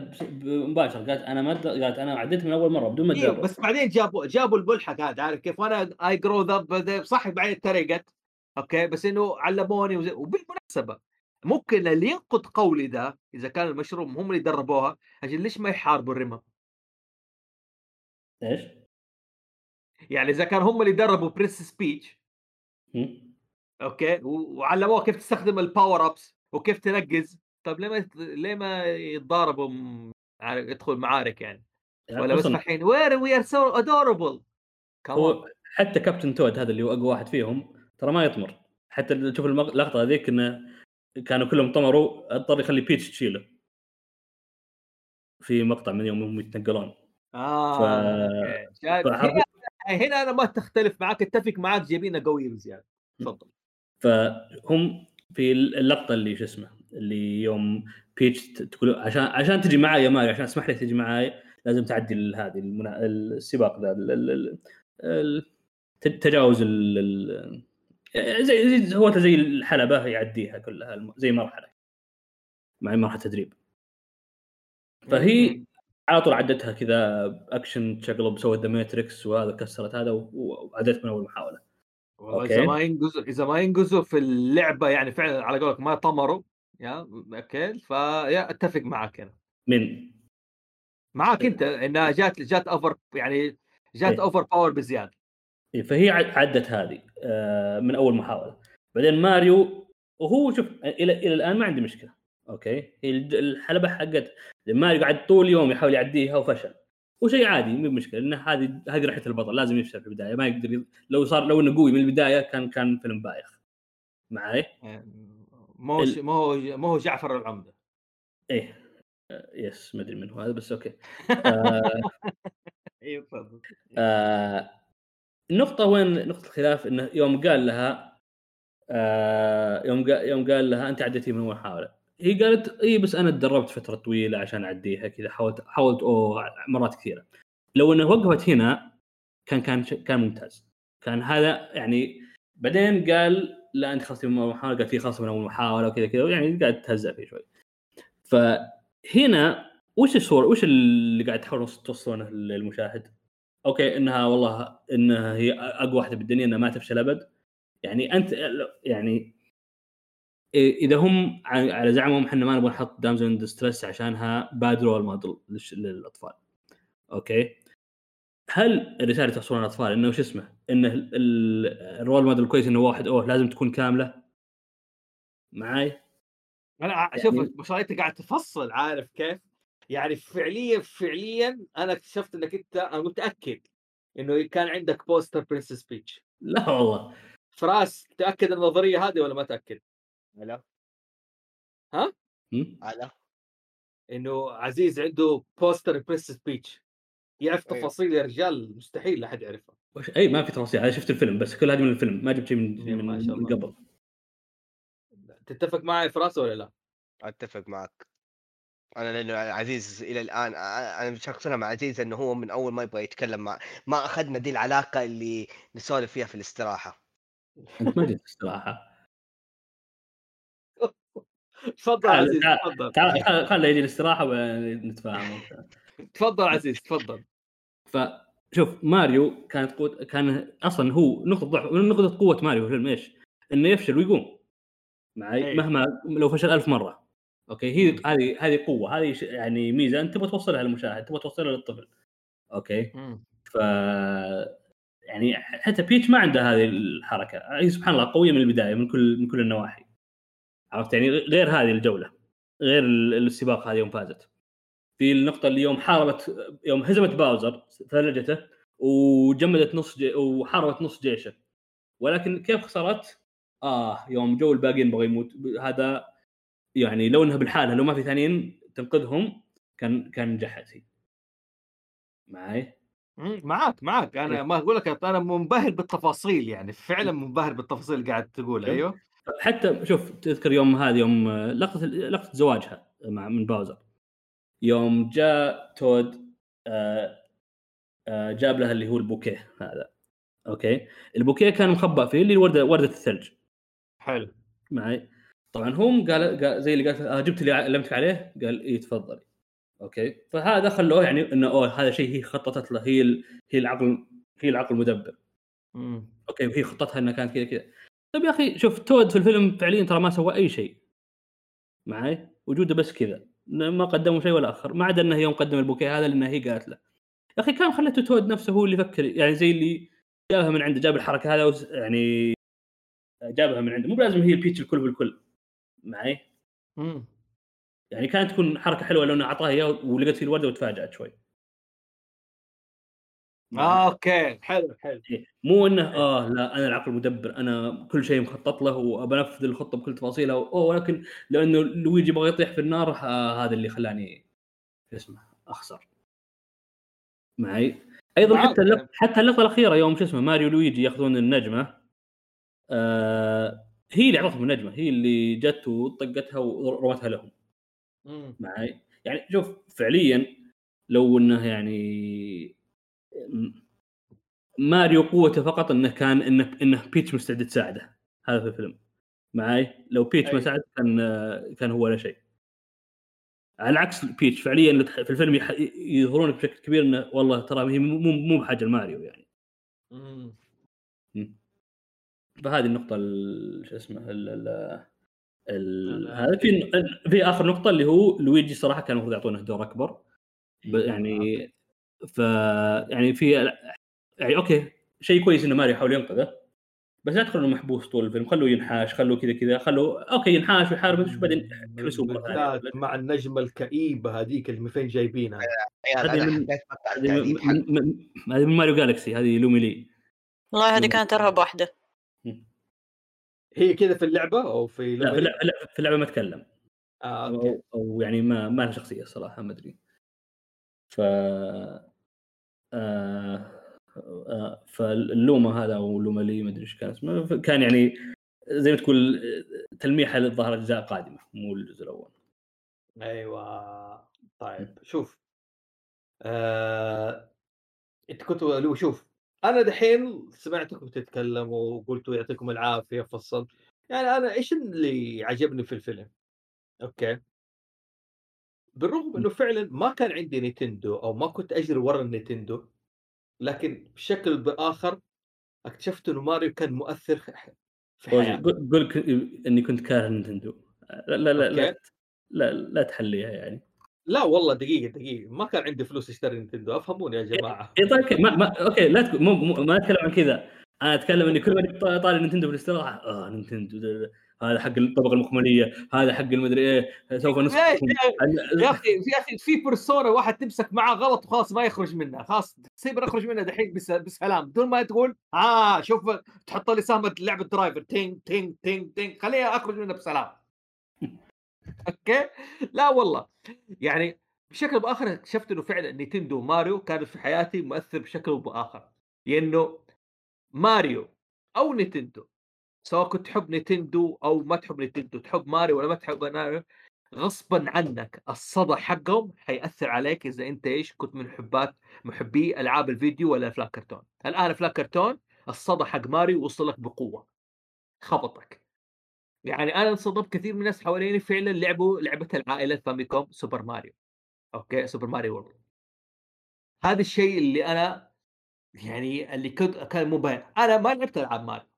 مباشر قالت أنا ما قالت أنا عديت من أول مرة بدون ما اتدرب بس بعدين جابوا جابوا الملحق هذا عارف كيف وأنا اي جرو صح بعدين ترقت okay بس إنه علموني وزي وبالمناسبة ممكن اللي ينقض قولي ده إذا كان المشروم هم اللي دربوها عشان ليش ما يحاربوا الرمى؟ إيش؟ يعني إذا كان هم اللي دربوا Princess Peach؟ okay وعلموها كيف تستخدم ال power ups وكيف تنقز طب ليه ما ليه ما يتضاربوا يدخل معارك يعني؟ يعني ولا بس الحين where we are so adorable هو حتى Captain Toad هذا اللي هو أقوى واحد فيهم ترى ما يطمر. حتى تشوف اللقطه هذيك إنه كانوا كلهم طمروا اضطر يخلي بيتش تشيله. في مقطع من يوم هم يتنقلون. آه ف-؟ فحرف- هنا هنا أنا ما تختلف معك أتفق معك جايبينها قويه بزيادة. تفضل. فهم في اللقطة اللي شو اسمه اللي يوم بيتش تقول عشان عشان تجي معي يا ماري عشان اسمح لك تجي معي لازم تعدي هذه المنا... السباق ذا ال- ال- ال- ال- ت- تجاوز ال... زي زي هو زي الحلبة يعديها كلها زي مرحلة. مع مرحلة تدريب. فهي على طول عدتها كذا اكشن تشقلب سوت The Matrix وهذا كسرت هذا وعدت من أول محاولة. والله. إذا ما ينقزوا إذا ما ينقزوا في اللعبة يعني فعلا على قولك ما طمروا يا okay. فيا أتفق معك أنا. من. معك أنت انها جات جات over يعني جات إيه. overpower بزيادة. إيه، فهي عد- عدت هذه آه، من أول محاولة. بعدين ماريو وهو شوف إلى إلى الآن ما عندي مشكلة. okay؟ هي الحلبة حقت ماريو قاعد طول اليوم يحاول يعديها وفشل. وشيء عادي مو بمشكلة لأن هذه هذه رحله البطل لازم يفشل في البداية. ما يقدر. لو صار لو إنه قوي من البداية كان كان فيلم بايخ. معي؟ ما هو ال- ما هو ما هو جعفر العمدة. إيه. آه، yes ما أدري من هو هذا بس okay. <laughs> آه أيوه تفضل. آه النقطة وين نقطة الخلاف إنه يوم قال لها آه يوم قال يوم قال لها أنت عديتي من اول محاولة هي قالت اي بس أنا تدربت فترة طويلة عشان أعديها كذا حاولت حاولت أوه مرات كثيرة. لو انه وقفت هنا كان كان كان ممتاز. كان هذا يعني بعدين قال لا أنت خلصتي من اول محاولة قالت لي خلصت من اول محاولة وكذا كذا يعني قاعد تهزأ فيه شوي. فهنا وش الصورة وش اللي قاعد تحاولون توصلونه للمشاهد؟ okay إنها والله إنها هي أقوى واحدة بالدنيا إنها ما تفشل أبد. يعني أنت يعني إذا هم على زعمهم إحنا ما نبغى نحط damsel in distress عشانها bad role model للأطفال. okay؟ هل الرسالة اللي توصلون الاطفال إنه شو اسمه؟ إنه ال- ال- ال role model كويس إنه واحد أوه لازم تكون كاملة؟ معاي؟ أنا ع- يعني- شوف ما شاء الله أنت قاعد تفصل عارف كيف؟ يعني فعليا فعليا أنا اكتشفت إنك أنت أنا متأكد إنه كان عندك poster Princess Peach لا والله. فراس تأكد النظرية هذه ولا ما تأكد؟ على هم؟ على إنه عزيز عنده poster Princess Peach يعرف أيوه. تفاصيل يا رجال مستحيل لا أحد يعرفها. وش- اي ما في تفاصيل هذا شفت الفيلم بس كل هذه من الفيلم ما جبت شيء من, إيه، ما من, شاء من الله. قبل. تتفق معي فراس ولا لا؟ أتفق معك. أنا لأنه عزيز إلى الآن أنا شخصنا مع عزيز إنه هو من أول ما يبغى يتكلم مع ما أخذنا دي العلاقة اللي نسولف فيها في الاستراحة. أنت ما جيت الصراحه <laughs> <laughs> تفضل عزيز تفضل. تعال خل- خله يجي الاستراحة ونتفاهم. تفضل عزيز تفضل. فشوف ماريو كانت قوة كان أصلا هو نقطة ضعف نقطة قوة ماريو في الفيلم إيش؟ إنه يفشل ويقوم. معي أي. مهما لو فشل ألف مرة. okay؟ هي هذه هذه قوة هذه يعني ميزة أنت تبغى توصلها للمشاهد تبغى توصلها للطفل. okay؟ ف يعني حتى بيتش ما عندها هذه الحركة. هي سبحان الله قوية من البداية من كل من كل النواحي. عرفت يعني؟ غير هذه الجولة غير ال- السباق هذه يوم فازت. في النقطة اللي يوم حاربت يوم هزمت باوزر ثلجته وجمدت نص جي وحاربت نص جيشه ولكن كيف خسرت؟ آه يوم جو الباقيين بغى يموت هذا يعني لو إنها بالحالة لو ما في ثانيين تنقذهم كان كان نجحت هي معي؟ مم، معك معك أنا إيه. ما أقول لك أنا منبهر بالتفاصيل يعني فعلا منبهر بالتفاصيل اللي قاعد تقول شوف. أيوه حتى شوف تذكر يوم هذه يوم لقطة لقطة زواجها مع من باوزر يوم جاء تود آه، آه، جاب لها اللي هو البوكيه هذا. okay؟ البوكيه كان مخبأ فيه اللي ورده وردة الثلج. حلو. معي؟ طبعا هم قال, قال زي اللي قال آه جبت اللي علمتك عليه؟ قال اي تفضلي. okay؟ فهذا خلوه يعني إنه أوه هذا شيء هي خططت له هي ال- هي العقل هي العقل المدبر. مم. okay؟ وهي خطتها إنها كانت كذا كذا. طيب يا أخي شوف تود في الفيلم فعليا ترى ما سوى أي شيء. معي؟ وجوده بس كذا. ما قدموا شيء ولا أخر ما عدا إنه يوم قدم البوكيه هذا لانها هي قالت له. يا أخي كان خلته تود نفسه هو اللي يفكر يعني زي اللي جابها من عنده جاب الحركة هذا يعني جابها من عنده. مو لازم هي البيتش الكل بالكل معي؟ مم. يعني كانت تكون حركة حلوة لو إنه أعطاها إياه ولقت فيه الوردة وتفاجأت شوي. آه، okay حلو حلو إيه. مو إنه آه لا أنا العقل المدبر أنا كل شيء مخطط له وبنفذ الخطة بكل تفاصيلها أوه ولكن لأنه لويجي يبغى يطيح في النار آه هذا اللي خلاني اسمه أخسر معي أيضا. حتى. حتى اللقطة الأخيرة يوم شو اسمه ماريو لويجي يأخذون النجمة آه هي اللي اعطتهم النجمة هي اللي جت وطقتها ورمتها لهم. معي يعني شوف فعليا لو إنه يعني ماريو قوته فقط إنه كان إنه إنه بيتش مستعد تساعده. هذا في الفيلم. معي لو بيتش ما أي. ساعد كان كان هو ولا شيء. على عكس بيتش فعليا في الفيلم يظهرون بشكل كبير إنه والله ترى هي مو مو بحاجة لماريو يعني. مم. فهذه النقطة ال- شو اسمه ال ال أنا- هذا في في آخر نقطة اللي هو لويجي صراحة كان المفروض يعطونه دور أكبر. يعني ف يعني في يعني okay شيء كويس إنه ماريو يحاول ينقذه بس لا تخلونه محبوس طول الفيلم خلوه ينحاش خلوه كذا كذا خلوه okay ينحاش ويحارب وش بعدين ثانية. بالذات مع النجمة الكئيبة هذيك اللي من فين جايبينها هذه من- ماريو جالكسي هذه لومي لي والله هذه. كانت أرهب واحدة هي كذا في اللعبة أو في لا في؟ اللعبه, في اللعبة ما تكلم آه okay أو, أو يعني ما ما لها شخصية الصراحه ما أدري ف. فاللومة هذا أو لومه لي ما أدري إيش كان اسمه كان يعني زي ما تقول آه، تلميحة للظاهر اجزاء قادمه مو الجزء الأول. أيوه. طيب شوف. آه... إنت كنت لو شوف أنا دحين سمعتكم تتكلموا وقلتوا يعطيكم العافية فصل. يعني أنا إيش اللي عجبني في الفيلم؟ okay. بالرغم إنه فعلا ما كان عندي نينتندو أو ما كنت أجري ورا النينتندو لكن بشكل بآخر اكتشفت إنه ماريو كان مؤثر في حياتي. ك- إني كنت كاره نينتندو لا لا لا لا. لا, لا تحليها يعني. لا والله دقيقة دقيقة. ما كان عندي فلوس اشتري نينتندو أفهموني يا جماعة. اي طيب ما, ما okay لا تقول مو, مو ما أتكلم عن كذا. أنا أتكلم إني كل ما طالع نينتندو في الاستراحه آه نينتندو هذا حق الطبقة المخملية هذا حق المدري إيه سوف ليش نسقطكم يا- يا أخي في أخي في بيرسونا واحد تمسك معاه غلط وخلاص ما يخرج منها خلاص سيبر اخرج منها دحين بس بسلام. بدون ما تقول آه شوف تحط لي سهم لعبة درايفر تينج تينج تينج تينج خليها أخرج منها بسلام. <laughs> أوكي؟ لا والله. يعني بشكل بآخر اكتشفت إنه فعلا نينتندو وماريو كانوا في حياتي مؤثر بشكل بآخر. لأنه ماريو أو نينتندو سواء كنت تحب نينتندو أو ما تحب نينتندو تحب ماريو ولا ما تحب ماريو غصبا عنك الصدى حقهم حيأثر عليك إذا أنت إيش؟ كنت من محبات محبي ألعاب الفيديو ولا أفلام كرتون. الآن أفلام كرتون الصدى حق ماريو وصل لك بقوة خبطك. يعني أنا انصدمت كثير من الناس حواليني فعلا لعبوا لعبة العائلة الفاميكوم سوبر ماريو okay؟ سوبر ماريو وورلد هذا الشيء اللي أنا يعني اللي كنت كان مبهر. أنا ما لعبت ألعاب ماريو.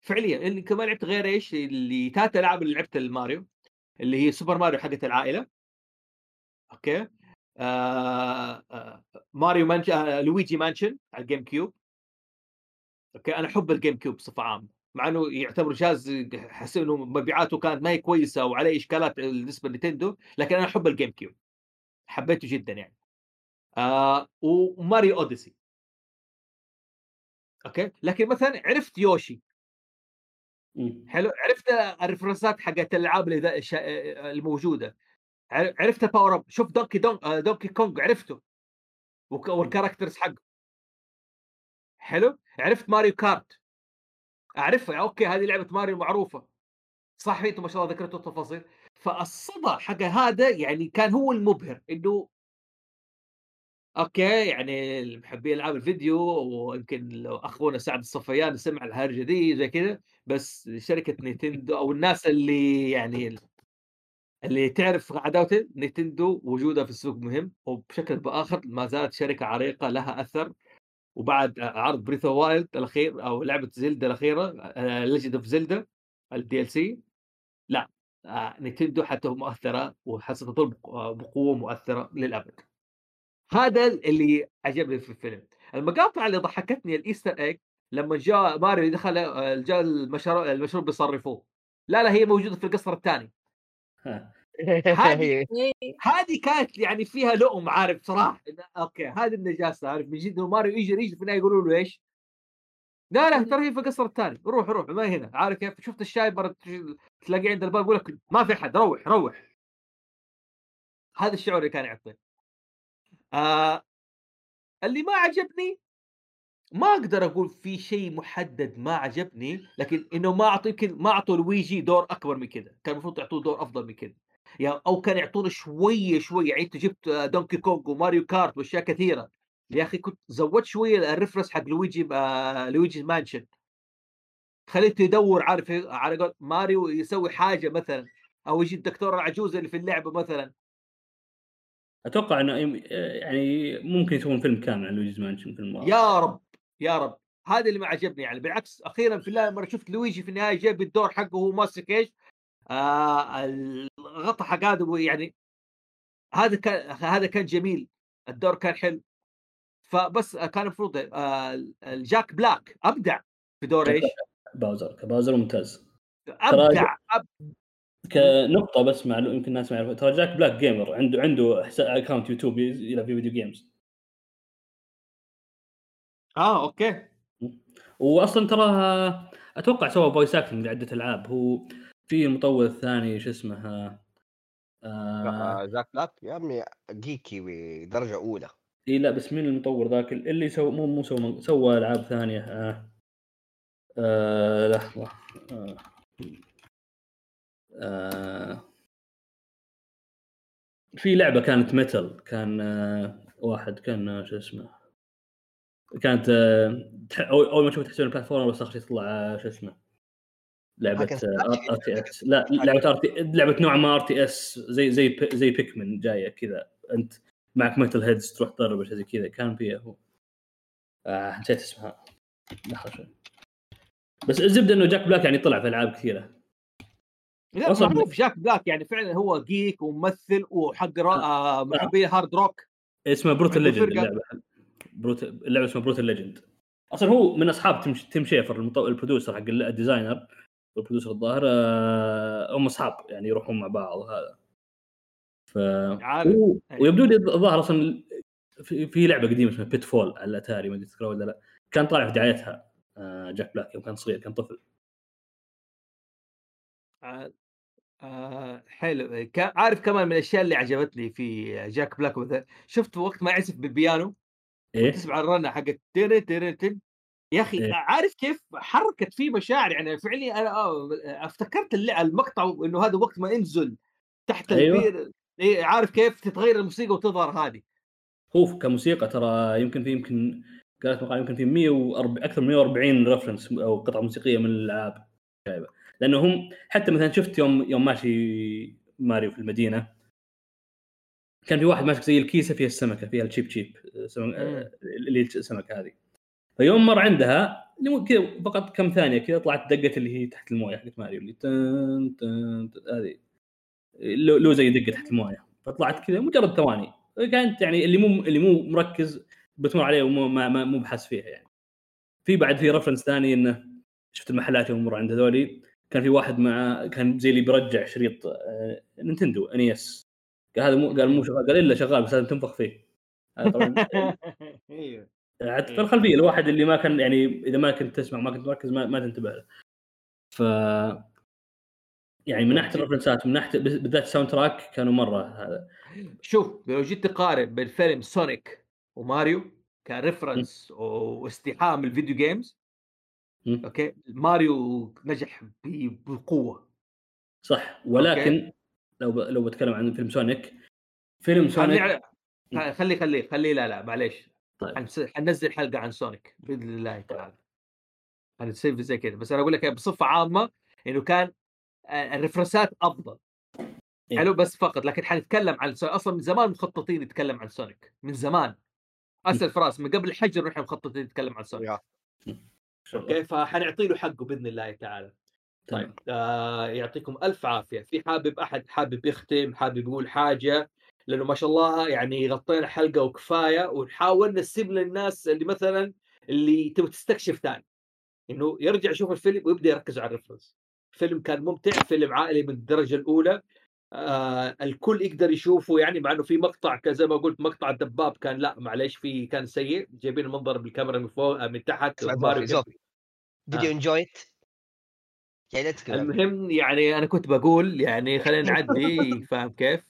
فعليا اللي كمان لعبت غير إيش اللي ثلاث العاب اللي لعبت الماريو اللي هي سوبر ماريو حقت العائلة. okay؟ آه آه ماريو mansion آه لويجي مانشن على الجيم كيوب. okay؟ أنا أحب الجيم كيوب بصفة عامة مع إنه يعتبر جهاز حسيت إنه مبيعاته كانت ما هي كويسة وعليه إشكالات بالنسبة لنينتندو لكن أنا أحب الجيم كيوب. حبيته جدا يعني. آه وماريو أوديسي. okay؟ لكن مثلا عرفت يوشي. حلو. عرفت ال references حقت الألعاب اللي الموجودة. عر- عرفت power up شوف دونكي دونك دونكي كونج عرفته. وك- وال characters حقه. حلو. عرفت ماريو كارت أعرفها. okay هذه لعبة ماريو معروفة. صح إنتم ما شاء الله ذكرتوا التفاصيل. فالصدى حق هذا يعني كان هو المبهر إنه okay يعني المحبين العاب الفيديو ويمكن لو أخونا سعد الصفيان سمع الهرجة دي زي كذا بس شركة نينتندو أو الناس اللي يعني اللي تعرف عداوه نينتندو وجودها في السوق مهم وبشكل بآخر ما زالت شركة عريقة لها أثر وبعد عرض Breath Wild الأخير أو لعبة زلدا الأخيرة Legend of Zelda ال DLC لا آه، نينتندو حتى مؤثرة وستظل بقوة مؤثرة للأبد. هذا اللي عجبني في الفيلم. المقاطع اللي ضحكتني ال Easter egg لما جاء ماريو دخل آه، جاء المشروب المشروب بيصرفوه. لا لا هي موجودة في القصر الثاني. <laughs> هذه هذه كانت يعني فيها لؤم عارف صراحة. okay هذه النجاسة عارف من جد ماريو يجي يجي في النهاية يقولوا له إيش؟ لا لا ترى هي في القصر الثاني. روح روح ما هنا. عارف كيف؟ شفت الشاي برا تلاقيه عند الباب يقول لك ما في احد روح روح. هذا الشعور اللي كان يعطيه آه اللي ما عجبني ما أقدر أقول في شيء محدد ما عجبني لكن إنه ما اعطوا يمكن ما أعطوا لويجي دور أكبر من كذا كان المفروض يعطوه دور أفضل من كذا يعني أو كان يعطونا شوية شوية. يعني أنت جبت دونكي كونغ وماريو كارت وأشياء كثيرة. يا أخي كنت زودت شوية ال reference حق لويجي آه Luigi's Mansion. خليته يدور عارف على ماريو يسوي حاجة مثلا أو يجي الدكتور العجوز اللي في اللعبة مثلا. أتوقع إنه يعني ممكن يسوون فيلم كامل عن Luigi's Mansion في الماضي يا رب يا رب. هذا اللي ما عجبني يعني. بالعكس أخيرا في الله مرة شفت لويجي في النهاية جاب الدور حقه وهو ماسك إيش؟ آه الغطا حق هذا يعني هذا كان هذا كان جميل. الدور كان حلو. فبس كان المفروض آه جاك بلاك أبدع في دور إيش؟ باوزر كباوزر ممتاز. أبدع أب... كنقطة بس مع يمكن الناس ما يعرفون ترى جاك بلاك gamer عنده عنده account يوتيوب يلعب في video games آه okay. واصلا ترى أتوقع سوى voice acting لعدة ألعاب. هو في المطور الثاني شو اسمه؟ آه... زاك بلاك يا عمي جيكي بدرجة أولى. إي لا بس مين المطور ذاك؟ اللي سوى مو مو سوى سوى ألعاب ثانية. آه. آه لحظة. آه. آه. في لعبة كانت ميتال كان آه واحد كان آه، شو اسمه كانت أول ما تشوف تحسون البلاتفورم بس أخر شيء تطلع شو اسمه لعبة آر تي اس لا لعبة آر تي لعبة نوع ما آر تي إس زي زي زي بيكمن جاية كذا. أنت معك ميتال هيدز تروح تضرب شيء زي كذا. كان فيها هو. آه نسيت اسمها. لحظة شوي. بس الزبدة إنه جاك بلاك يعني طلع في ألعاب كثيرة. لا معروف جاك بلاك يعني فعلا هو جيك وممثل وحق آه. محبي هارد روك اسمه Brutal Legend اللعبة. بروت... اللعبة اسمها Brutal Legend أصلا هو من أصحاب تيم, تيم شيفر المطو... ال producer حق ال designer وال producer الظاهر آه، هم أصحاب يعني يروحون مع بعض وهذا ف و... ويبدو لي الظاهر أصلا في, في لعبة قديمة اسمها Pitfall على الأتاري ما أدري تذكرها ولا لا. كان طالع في دعايتها آه، جاك بلاك يوم كان صغير كان طفل. آه آه حلو. عارف كمان من الأشياء اللي عجبتني في جاك بلاك مثلا شفت وقت ما يعزف بالبيانو؟ إيه؟ تسمع الرنة حقت تيري تيري تيري يا أخي إيه؟ عارف كيف حركت فيه مشاعر يعني فعليا أنا آه أفتكرت المقطع إنه هذا وقت ما ينزل تحت أيوة. البير. إيه عارف كيف؟ تتغير الموسيقى وتظهر هذه. هو كموسيقى ترى يمكن في يمكن قالت مقال يمكن في 140 أكثر من 140 ريفرنس أو قطعة موسيقية من الألعاب. جايبه لأنه هم حتى مثلا شفت يوم يوم ماشي ماريو في المدينة كان في واحد ماسك زي الكيسة فيها السمكة فيها ال Cheep Cheep اللي السمكه هذه. فيوم مر عندها كذا فقط كم ثانية كذا طلعت دقة اللي هي تحت الموية حقت ماريو اللي تن تن هذه. لو زي دقة تحت الموية. فطلعت كذا مجرد ثواني. كانت يعني اللي مو اللي مو مركز بتمر عليه ومو ما مو بحس فيها يعني. في بعد في reference ثاني إنه شفت المحلات يوم مر عند هذولي. كان في واحد مع كان زي اللي بيرجع شريط آه، نينتندو NES. قال هذا مو قال مو شغال قال إلا شغال بس لازم تنفخ فيه. طبعا أيوه حتى في الخلفية الواحد اللي ما كان يعني إذا ما كنت تسمع ما كنت مركز ما, ما تنتبه له. ف يعني من ناحية ال referenceات من ناحية بالذات ال soundtrack كانوا مرة هذا. شوف لو جيت تقارن بين فيلم سونيك وماريو ك reference واستيحاء من ال video games okay؟ ماريو نجح بقوة. صح. ولكن okay. لو ب... لو بتكلم عن فيلم سونيك فيلم سونيك خلي خلي خلي لا لا معليش. طيب. حننزل حلقة عن سونيك بإذن الله تعالى حنسوي زي كذا. بس أنا أقول لك بصفة عامة إنه كان آه، ال referenceات أفضل. إيه. حلو؟ بس فقط. لكن حنتكلم عن سونيك أصلا من زمان مخططين نتكلم عن سونيك. من زمان. اسال فراس من قبل الحجر نحن مخططين نتكلم عن سونيك. okay؟ فحنعطي له حقه بإذن الله تعالى. طيب آه يعطيكم ألف عافية. في حابب أحد حابب يختم حابب يقول حاجة؟ لأنه ما شاء الله يعني غطينا حلقة وكفاية ونحاول نسيب للناس اللي مثلا اللي تبغى تستكشف ثاني. إنه يرجع يشوف الفيلم ويبدأ يركز على ال reference. الفيلم كان ممتع فيلم عائلي من الدرجة الأولى. آه الكل يقدر يشوفه يعني مع إنه في مقطع ك- زي ما قلت مقطع الدباب كان لا معليش في كان سيء. جايبين المنظر بالكاميرا من فوق آه، من تحت ماريو زوفي زوفي ديد يو. انجوي ات لا تتكلم المهم يعني أنا كنت بقول يعني خلينا نعدي <laughs> فاهم كيف؟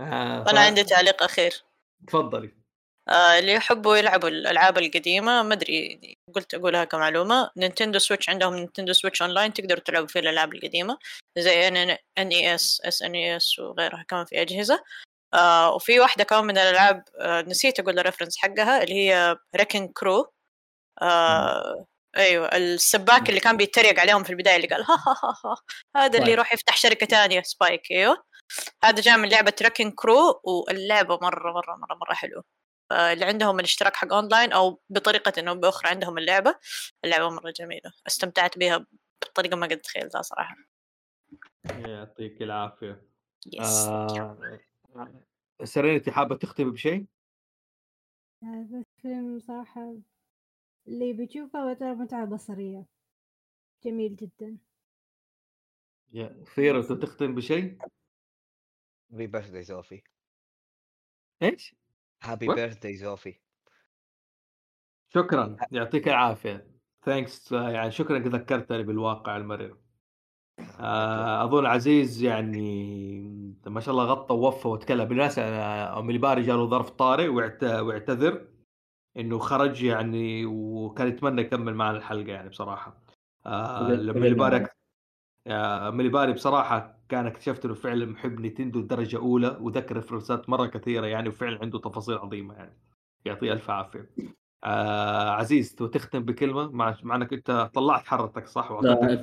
آه أنا عندي تعليق أخير. تفضلي. اللي يحبوا يلعبوا الألعاب القديمة ما أدري قلت أقولها كمعلومه نينتندو سويتش عندهم نينتندو سويتش أونلاين تقدروا تلعبوا فيه الألعاب القديمة زي ان اي اس اس ان اي اس وغيرها كمان في أجهزة آه وفي واحدة كمان من الألعاب آه نسيت أقول الريفرنس حقها اللي هي ريكن كرو آه أيوه السباك اللي كان بيتريق عليهم في البداية اللي قال ها ها ها, ها. هذا اللي. يروح يفتح شركة ثانية سبايك أيوه هذا جاء من لعبة Wrecking Crew واللعبة مرة مرة مرة مرة حلوة اللي عندهم الاشتراك حق أونلاين أو بطريقة أو بأخرى عندهم اللعبة. اللعبة مرة جميلة استمتعت بها بطريقة ما قد تخيلتها صراحة. يعطيك العافية. yes آه سرينتي حابة تختمي بشيء؟ هذا الفيلم صراحة اللي بيشوفه بترى متعة بصرية. جميل جدا. يا ثير انت تختم بشيء؟ happy birthday زوفي إيش؟ happy? birthday زوفي شكرا. يعطيك العافية. thanks يعني شكرا ذكرتني بالواقع المرير <laughs> آه، أظن عزيز يعني ما شاء الله غطى ووفى وتكلم. بالناس آه، أم الباري جاله ظرف طارئ واعت- واعتذر إنه خرج يعني وكان يتمنى يكمل معنا الحلقة يعني بصراحة. آه فقد- لما فقدنا الباري معه. آه، ملي باري بصراحة كان اكتشفت إنه فعلا محب نينتندو درجة أولى وذكر reference ات مرة كثيرة يعني وفعلا عنده تفاصيل عظيمة يعني. يعطيه ألف عافية. آه عزيز تبغى تختم بكلمة؟ مع مع إنك أنت طلعت حرتك صح؟ وأعطيتك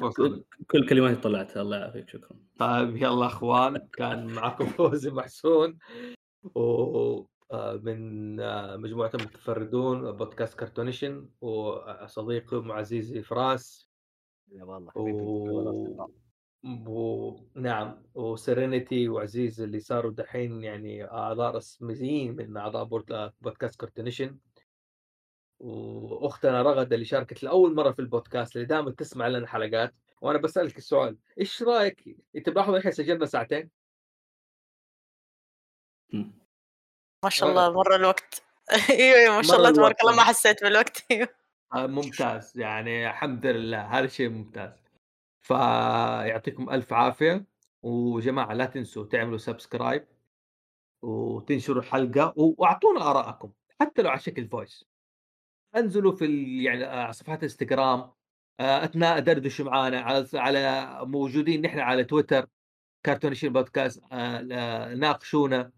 كل كلماتي طلعتها. الله يعافيك. شكرا. طيب يلا أخوان كان معكم <laughs> فوزي محسون و آه، من آه، مجموعة المتفردون بودكاست كرتونيشن وصديقي عزيزي فراس. يا والله حبيبي. و... و... نعم وسيرينيتي وعزيز اللي صاروا دحين يعني أعضاء رسميين من أعضاء بودكاست كرتونيشن وأختنا رغد اللي شاركت لأول مرة في البودكاست اللي دائما تسمع لنا حلقات. وأنا بسألك السؤال إيش رأيك؟ انت ملاحظ إحنا سجلنا ساعتين. ما شاء الله مر الوقت. <laughs> إيوه إيوه ما شاء الله تبارك. الله ما حسيت بالوقت. أيوه <laughs> آه، ممتاز يعني الحمد لله هذا شيء ممتاز. فيعطيكم ألف عافية وجماعة لا تنسوا تعملوا subscribe وتنشروا الحلقة واعطونا آرائكم حتى لو على شكل voice انزلوا في. يعني آه، صفحات انستغرام آه، أثناء دردشوا معانا على على موجودين نحن على تويتر كارتونيشن بودكاست ناقشونا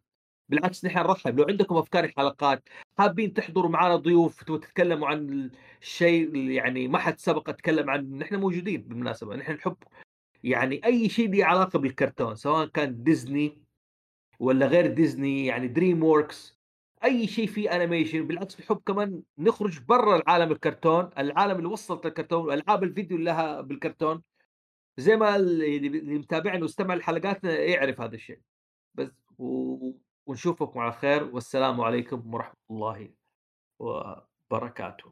بالعكس نحن نرحب. لو عندكم أفكار حلقات حابين تحضروا معنا ضيوف وتتكلموا عن الشيء يعني ما حد سبق أتكلم عنه نحن موجودين بالمناسبة. نحن نحب يعني أي شيء له علاقة بالكرتون سواء كان ديزني ولا غير ديزني يعني دريم ووركس أي شيء فيه انيميشن بالعكس نحب كمان نخرج برا العالم الكرتون العالم اللي وصلت الكرتون والعاب الفيديو اللي لها بالكرتون. زي ما اللي متابعنا واستمع لحلقاتنا يعرف هذا الشيء. بس و... ونشوفكم على خير والسلام عليكم ورحمة الله وبركاته.